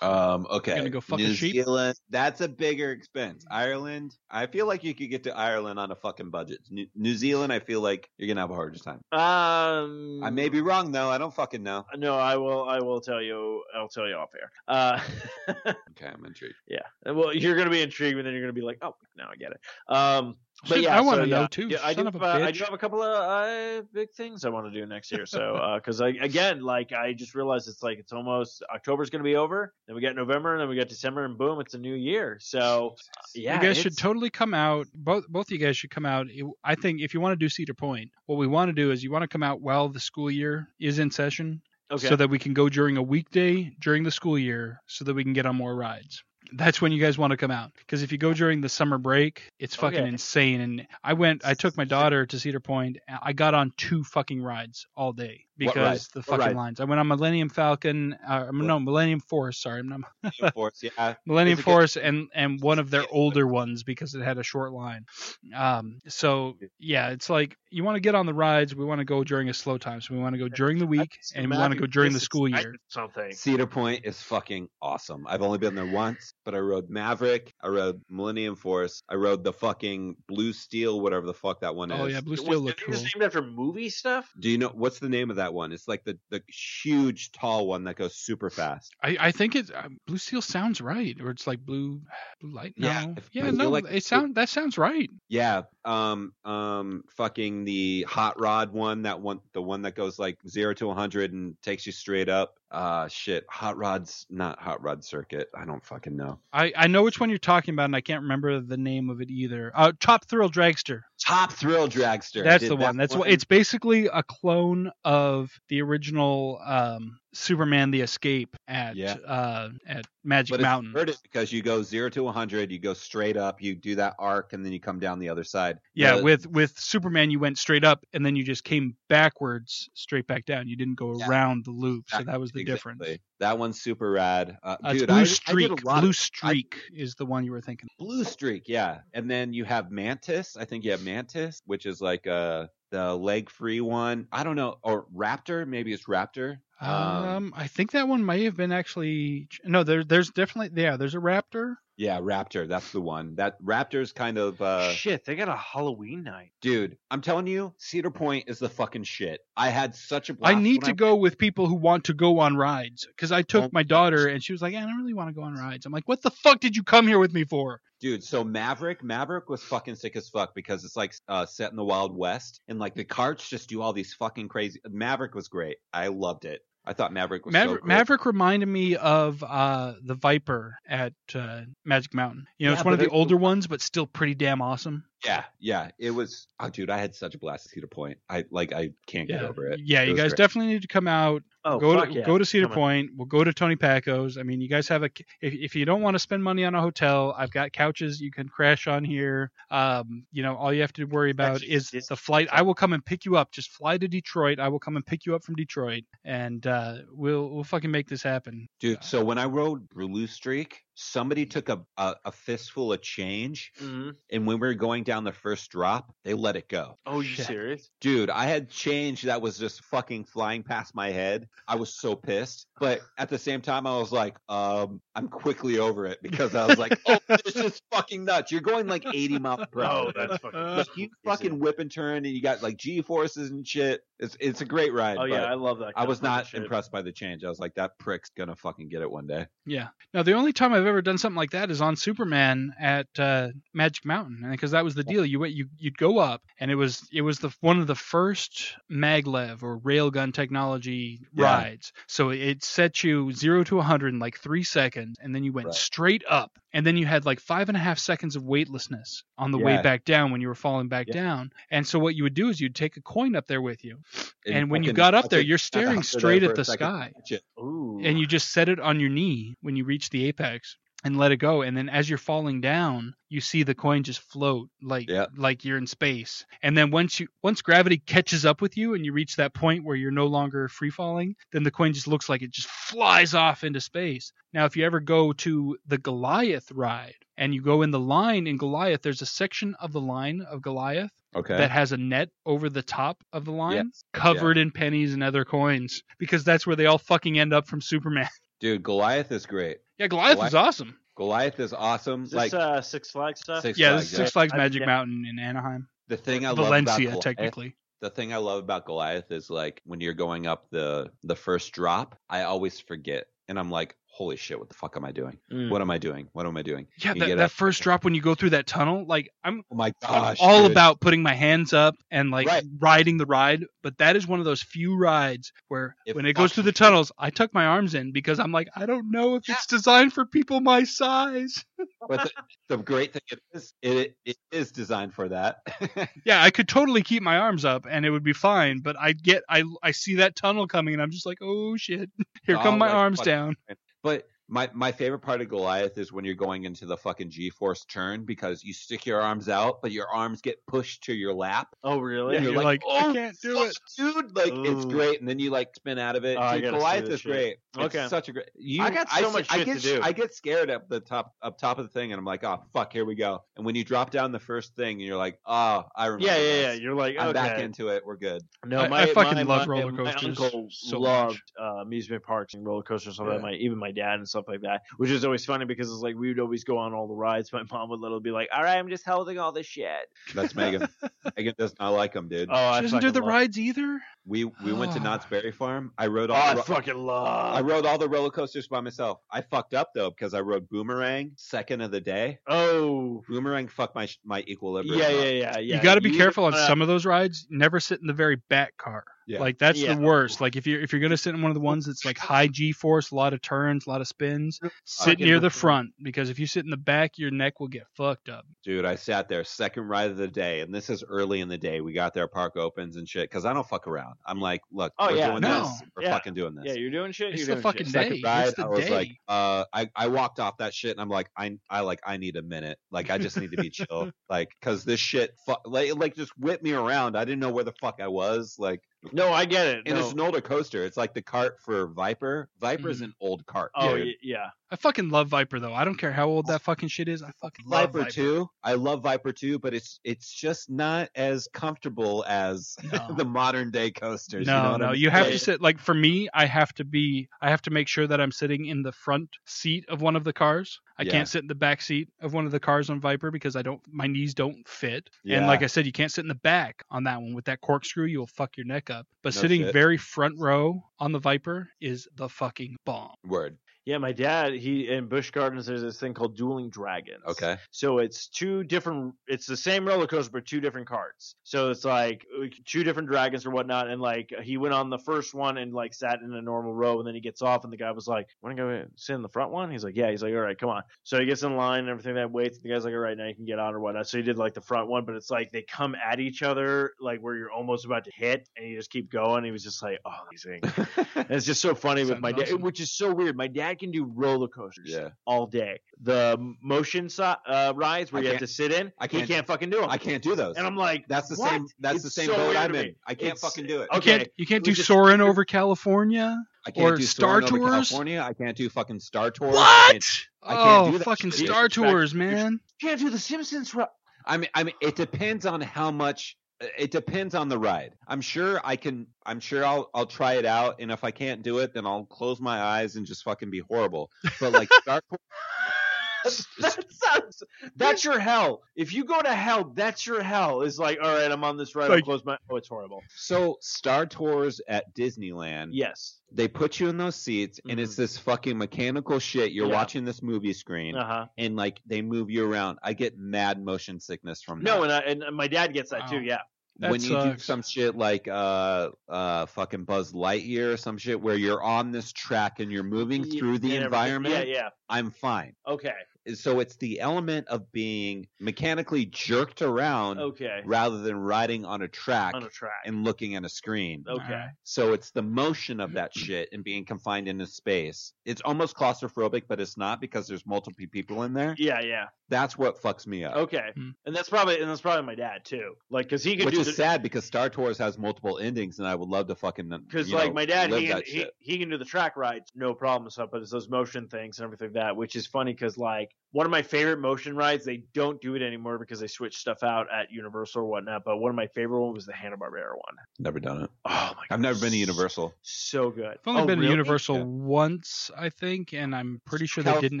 Speaker 4: Um, okay.
Speaker 5: gonna go fuck a
Speaker 4: New
Speaker 5: sheep?
Speaker 4: Zealand, that's a bigger expense. Ireland, I feel like you could get to Ireland on a fucking budget. New, New Zealand, I feel like you're gonna have a harder time.
Speaker 3: um,
Speaker 4: I may be wrong though. I don't fucking know.
Speaker 3: No, I will. I will tell you. I'll tell you off air. Uh,
Speaker 4: Okay, I'm intrigued.
Speaker 3: yeah. Well, you're gonna be intrigued, and then you're gonna be like, "Oh, now I get it." Um, but
Speaker 5: Shit,
Speaker 3: yeah,
Speaker 5: I wanna
Speaker 3: so,
Speaker 5: know
Speaker 3: yeah.
Speaker 5: too,
Speaker 3: Yeah, I
Speaker 5: son
Speaker 3: do.
Speaker 5: of a
Speaker 3: have, uh, I do have a couple of uh, big things I want to do next year. So, because I again, like, I just realized it's like it's almost October's gonna be over. Then we get November, and then we get December, and boom, it's a new year. So, yeah,
Speaker 5: you guys should totally come out. Both both of you guys should come out. I think if you want to do Cedar Point, what we want to do is you want to come out while the school year is in session,
Speaker 3: Okay.
Speaker 5: so that we can go during a weekday during the school year, so that we can get on more rides. That's when you guys want to come out. Because if you go during the summer break, it's oh, fucking
Speaker 3: Okay.
Speaker 5: insane. And I went, I took my daughter to Cedar Point. I got on two fucking rides all day because
Speaker 4: ride?
Speaker 5: the fucking
Speaker 4: ride?
Speaker 5: lines. I went on Millennium Falcon. Uh, no, Millennium Force. Sorry, I'm not
Speaker 4: Of course, yeah.
Speaker 5: Millennium
Speaker 4: Is good?
Speaker 5: Force and and one of their older ones because it had a short line. Um, so yeah, it's like you want to get on the rides. We want to go during a slow time, so we want to go during the week and we want to go during the school year.
Speaker 3: Something.
Speaker 4: Cedar Point is fucking awesome. I've only been there once, but I rode Maverick, I rode Millennium Force, I rode the fucking Blue Steel, whatever the fuck that one is.
Speaker 5: Oh yeah, Blue Steel
Speaker 3: it
Speaker 5: looked cool.
Speaker 3: named after movie stuff?
Speaker 4: Do you know what's the name of that one? It's like the the huge tall one that goes super fast.
Speaker 5: I, I think it's uh, Blue Steel sounds right, or it's like blue blue light. No,
Speaker 4: Yeah,
Speaker 5: yeah, no,
Speaker 4: like
Speaker 5: it sound that sounds right.
Speaker 4: Yeah, um, um, fucking the hot rod one, that one, the one that goes like zero to a 100 and takes you straight up. Uh, shit, hot rod's not hot rod circuit. I don't fucking know.
Speaker 5: I, I know which one you're talking about, and I can't remember the name of it either. Uh, Top Thrill Dragster.
Speaker 4: Top Thrill Dragster.
Speaker 5: That's
Speaker 4: Did
Speaker 5: the
Speaker 4: that
Speaker 5: one. That's what it's basically a clone of the original um, Superman: The Escape at
Speaker 4: Yeah.
Speaker 5: uh, at Magic Mountain.
Speaker 4: But it's
Speaker 5: Mountain.
Speaker 4: inverted because you go zero to 100, you go straight up, you do that arc, and then you come down the other side.
Speaker 5: Yeah, with with Superman, you went straight up, and then you just came backwards, straight back down. You didn't go
Speaker 4: Yeah.
Speaker 5: around the loop, so that was the difference.
Speaker 4: Exactly. That one's super rad. Uh,
Speaker 5: Uh,
Speaker 4: dude,
Speaker 5: Blue
Speaker 4: I, I
Speaker 5: Streak.
Speaker 4: a lot
Speaker 5: Blue
Speaker 4: of-
Speaker 5: Streak is the one you were thinking.
Speaker 4: Blue Streak, yeah. And then you have Mantis. I think you have Mantis, which is like uh the leg free one. I don't know. Or Raptor, maybe it's Raptor.
Speaker 5: Um, I think that one may have been actually no. There, there's definitely yeah. There's a Raptor.
Speaker 4: Yeah, Raptor, that's the one. That Raptor's kind of uh
Speaker 3: Shit, they got a Halloween night.
Speaker 4: dude, I'm telling you, Cedar Point is the fucking shit. I had such a
Speaker 5: I need to go with people who want to go on rides because I took
Speaker 4: Oh
Speaker 5: my daughter and she was like, "I don't really want to go on rides." I'm like, "What the fuck did you come here with me for?"
Speaker 4: Dude, so Maverick, Maverick was fucking sick as fuck because it's like uh, set in the Wild West, and like the carts just do all these fucking crazy. Maverick was great. I loved it. I thought Maverick was so
Speaker 5: Maverick,
Speaker 4: cool.
Speaker 5: Maverick reminded me of uh, the Viper at uh, Magic Mountain. You know,
Speaker 4: Yeah,
Speaker 5: it's one of the older ones, but still pretty damn awesome.
Speaker 4: Yeah, yeah. It was. Oh, dude, I had such a blast at Cedar Point. I like. I can't get over it.
Speaker 5: yeah.
Speaker 4: It
Speaker 5: You guys
Speaker 4: great.
Speaker 5: definitely need to come out.
Speaker 3: Oh,
Speaker 5: go
Speaker 3: fuck
Speaker 5: to
Speaker 3: yeah.
Speaker 5: go to Cedar
Speaker 3: Come on.
Speaker 5: Point. We'll go to Tony Packo's. I mean, you guys have a. If, if you don't want to spend money on a hotel, I've got couches you can crash on here. Um, you know, all you have to worry about
Speaker 3: Actually,
Speaker 5: is
Speaker 3: this-
Speaker 5: the flight. I will come and pick you up. Just fly to Detroit. I will come and pick you up from Detroit, and uh, we'll we'll fucking make this happen.
Speaker 4: Dude, so when I rode Blue Streak, somebody took a, a, a fistful of change,
Speaker 3: Mhm.
Speaker 4: and when we were going down the first drop, they let it go.
Speaker 3: Oh, you
Speaker 5: Shit.
Speaker 3: serious?
Speaker 4: Dude, I had change that was just fucking flying past my head. I was so pissed. But at the same time, I was like, um, I'm quickly over it because I was like, oh, this is fucking nuts. You're going like 80 miles per hour.
Speaker 3: Oh, that's fucking.
Speaker 4: like you fucking whip and turn and you got like G forces and shit. It's it's a great ride.
Speaker 3: Oh yeah, I love that.
Speaker 4: I was not impressed by the change. I was like, that prick's gonna fucking get it one day.
Speaker 5: Yeah. Now the only time I've ever done something like that is on Superman at uh, Magic Mountain, because that was the deal. You went, you you'd go up, and it was it was the one of the first maglev or railgun technology
Speaker 4: Yeah.
Speaker 5: rides. So it set you zero to 100 in like three seconds, and then you went
Speaker 4: Right.
Speaker 5: straight up, and then you had like five and a half seconds of weightlessness on the way back down when you were falling back
Speaker 4: Yeah.
Speaker 5: down. And so what you would do is you'd take a coin up there with you, and when you got up there, you're staring straight at the sky
Speaker 3: Ooh.
Speaker 5: and you just set it on your knee when you reach the apex and let it go and then as you're falling down you see the coin just float like
Speaker 4: Yeah.
Speaker 5: like you're in space and then once you once gravity catches up with you and you reach that point where you're no longer free falling then the coin just looks like it just flies off into space now if you ever go to the goliath ride and you go in the line in goliath there's a section of the line of goliath
Speaker 4: Okay.
Speaker 5: that has a net over the top of the line
Speaker 4: Yes.
Speaker 5: covered in pennies and other coins because that's where they all fucking end up from superman
Speaker 4: Dude, Goliath is great.
Speaker 5: yeah, Goliath
Speaker 4: Goliath-
Speaker 5: was awesome.
Speaker 4: Goliath is awesome.
Speaker 3: Is this
Speaker 4: like
Speaker 3: uh, Six Flags stuff?
Speaker 4: Six
Speaker 5: Yeah,
Speaker 4: Flags,
Speaker 5: this is Six. Flags
Speaker 3: I've
Speaker 5: Magic
Speaker 3: ne-
Speaker 5: Mountain in Anaheim.
Speaker 4: the thing I love about
Speaker 5: Valencia,
Speaker 4: Goliath,
Speaker 5: technically.
Speaker 4: the thing I love about Goliath is like when you're going up the the first drop, I always forget, and I'm like, holy shit, what the fuck am I doing?
Speaker 3: Mm.
Speaker 4: What am I doing? What am I doing?
Speaker 5: Yeah, that, that
Speaker 4: up-
Speaker 5: first drop when you go through that tunnel, like I'm,
Speaker 4: Oh my
Speaker 5: I'm
Speaker 4: gosh,
Speaker 5: all
Speaker 4: dude.
Speaker 5: about putting my hands up and like
Speaker 4: Right.
Speaker 5: riding the ride, but that is one of those few rides where
Speaker 4: It
Speaker 5: when it goes through the tunnels, I tuck my arms in because I'm like, I don't know if it's designed for people my size.
Speaker 4: But the, the great thing it is, it it is designed for that.
Speaker 5: Yeah, I could totally keep my arms up and it would be fine, but I get I I see that tunnel coming and I'm just like, oh shit, here
Speaker 4: Oh,
Speaker 5: come my arms
Speaker 4: fuck.
Speaker 5: down.
Speaker 4: But my my favorite part of Goliath is when you're going into the fucking G-force turn because you stick your arms out, but your arms get pushed to your lap.
Speaker 3: Oh really?
Speaker 5: Yeah,
Speaker 4: you're
Speaker 5: you're
Speaker 4: like,
Speaker 5: like, I
Speaker 4: "Oh,
Speaker 5: can't do
Speaker 4: fuck,
Speaker 5: it.
Speaker 4: dude. Like it's great, and then you like spin out of it.
Speaker 3: Oh, I
Speaker 4: Dude,
Speaker 3: gotta
Speaker 4: Goliath is
Speaker 3: shit.
Speaker 4: great.
Speaker 3: Okay.
Speaker 4: It's such a great. You,
Speaker 3: I got so
Speaker 4: s-
Speaker 3: much
Speaker 4: I
Speaker 3: shit
Speaker 4: get,
Speaker 3: to do.
Speaker 4: I get scared up the top up top of the thing, and I'm like, oh fuck, here we go. And when you drop down the first thing, and you're like, oh, I remember.
Speaker 3: Yeah, yeah, yeah. You're like,
Speaker 4: I'm
Speaker 3: okay.
Speaker 4: back into it. We're good.
Speaker 3: No,
Speaker 5: I-
Speaker 3: my,
Speaker 5: I fucking
Speaker 3: my,
Speaker 5: love
Speaker 3: my,
Speaker 5: roller
Speaker 3: My
Speaker 5: coasters
Speaker 3: uncle
Speaker 5: so
Speaker 3: loved uh, amusement parks and roller coasters, and stuff
Speaker 4: Yeah.
Speaker 3: like my even my dad and stuff like that. Which is always funny because it's like we would always go on all the rides. My mom would literally be like, "All right, I'm just holding all this shit."
Speaker 4: That's Megan. Megan does not like them, dude.
Speaker 3: Oh, I
Speaker 5: She doesn't do the
Speaker 3: love-
Speaker 5: rides either.
Speaker 4: We we went to
Speaker 5: Ah.
Speaker 4: Knott's Berry Farm. I rode
Speaker 3: Oh,
Speaker 4: all.
Speaker 3: I
Speaker 4: the ro-
Speaker 3: fucking love.
Speaker 4: I rode all the roller coasters by myself. I fucked up though because I rode Boomerang second of the day.
Speaker 3: Oh,
Speaker 4: Boomerang fucked my my equilibrium.
Speaker 3: yeah,
Speaker 4: up.
Speaker 3: yeah, yeah, yeah.
Speaker 5: you got to be
Speaker 3: You
Speaker 5: careful on
Speaker 3: wanna-
Speaker 5: some of those rides. Never sit in the very back car.
Speaker 4: Yeah.
Speaker 5: Like that's
Speaker 3: Yeah.
Speaker 5: the worst. Like if you're if you're gonna sit in one of the ones that's like high G force, a lot of turns, a lot of spins, sit near the
Speaker 3: listen.
Speaker 5: front because if you sit in the back, your neck will get fucked up.
Speaker 4: Dude, I sat there second ride of the day, and this is early in the day. We got there, park opens and shit. Because I don't fuck around. I'm like, look,
Speaker 3: Oh,
Speaker 4: we're
Speaker 3: yeah,
Speaker 4: doing
Speaker 5: no.
Speaker 4: this. We're
Speaker 3: Yeah.
Speaker 4: fucking doing this.
Speaker 3: Yeah, you're doing shit.
Speaker 5: It's
Speaker 3: you're
Speaker 5: the
Speaker 3: doing
Speaker 5: fucking
Speaker 3: shit.
Speaker 5: day.
Speaker 4: second
Speaker 5: It's the
Speaker 4: I was
Speaker 5: day.
Speaker 4: like, uh, I, I walked off that shit, and I'm like, I I like I need a minute. Like I just need to be chill. Like, cause this shit, fu- like like just whipped me around. I didn't know where the fuck I was. Like,
Speaker 3: No, I get it.
Speaker 4: and
Speaker 3: no.
Speaker 4: it's an older coaster. It's like the cart for Viper. Viper's
Speaker 5: Mhm.
Speaker 4: an old cart.
Speaker 3: Oh
Speaker 4: dude.
Speaker 3: yeah.
Speaker 5: I fucking love Viper though. I don't care how old that fucking shit is. I fucking love
Speaker 4: Viper,
Speaker 5: Viper.
Speaker 4: too. I love Viper too, but it's it's just not as comfortable as
Speaker 5: No.
Speaker 4: the modern day coasters.
Speaker 5: No,
Speaker 4: you know what
Speaker 5: no,
Speaker 4: I mean?
Speaker 5: you have to sit like for me. I have to be. I have to make sure that I'm sitting in the front seat of one of the cars. I
Speaker 4: Yeah.
Speaker 5: can't sit in the back seat of one of the cars on Viper because I don't. My knees don't fit. And like I said, you can't sit in the back on that one with that corkscrew. You'll fuck your neck up. But
Speaker 4: No
Speaker 5: sitting
Speaker 4: shit.
Speaker 5: very front row on the Viper is the fucking bomb.
Speaker 4: Word.
Speaker 3: Yeah, my dad, he in Busch Gardens, there's this thing called Dueling Dragons.
Speaker 4: Okay.
Speaker 3: So it's two different. It's the same roller coaster, but two different carts. So it's like two different dragons or whatnot. And like he went on the first one and like sat in a normal row, and then he gets off, and the guy was like, "Want to go sit in the front one?" He's like, "Yeah." He's like, "All right, come on." So he gets in line and everything that waits. The guy's like, "All right, now you can get on or whatnot." So he did like the front one, but it's like they come at each other like where you're almost about to hit, and you just keep going. He was just like, "Oh, things." And it's just so funny with my dad,
Speaker 5: awesome.
Speaker 3: which is so weird. My dad can do roller coasters
Speaker 4: Yeah.
Speaker 3: all day. The motion si- uh, rides where
Speaker 4: I
Speaker 3: you have to sit in,
Speaker 4: I can't-
Speaker 3: can't fucking do them.
Speaker 4: I can't do those.
Speaker 3: And I'm like,
Speaker 4: that's the
Speaker 3: what?
Speaker 4: same. That's the same
Speaker 3: so
Speaker 4: boat I'm in. I can't
Speaker 3: It's-
Speaker 4: fucking do it.
Speaker 5: You
Speaker 3: Okay.
Speaker 5: can't you can't do
Speaker 3: just-
Speaker 5: soaring over California.
Speaker 4: I can't
Speaker 5: or
Speaker 4: do
Speaker 5: Star
Speaker 4: Soarin' over
Speaker 5: Tours?
Speaker 4: California. I can't do fucking Star Tours. I
Speaker 5: What?
Speaker 4: can't- I can't
Speaker 5: oh,
Speaker 4: do that
Speaker 5: fucking
Speaker 4: shit.
Speaker 5: Star Tours, man.
Speaker 3: You can't do the Simpsons. Ri-
Speaker 4: I mean, I mean, it depends on how much. It depends on the ride. I'm sure I can. I'm sure I'll I'll try it out, and if I can't do it, then I'll close my eyes and just fucking be horrible. But like Star Tours,
Speaker 3: that sounds. That's your hell. If you go to hell, that's your hell. It's like, all right, I'm on this ride. I'll
Speaker 5: Like-
Speaker 3: close my. Oh, it's horrible.
Speaker 4: so Star Tours at Disneyland,
Speaker 3: Yes.
Speaker 4: they put you in those seats, and it's this fucking mechanical shit. You're
Speaker 3: Yeah.
Speaker 4: watching this movie screen,
Speaker 3: Uh huh.
Speaker 4: and like they move you around. I get mad motion sickness from that.
Speaker 3: No, and I, and my dad gets that too. Yeah.
Speaker 5: That
Speaker 4: when you do some shit like uh uh fucking Buzz Lightyear or some shit where you're on this track and you're moving
Speaker 3: Y-
Speaker 4: through the environment,
Speaker 3: Yeah, yeah.
Speaker 4: I'm fine.
Speaker 3: Okay.
Speaker 4: So it's the element of being mechanically jerked around
Speaker 3: Okay.
Speaker 4: rather than riding on a track
Speaker 3: On a track.
Speaker 4: and looking at a screen.
Speaker 3: Okay.
Speaker 4: So it's the motion of that shit and being confined in a space. It's almost claustrophobic, but it's not because there's multiple people in there.
Speaker 3: Yeah, yeah.
Speaker 4: That's what fucks me up.
Speaker 3: Okay.
Speaker 5: Hmm.
Speaker 3: And that's probably and that's probably my dad too. Like, cause he can
Speaker 4: Which
Speaker 3: do
Speaker 4: is
Speaker 3: the,
Speaker 4: sad because Star Tours has multiple endings, and I would love to fucking
Speaker 3: Because like
Speaker 4: know,
Speaker 3: my dad, he can, he, he can do the track rides, no problem and stuff. But it's those motion things and everything like that, which is funny because like one of my favorite motion rides, they don't do it anymore because they switch stuff out at Universal or whatnot. But one of my favorite one was the Hanna Barbera one.
Speaker 4: Never done it.
Speaker 3: Oh my god,
Speaker 4: I've never been to Universal.
Speaker 3: So good.
Speaker 5: I've only
Speaker 3: oh,
Speaker 5: been
Speaker 3: really?
Speaker 5: to Universal
Speaker 4: Yeah.
Speaker 5: once, I think, and I'm pretty sure they didn't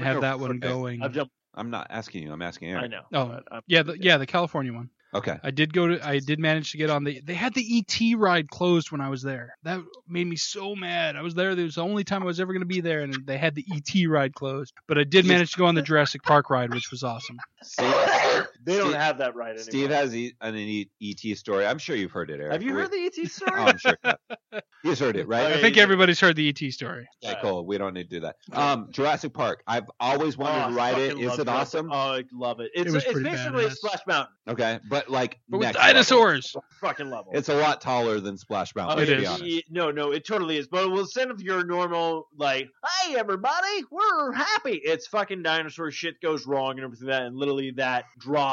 Speaker 5: have that one going.
Speaker 3: I've done.
Speaker 4: I'm not asking you. I'm asking Erin.
Speaker 3: I know.
Speaker 5: Oh, Yeah, the, yeah, the California one.
Speaker 4: Okay.
Speaker 5: I did go to. I did manage to get on the. They had the ET ride closed when I was there. That made me so mad. I was there. It was the only time I was ever going to be there, and they had the ET ride closed. But I did manage to go on the Jurassic Park ride, which was awesome.
Speaker 4: Steve,
Speaker 3: They don't
Speaker 4: Steve-
Speaker 3: have that right anymore.
Speaker 4: Steve has e- an E- ET story. I'm sure you've heard it, Eric.
Speaker 3: Have you
Speaker 4: We-
Speaker 3: heard the ET story?
Speaker 4: Oh, I'm sure. you have. He's heard it, right?
Speaker 5: I think everybody's heard the ET story.
Speaker 4: Okay, cool. We don't need to do that. Um, Jurassic Park. I've always wanted
Speaker 3: Oh,
Speaker 4: to ride it.
Speaker 3: fucking
Speaker 4: Is
Speaker 3: love
Speaker 4: it
Speaker 3: Jurassic-
Speaker 4: awesome?
Speaker 3: Oh, I love it. It's,
Speaker 5: was
Speaker 3: it's
Speaker 5: pretty
Speaker 3: basically a
Speaker 5: badass.
Speaker 3: Splash Mountain
Speaker 4: Okay, but like
Speaker 5: But with
Speaker 4: next level.
Speaker 5: dinosaurs.
Speaker 3: fucking level.
Speaker 4: It's a lot taller than Splash Mountain.
Speaker 3: Oh,
Speaker 5: It
Speaker 4: to
Speaker 5: is.
Speaker 4: Be honest.
Speaker 3: No, no, it totally is. But well, instead of your normal like, "Hey, everybody, we're happy," it's fucking dinosaur shit goes wrong and everything like that, and literally that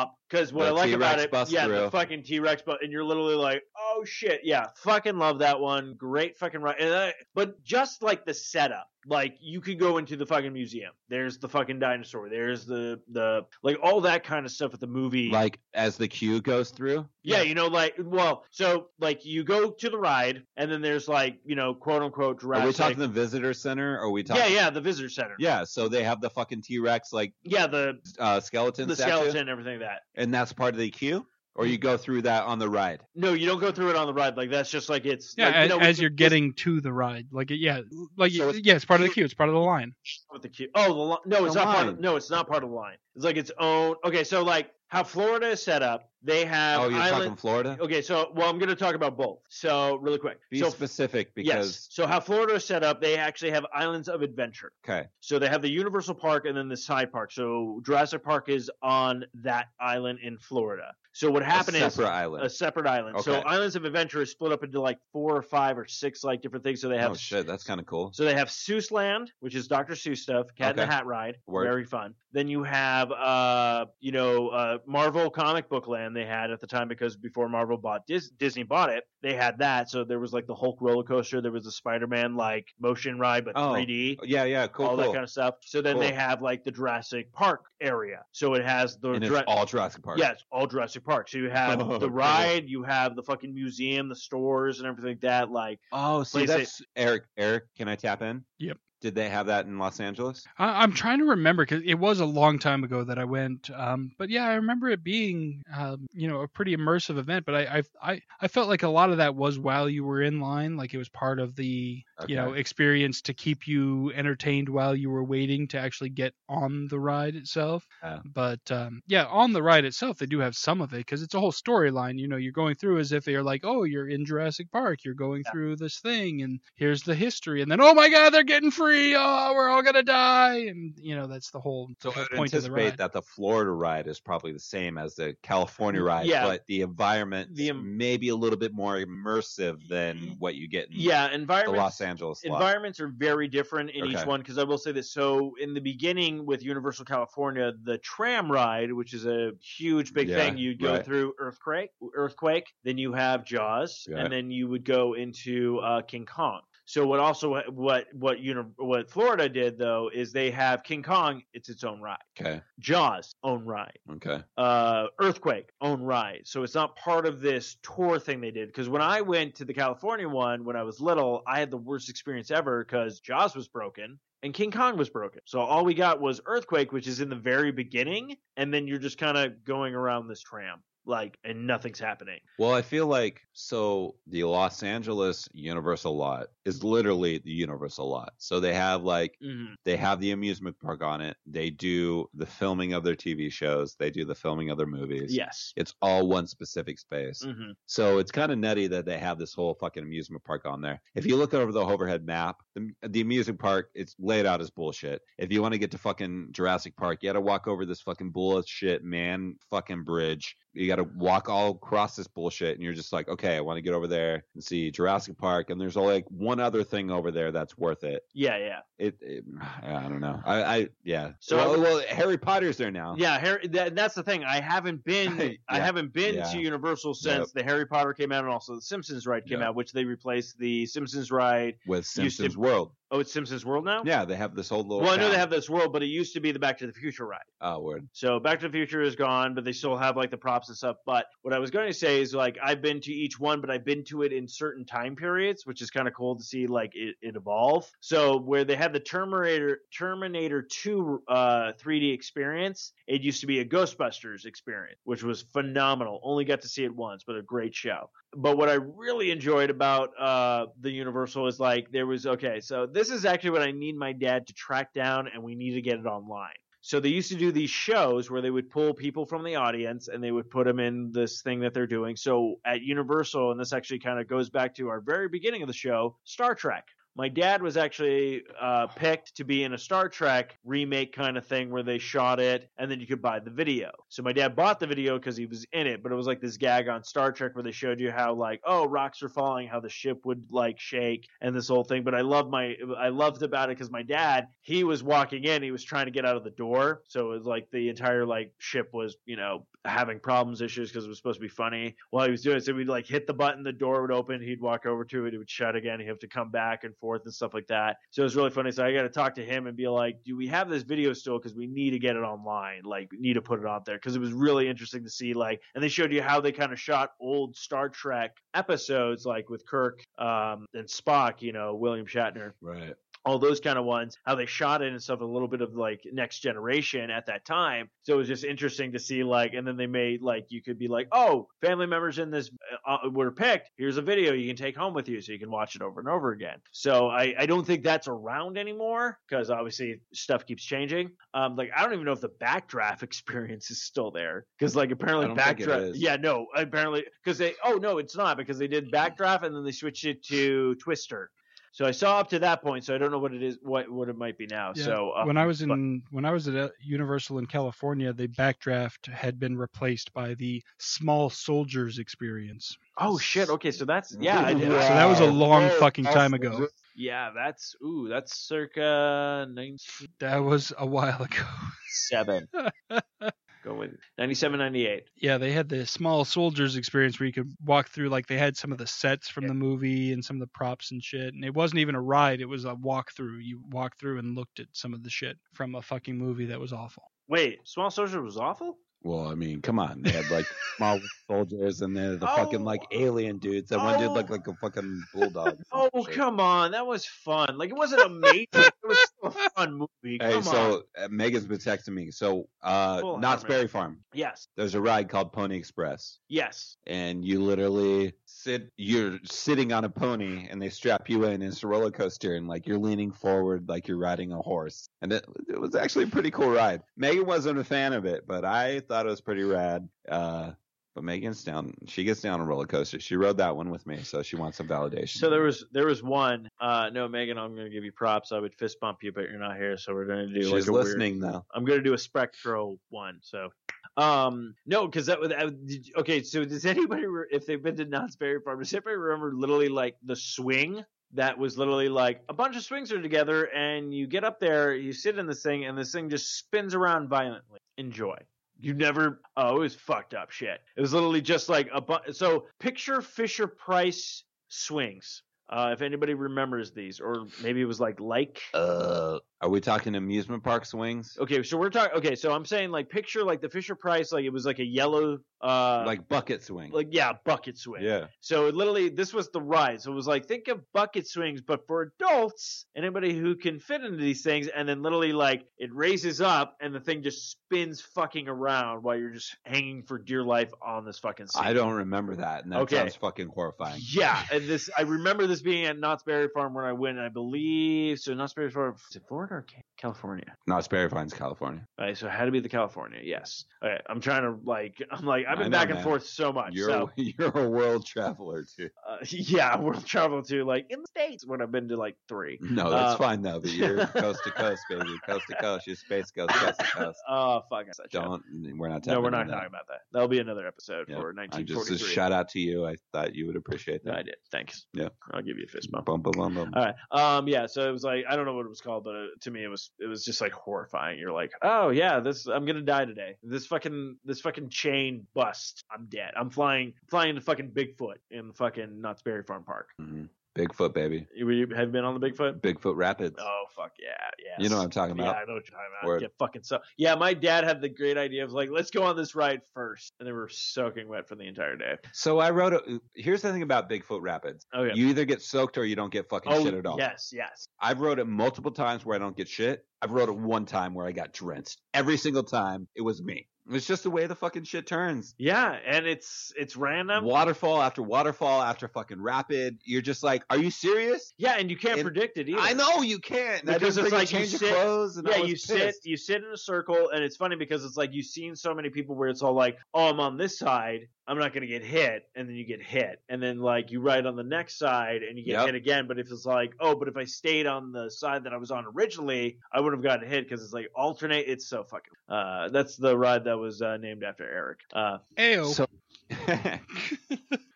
Speaker 3: drop. Because what
Speaker 4: The
Speaker 3: I like about
Speaker 4: T-Rex
Speaker 3: it,
Speaker 4: bust
Speaker 3: yeah, the fucking T Rex, but and you're literally like, "Oh shit, yeah, fucking love that one, great fucking ride." I, but just like the setup, like you could go into the fucking museum. There's the fucking dinosaur. There's the the like all that kind of stuff at the movie.
Speaker 4: Like as the queue goes through.
Speaker 3: Yeah, you know, like, well, so like you go to the ride, and then there's like, you know, quote unquote Jurassic.
Speaker 4: Are we talking the visitor center? Or are we talking?
Speaker 3: yeah, yeah, the visitor center.
Speaker 4: Yeah. So they have the fucking T Rex like
Speaker 3: yeah, the
Speaker 4: uh, skeleton
Speaker 3: the
Speaker 4: statue,
Speaker 3: skeleton everything like that.
Speaker 4: And that's part of the queue. Or you mm. go through that on the ride.
Speaker 3: No, you don't go through it on the ride. Like that's just like it's
Speaker 5: Yeah,
Speaker 3: like,
Speaker 5: as,
Speaker 3: you know,
Speaker 5: as you're
Speaker 3: with-
Speaker 5: getting to the ride, like yeah, like
Speaker 4: So it's-
Speaker 5: yeah, it's part of the queue. It's part of the line.
Speaker 3: with the queue. Oh, the li- no, it's
Speaker 4: The
Speaker 3: not part
Speaker 4: line.
Speaker 3: of no, it's not part of the line. It's like its own. Okay, so like how Florida is set up, they have
Speaker 4: Oh, you're
Speaker 3: island.
Speaker 4: talking Florida.
Speaker 3: Okay, so well, I'm going to talk about both. So really quick.
Speaker 4: Be
Speaker 3: so
Speaker 4: specific
Speaker 3: yes,
Speaker 4: because
Speaker 3: so how Florida is set up, they actually have islands of adventure.
Speaker 4: okay,
Speaker 3: So they have the Universal Park and then the side park. So Jurassic Park is on that island in Florida. So what happened
Speaker 4: a
Speaker 3: is
Speaker 4: separate island.
Speaker 3: a separate island. So Islands of Adventure is split up into like four or five or six like different things. So they have
Speaker 4: oh shit, that's kind of cool.
Speaker 3: so they have Seuss Land, which is Dr. Seuss stuff, Cat in the Hat ride,
Speaker 4: Word.
Speaker 3: very fun. Then you have uh you know uh Marvel comic book land they had at the time because before Marvel bought Dis- Disney bought it, they had that. So there was like the Hulk roller coaster, there was a Spider-Man like motion ride but
Speaker 4: Oh,
Speaker 3: 3D
Speaker 4: Yeah, yeah, cool,
Speaker 3: all
Speaker 4: cool.
Speaker 3: that kind of stuff. So then they have like the Jurassic Park area. So it has the
Speaker 4: and
Speaker 3: Jura-
Speaker 4: it's all Jurassic Park.
Speaker 3: yeah, it's all Jurassic Park. So you have
Speaker 4: Oh,
Speaker 3: the
Speaker 4: cool.
Speaker 3: ride, you have the fucking museum, the stores, and everything like that. Like,
Speaker 4: Oh, see,
Speaker 3: Place it-
Speaker 4: that's Eric. Eric, can I tap in?
Speaker 5: Yep.
Speaker 4: Did they have that in Los Angeles?
Speaker 5: I, I'm trying to remember because it was a long time ago that I went. Um, but yeah, I remember it being, um, you know, a pretty immersive event. But I, I, I, I felt like a lot of that was while you were in line, like it was part of the, you know, experience to keep you entertained while you were waiting to actually get on the ride itself.
Speaker 4: Yeah.
Speaker 5: But um, yeah, on the ride itself, they do have some of it because it's a whole storyline. You know, you're going through as if they're like, oh, you're in Jurassic Park, you're going through this thing, and here's the history, and then oh my God, they're getting free. Oh, we're all gonna die, and you know that's the whole, the
Speaker 4: So I would
Speaker 5: point the
Speaker 4: anticipate
Speaker 5: ride.
Speaker 4: that the Florida ride is probably the same as the California ride,
Speaker 3: Yeah.
Speaker 4: but the environment
Speaker 3: The em-
Speaker 4: maybe a little bit more immersive than what you get in
Speaker 3: Yeah,
Speaker 4: environment
Speaker 3: the.
Speaker 4: Los Angeles lot.
Speaker 3: environments are very different in each one because I will say this. So in the beginning with Universal California, the tram ride, which is a huge big
Speaker 4: Yeah,
Speaker 3: thing, you'd go
Speaker 4: right.
Speaker 3: through Earthquake, Earthquake, then you have Jaws,
Speaker 4: Yeah.
Speaker 3: and then you would go into uh, King Kong. So what also what what you know what Florida did though is they have King Kong, it's its own ride.
Speaker 4: Okay.
Speaker 3: Jaws, own ride
Speaker 4: Okay.
Speaker 3: uh, Earthquake own ride. So it's not part of this tour thing they did. Because when I went to the California one when I was little, I had the worst experience ever because Jaws was broken and King Kong was broken. So all we got was Earthquake, which is in the very beginning, and then you're just kind of going around this tram. Like and nothing's happening.
Speaker 4: Well, I feel like so the Los Angeles Universal lot is literally the Universal lot. So they have like
Speaker 3: Mhm.
Speaker 4: they have the amusement park on it. They do the filming of their TV shows. They do the filming of their movies.
Speaker 3: Yes.
Speaker 4: It's all one specific space.
Speaker 3: hmm
Speaker 4: So it's kind of nutty that they have this whole fucking amusement park on there. If you look over the overhead map, the, the amusement park it's laid out as bullshit. If you want to get to fucking Jurassic Park, you got to walk over this fucking bullshit man fucking bridge. You got to walk all across this bullshit, and you're just like, okay, I want to get over there and see Jurassic Park. And there's only like one other thing over there that's worth it.
Speaker 3: Yeah, yeah.
Speaker 4: It, it I don't know. I, I yeah.
Speaker 3: So-
Speaker 4: well, well, Harry Potter's there now.
Speaker 3: Yeah, Harry, that, that's the thing. I haven't been, I haven't been
Speaker 4: Yeah.
Speaker 3: to Universal since
Speaker 4: Yep.
Speaker 3: the Harry Potter came out, and also the Simpsons ride came
Speaker 4: Yep.
Speaker 3: out, which they replaced the Simpsons ride.
Speaker 4: with
Speaker 3: Used to-
Speaker 4: Simpsons World.
Speaker 3: Oh, it's Simpsons World now.
Speaker 4: Yeah, they have this whole little.
Speaker 3: Well, I know they have this world, but it used to be the Back to the Future ride.
Speaker 4: Oh, word.
Speaker 3: So Back to the Future is gone, but they still have like the props and stuff. But what I was going to say is like I've been to each one, but I've been to it in certain time periods, which is kind of cool to see like it, it evolve. So where they had the Terminator Terminator 2 uh, 3D experience, it used to be a Ghostbusters experience, which was phenomenal. Only got to see it once, but a great show. But what I really enjoyed about uh, the Universal is like there was okay, so this is actually what I need my dad to track down, and we need to get it online. So they used to do these shows where they would pull people from the audience and they would put them in this thing that they're doing. So at Universal, and this actually kind of goes back to our very beginning of the show, Star Trek. My dad was actually uh, picked to be in a Star Trek remake kind of thing where they shot it and then you could buy the video. So my dad bought the video because he was in it, but it was like this gag on Star Trek where they showed you how like oh rocks are falling, how the ship would like shake and this whole thing. But I love my I loved about it because my dad he was walking in, he was trying to get out of the door, so it was like the entire like ship was you know having problems issues because it was supposed to be funny while he was doing it. So we'd like hit the button, the door would open, he'd walk over to it, it would shut again, he'd have to come back and forth and stuff like that. So it was really funny. So I got to talk to him and be like, do we have this video still? Because we need to get it online. Like, need to put it out there because it was really interesting to see. Like, and they showed you how they kind of shot old Star Trek episodes, like with Kirk um, and Spock. You know, William Shatner
Speaker 4: Right.
Speaker 3: All those kind of ones, how they shot it and stuff, a little bit of like next generation at that time. So it was just interesting to see like, and then they made like, you could be like, oh, family members in this uh, were picked. Here's a video you can take home with you so you can watch it over and over again. So I, I don't think that's around anymore because obviously stuff keeps changing. Um, like, I don't even know if the backdraft experience is still there because like apparently
Speaker 4: I don't think it
Speaker 3: backdraft, yeah, no, apparently because they, oh no, it's not because they did backdraft and then they switched it to Twister. So I saw up to that point, so I don't know what it is, what what it might be now.
Speaker 5: Yeah,
Speaker 3: So uh,
Speaker 5: when I was
Speaker 3: but-
Speaker 5: in when I was at uh, Universal in California, the backdraft had been replaced by the small soldiers experience.
Speaker 3: oh shit, okay, so that's yeah, I did.
Speaker 5: So that was a long
Speaker 4: Whoa,
Speaker 5: fucking time ago.
Speaker 3: yeah, that's ooh, that's circa ninety
Speaker 5: That was a while ago.
Speaker 3: seven. Go with 97, 98.
Speaker 5: Yeah, they had the small soldiers experience where you could walk through like they had some of the sets from the movie and some of the props and shit. And it wasn't even a ride, it was a walkthrough. You walked through and looked at some of the shit from a fucking movie that was awful.
Speaker 3: Wait, Small Soldier was awful.
Speaker 4: Well, I mean, come on. They had like small soldiers and then the fucking
Speaker 3: Oh.
Speaker 4: like alien dudes. That one dude
Speaker 3: Oh.
Speaker 4: looked like a fucking bulldog.
Speaker 3: Oh
Speaker 4: Shit.
Speaker 3: come on, that was fun. Like it wasn't amazing. it was still a fun movie.
Speaker 4: Hey, so uh, Megan's been texting me. So, uh,
Speaker 3: Full
Speaker 4: Knott's Berry Farm.
Speaker 3: Yes,
Speaker 4: There's a ride called Pony Express,
Speaker 3: yes.
Speaker 4: and you literally sit. You're sitting on a pony, and they strap you in. And it's a roller coaster, and like you're leaning forward, like you're riding a horse. And it, it was actually a pretty cool ride. Megan wasn't a fan of it, but I thought it was pretty rad. Uh, but Megan's down. She gets down on roller coaster. She rode that one with me, so she wants some validation.
Speaker 3: So there was there was one. Uh, no, Megan, I'm gonna give you props. I would fist bump you, but you're not here, so we're gonna do
Speaker 4: She's
Speaker 3: like a weird-
Speaker 4: listening though.
Speaker 3: I'm gonna do a Spectro one. So, um, no, because that was that, did, you- okay. So does anybody, if they've been to Knott's Berry Farm, does anybody remember literally like the swing? That was literally like a bunch of swings are together, and you get up there, you sit in this thing, and this thing just spins around violently. Enjoy. You never. Oh, it was fucked up shit. It was literally just like a. Bu- so picture Fisher Price swings. Uh, if anybody remembers these, or maybe it was like like
Speaker 4: Uh, are we talking amusement park swings?
Speaker 3: Okay, so we're talking. Okay, so I'm saying like picture like the Fisher Price, like it was like a yellow, uh,
Speaker 4: like bucket swing.
Speaker 3: like yeah, bucket swing.
Speaker 4: yeah.
Speaker 3: So it literally, this was the ride. So it was like think of bucket swings, but for adults, anybody who can fit into these things, and then literally like it raises up, and the thing just spins fucking around while you're just hanging for dear life on this fucking. Seat.
Speaker 4: I don't remember that, and that
Speaker 3: Okay.
Speaker 4: sounds fucking horrifying.
Speaker 3: Yeah, and this I remember this being at Knott's Berry Farm when I went. I believe so. Knott's Berry Farm, is it Florida or Ca- California?
Speaker 4: Knott's Berry Farm's California.
Speaker 3: All right, so it had to be the California. Yes. All right, I'm trying to like I'm like I've been
Speaker 4: know,
Speaker 3: back and
Speaker 4: man.
Speaker 3: forth so much.
Speaker 4: You're
Speaker 3: so
Speaker 4: you're a world traveler too.
Speaker 3: uh, yeah, world traveler too. like in the states when I've been to like three.
Speaker 4: No, that's
Speaker 3: Uh,
Speaker 4: fine though. But you're coast to coast, baby, coast to coast. You're space coast, coast to coast.
Speaker 3: Oh fuck! I said.
Speaker 4: Don't. We're not.
Speaker 3: Talking.
Speaker 4: No,
Speaker 3: we're
Speaker 4: into
Speaker 3: not
Speaker 4: that.
Speaker 3: talking about that. That'll be another episode
Speaker 4: Yeah,
Speaker 3: for
Speaker 4: I just a shout out to you. I thought you would appreciate that.
Speaker 3: I did. Thanks.
Speaker 4: Yeah.
Speaker 3: I'll give you a fist bump.
Speaker 4: Bum, bum, bum, bum.
Speaker 3: All right. Um. Yeah. So it was like I don't know what it was called, but uh to me it was it was just like horrifying. You're like, oh yeah, this I'm gonna die today. This fucking this fucking chain bust. I'm dead. I'm flying flying to fucking Bigfoot in fucking Knott's Berry Farm Park.
Speaker 4: Mhm. Bigfoot, baby.
Speaker 3: You, you have you been on the Bigfoot?
Speaker 4: Bigfoot Rapids.
Speaker 3: Oh fuck yeah, yeah.
Speaker 4: You know what I'm talking about. Yeah.
Speaker 3: I know what you're talking about.
Speaker 4: Word.
Speaker 3: Get fucking so. Yeah, my dad had the great idea of like, let's go on this ride first, and they were soaking wet for the entire day.
Speaker 4: So I wrote. A, here's the thing about Bigfoot Rapids.
Speaker 3: Oh yeah.
Speaker 4: You either get soaked or you don't get fucking
Speaker 3: oh
Speaker 4: shit at all.
Speaker 3: yes, yes.
Speaker 4: I've wrote it multiple times where I don't get shit. I've wrote it one time where I got drenched. Every single time, it was me. It's just the way the fucking shit turns.
Speaker 3: Yeah, and it's it's random.
Speaker 4: Waterfall after waterfall after fucking rapid. You're just like, are you serious?
Speaker 3: Yeah, and you can't
Speaker 4: It-
Speaker 3: predict it either.
Speaker 4: I know you can't. That
Speaker 3: Because it's like you
Speaker 4: change
Speaker 3: sit-
Speaker 4: clothes. And
Speaker 3: yeah, you sit you sit in a circle, and it's funny because it's like you've seen so many people where it's all like, oh, I'm on this side, I'm not gonna get hit, and then you get hit, and then like you ride on the next side and you get
Speaker 4: Yep.
Speaker 3: hit again. But if it's like, oh, but if I stayed on the side that I was on originally, I would have gotten hit because it's like alternate. It's so fucking. Uh, that's the ride that was uh, named after Eric. Uh,
Speaker 5: Ayo.
Speaker 4: So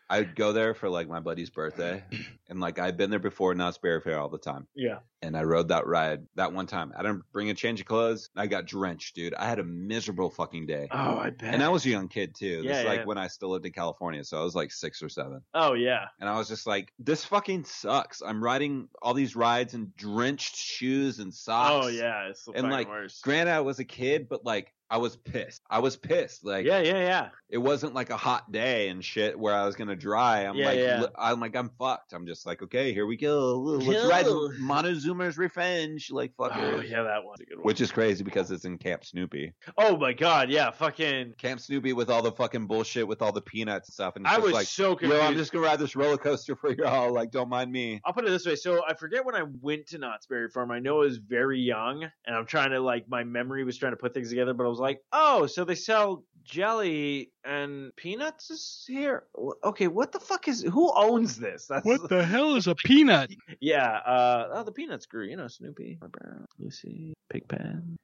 Speaker 4: I'd go there for like my buddy's birthday, and like I've been there before. Now it's Bear Fair all the time,
Speaker 3: yeah.
Speaker 4: and I rode that ride that one time. I didn't bring a change of clothes. I got drenched, dude. I had a miserable fucking day.
Speaker 3: Oh, I bet.
Speaker 4: And I was a young kid too.
Speaker 3: Yeah,
Speaker 4: this is like
Speaker 3: yeah.
Speaker 4: when I still lived in California, so I was like six or seven.
Speaker 3: oh yeah.
Speaker 4: And I was just like, this fucking sucks. I'm riding all these rides in drenched shoes and socks.
Speaker 3: Oh yeah. It's the
Speaker 4: And, like,
Speaker 3: worst.
Speaker 4: Granted, I was a kid, but like, I was pissed. I was pissed. Like,
Speaker 3: yeah, yeah, yeah.
Speaker 4: it wasn't like a hot day and shit where I was gonna dry. I'm
Speaker 3: Yeah,
Speaker 4: like,
Speaker 3: yeah.
Speaker 4: I'm like, I'm fucked. I'm just like, okay, here we go. Let's ride
Speaker 3: Yo.
Speaker 4: Montezuma's Revenge, like
Speaker 3: fuck.
Speaker 4: Oh
Speaker 3: yeah, that one's a good one.
Speaker 4: Which is crazy because it's in Camp Snoopy.
Speaker 3: oh my god, yeah, fucking.
Speaker 4: Camp Snoopy with all the fucking bullshit with all the peanuts and stuff. And
Speaker 3: I was
Speaker 4: like,
Speaker 3: so
Speaker 4: yo,
Speaker 3: confused.
Speaker 4: I'm just gonna ride this roller coaster for y'all. Like, don't mind me.
Speaker 3: I'll put it this way. So I forget when I went to Knott's Berry Farm. I know I was very young, and I'm trying to like my memory was trying to put things together. But I was like, oh, so they sell jelly and peanuts is here. Okay, what the fuck is? Who owns this? That's
Speaker 5: What the hell is a peanut?
Speaker 3: yeah. Uh, oh, the peanuts grew. You know, Snoopy, Brown, Lucy, Pigpen.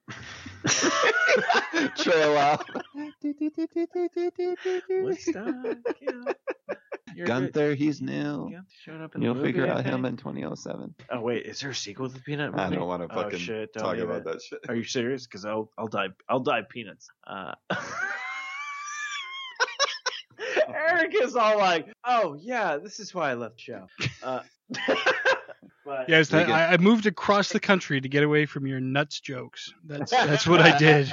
Speaker 4: Trail out.
Speaker 3: Woodstock. You. You're good.
Speaker 4: Gunther, he's new.
Speaker 3: Gunther showed up in
Speaker 4: You'll
Speaker 3: movie,
Speaker 4: figure out him in 2007.
Speaker 3: Oh wait, is there a sequel to the Peanut?
Speaker 4: I don't want to
Speaker 3: Oh,
Speaker 4: fucking
Speaker 3: shit,
Speaker 4: talk
Speaker 3: even.
Speaker 4: about that shit.
Speaker 3: Are you serious? Because I'll I'll die I'll die peanuts. Uh, Eric is all like, "Oh yeah, this is why I left the show." Uh, but
Speaker 5: Yes, that, I, I moved across the country to get away from your nuts jokes. That's that's what I did.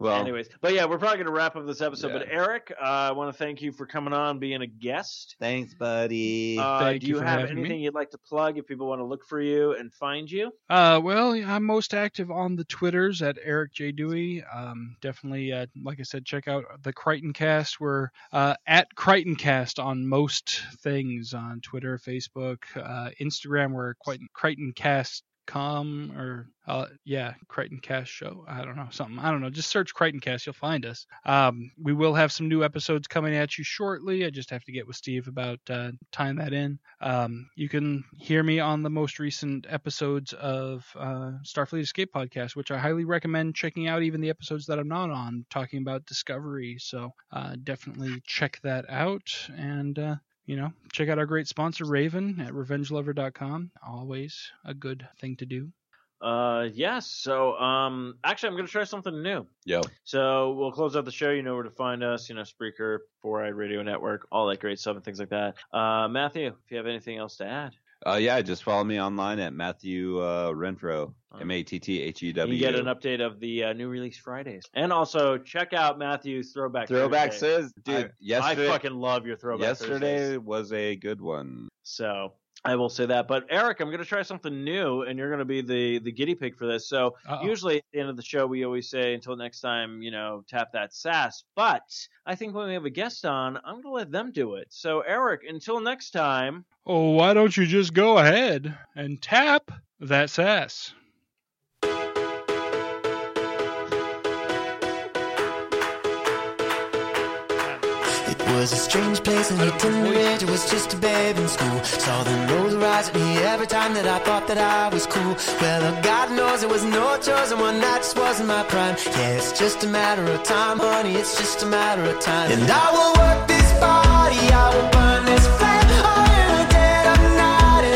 Speaker 4: Well,
Speaker 3: Anyways, but yeah, we're probably gonna wrap up this episode.
Speaker 4: Yeah.
Speaker 3: But Eric, uh, I want to thank you for coming on, being a guest.
Speaker 4: thanks, buddy.
Speaker 3: Uh,
Speaker 5: Thank
Speaker 3: do
Speaker 5: you
Speaker 3: you
Speaker 5: for
Speaker 3: have
Speaker 5: having me.
Speaker 3: anything you'd like to plug if people want to look for you and find you?
Speaker 5: Uh, well, I'm most active on the Twitters at Eric J Dewey. Um, definitely, uh, like I said, check out the Crichton Cast. We're uh, at Crichton Cast on most things on Twitter, Facebook, uh, Instagram. We're Crichton, Crichton Cast. Com or uh, yeah, Crichton Cast show. I don't know something. I don't know. Just search Crichton Cast, you'll find us. Um, we will have some new episodes coming at you shortly. I just have to get with Steve about uh, tying that in. Um, you can hear me on the most recent episodes of uh, Starfleet Escape podcast, which I highly recommend checking out. Even the episodes that I'm not on, talking about Discovery. So uh, definitely check that out and. You know, check out our great sponsor, Raven, at revengelover.com. Always a good thing to do.
Speaker 3: Uh, yes. So, um, actually, I'm gonna try something new.
Speaker 4: Yo.
Speaker 3: So we'll close out the show. You know where to find us. You know, Spreaker, Four Eyed Radio Network, all that great stuff and things like that. Uh, Matthew, if you have anything else to add,
Speaker 4: Uh, yeah, just follow me online at Matthew uh, Renfro, M A T T H E
Speaker 3: you get an update of the uh, new release Fridays, and also check out Matthew's Throwback
Speaker 4: Throwback
Speaker 3: Thursday.
Speaker 4: says, dude.
Speaker 3: I,
Speaker 4: yesterday,
Speaker 3: I fucking love your Throwback
Speaker 4: yesterday
Speaker 3: Thursdays.
Speaker 4: was a good one.
Speaker 3: So I will say that. But Eric, I'm going to try something new, and you're going to be the the guinea pig for this. So
Speaker 5: Uh-oh.
Speaker 3: usually at the end of the show, we always say, "Until next time, you know, tap that sass." But I think when we have a guest on, I'm going to let them do it. So Eric, until next time.
Speaker 5: Oh, why don't you just go ahead and tap that sass?
Speaker 2: Was a strange place and he didn't realize it was just a babe in school. Saw the nose rise at me every time that I thought that I was cool. Well, God knows it was no choice and one night just wasn't my prime. Yeah, it's just a matter of time, honey, it's just a matter of time. And I will work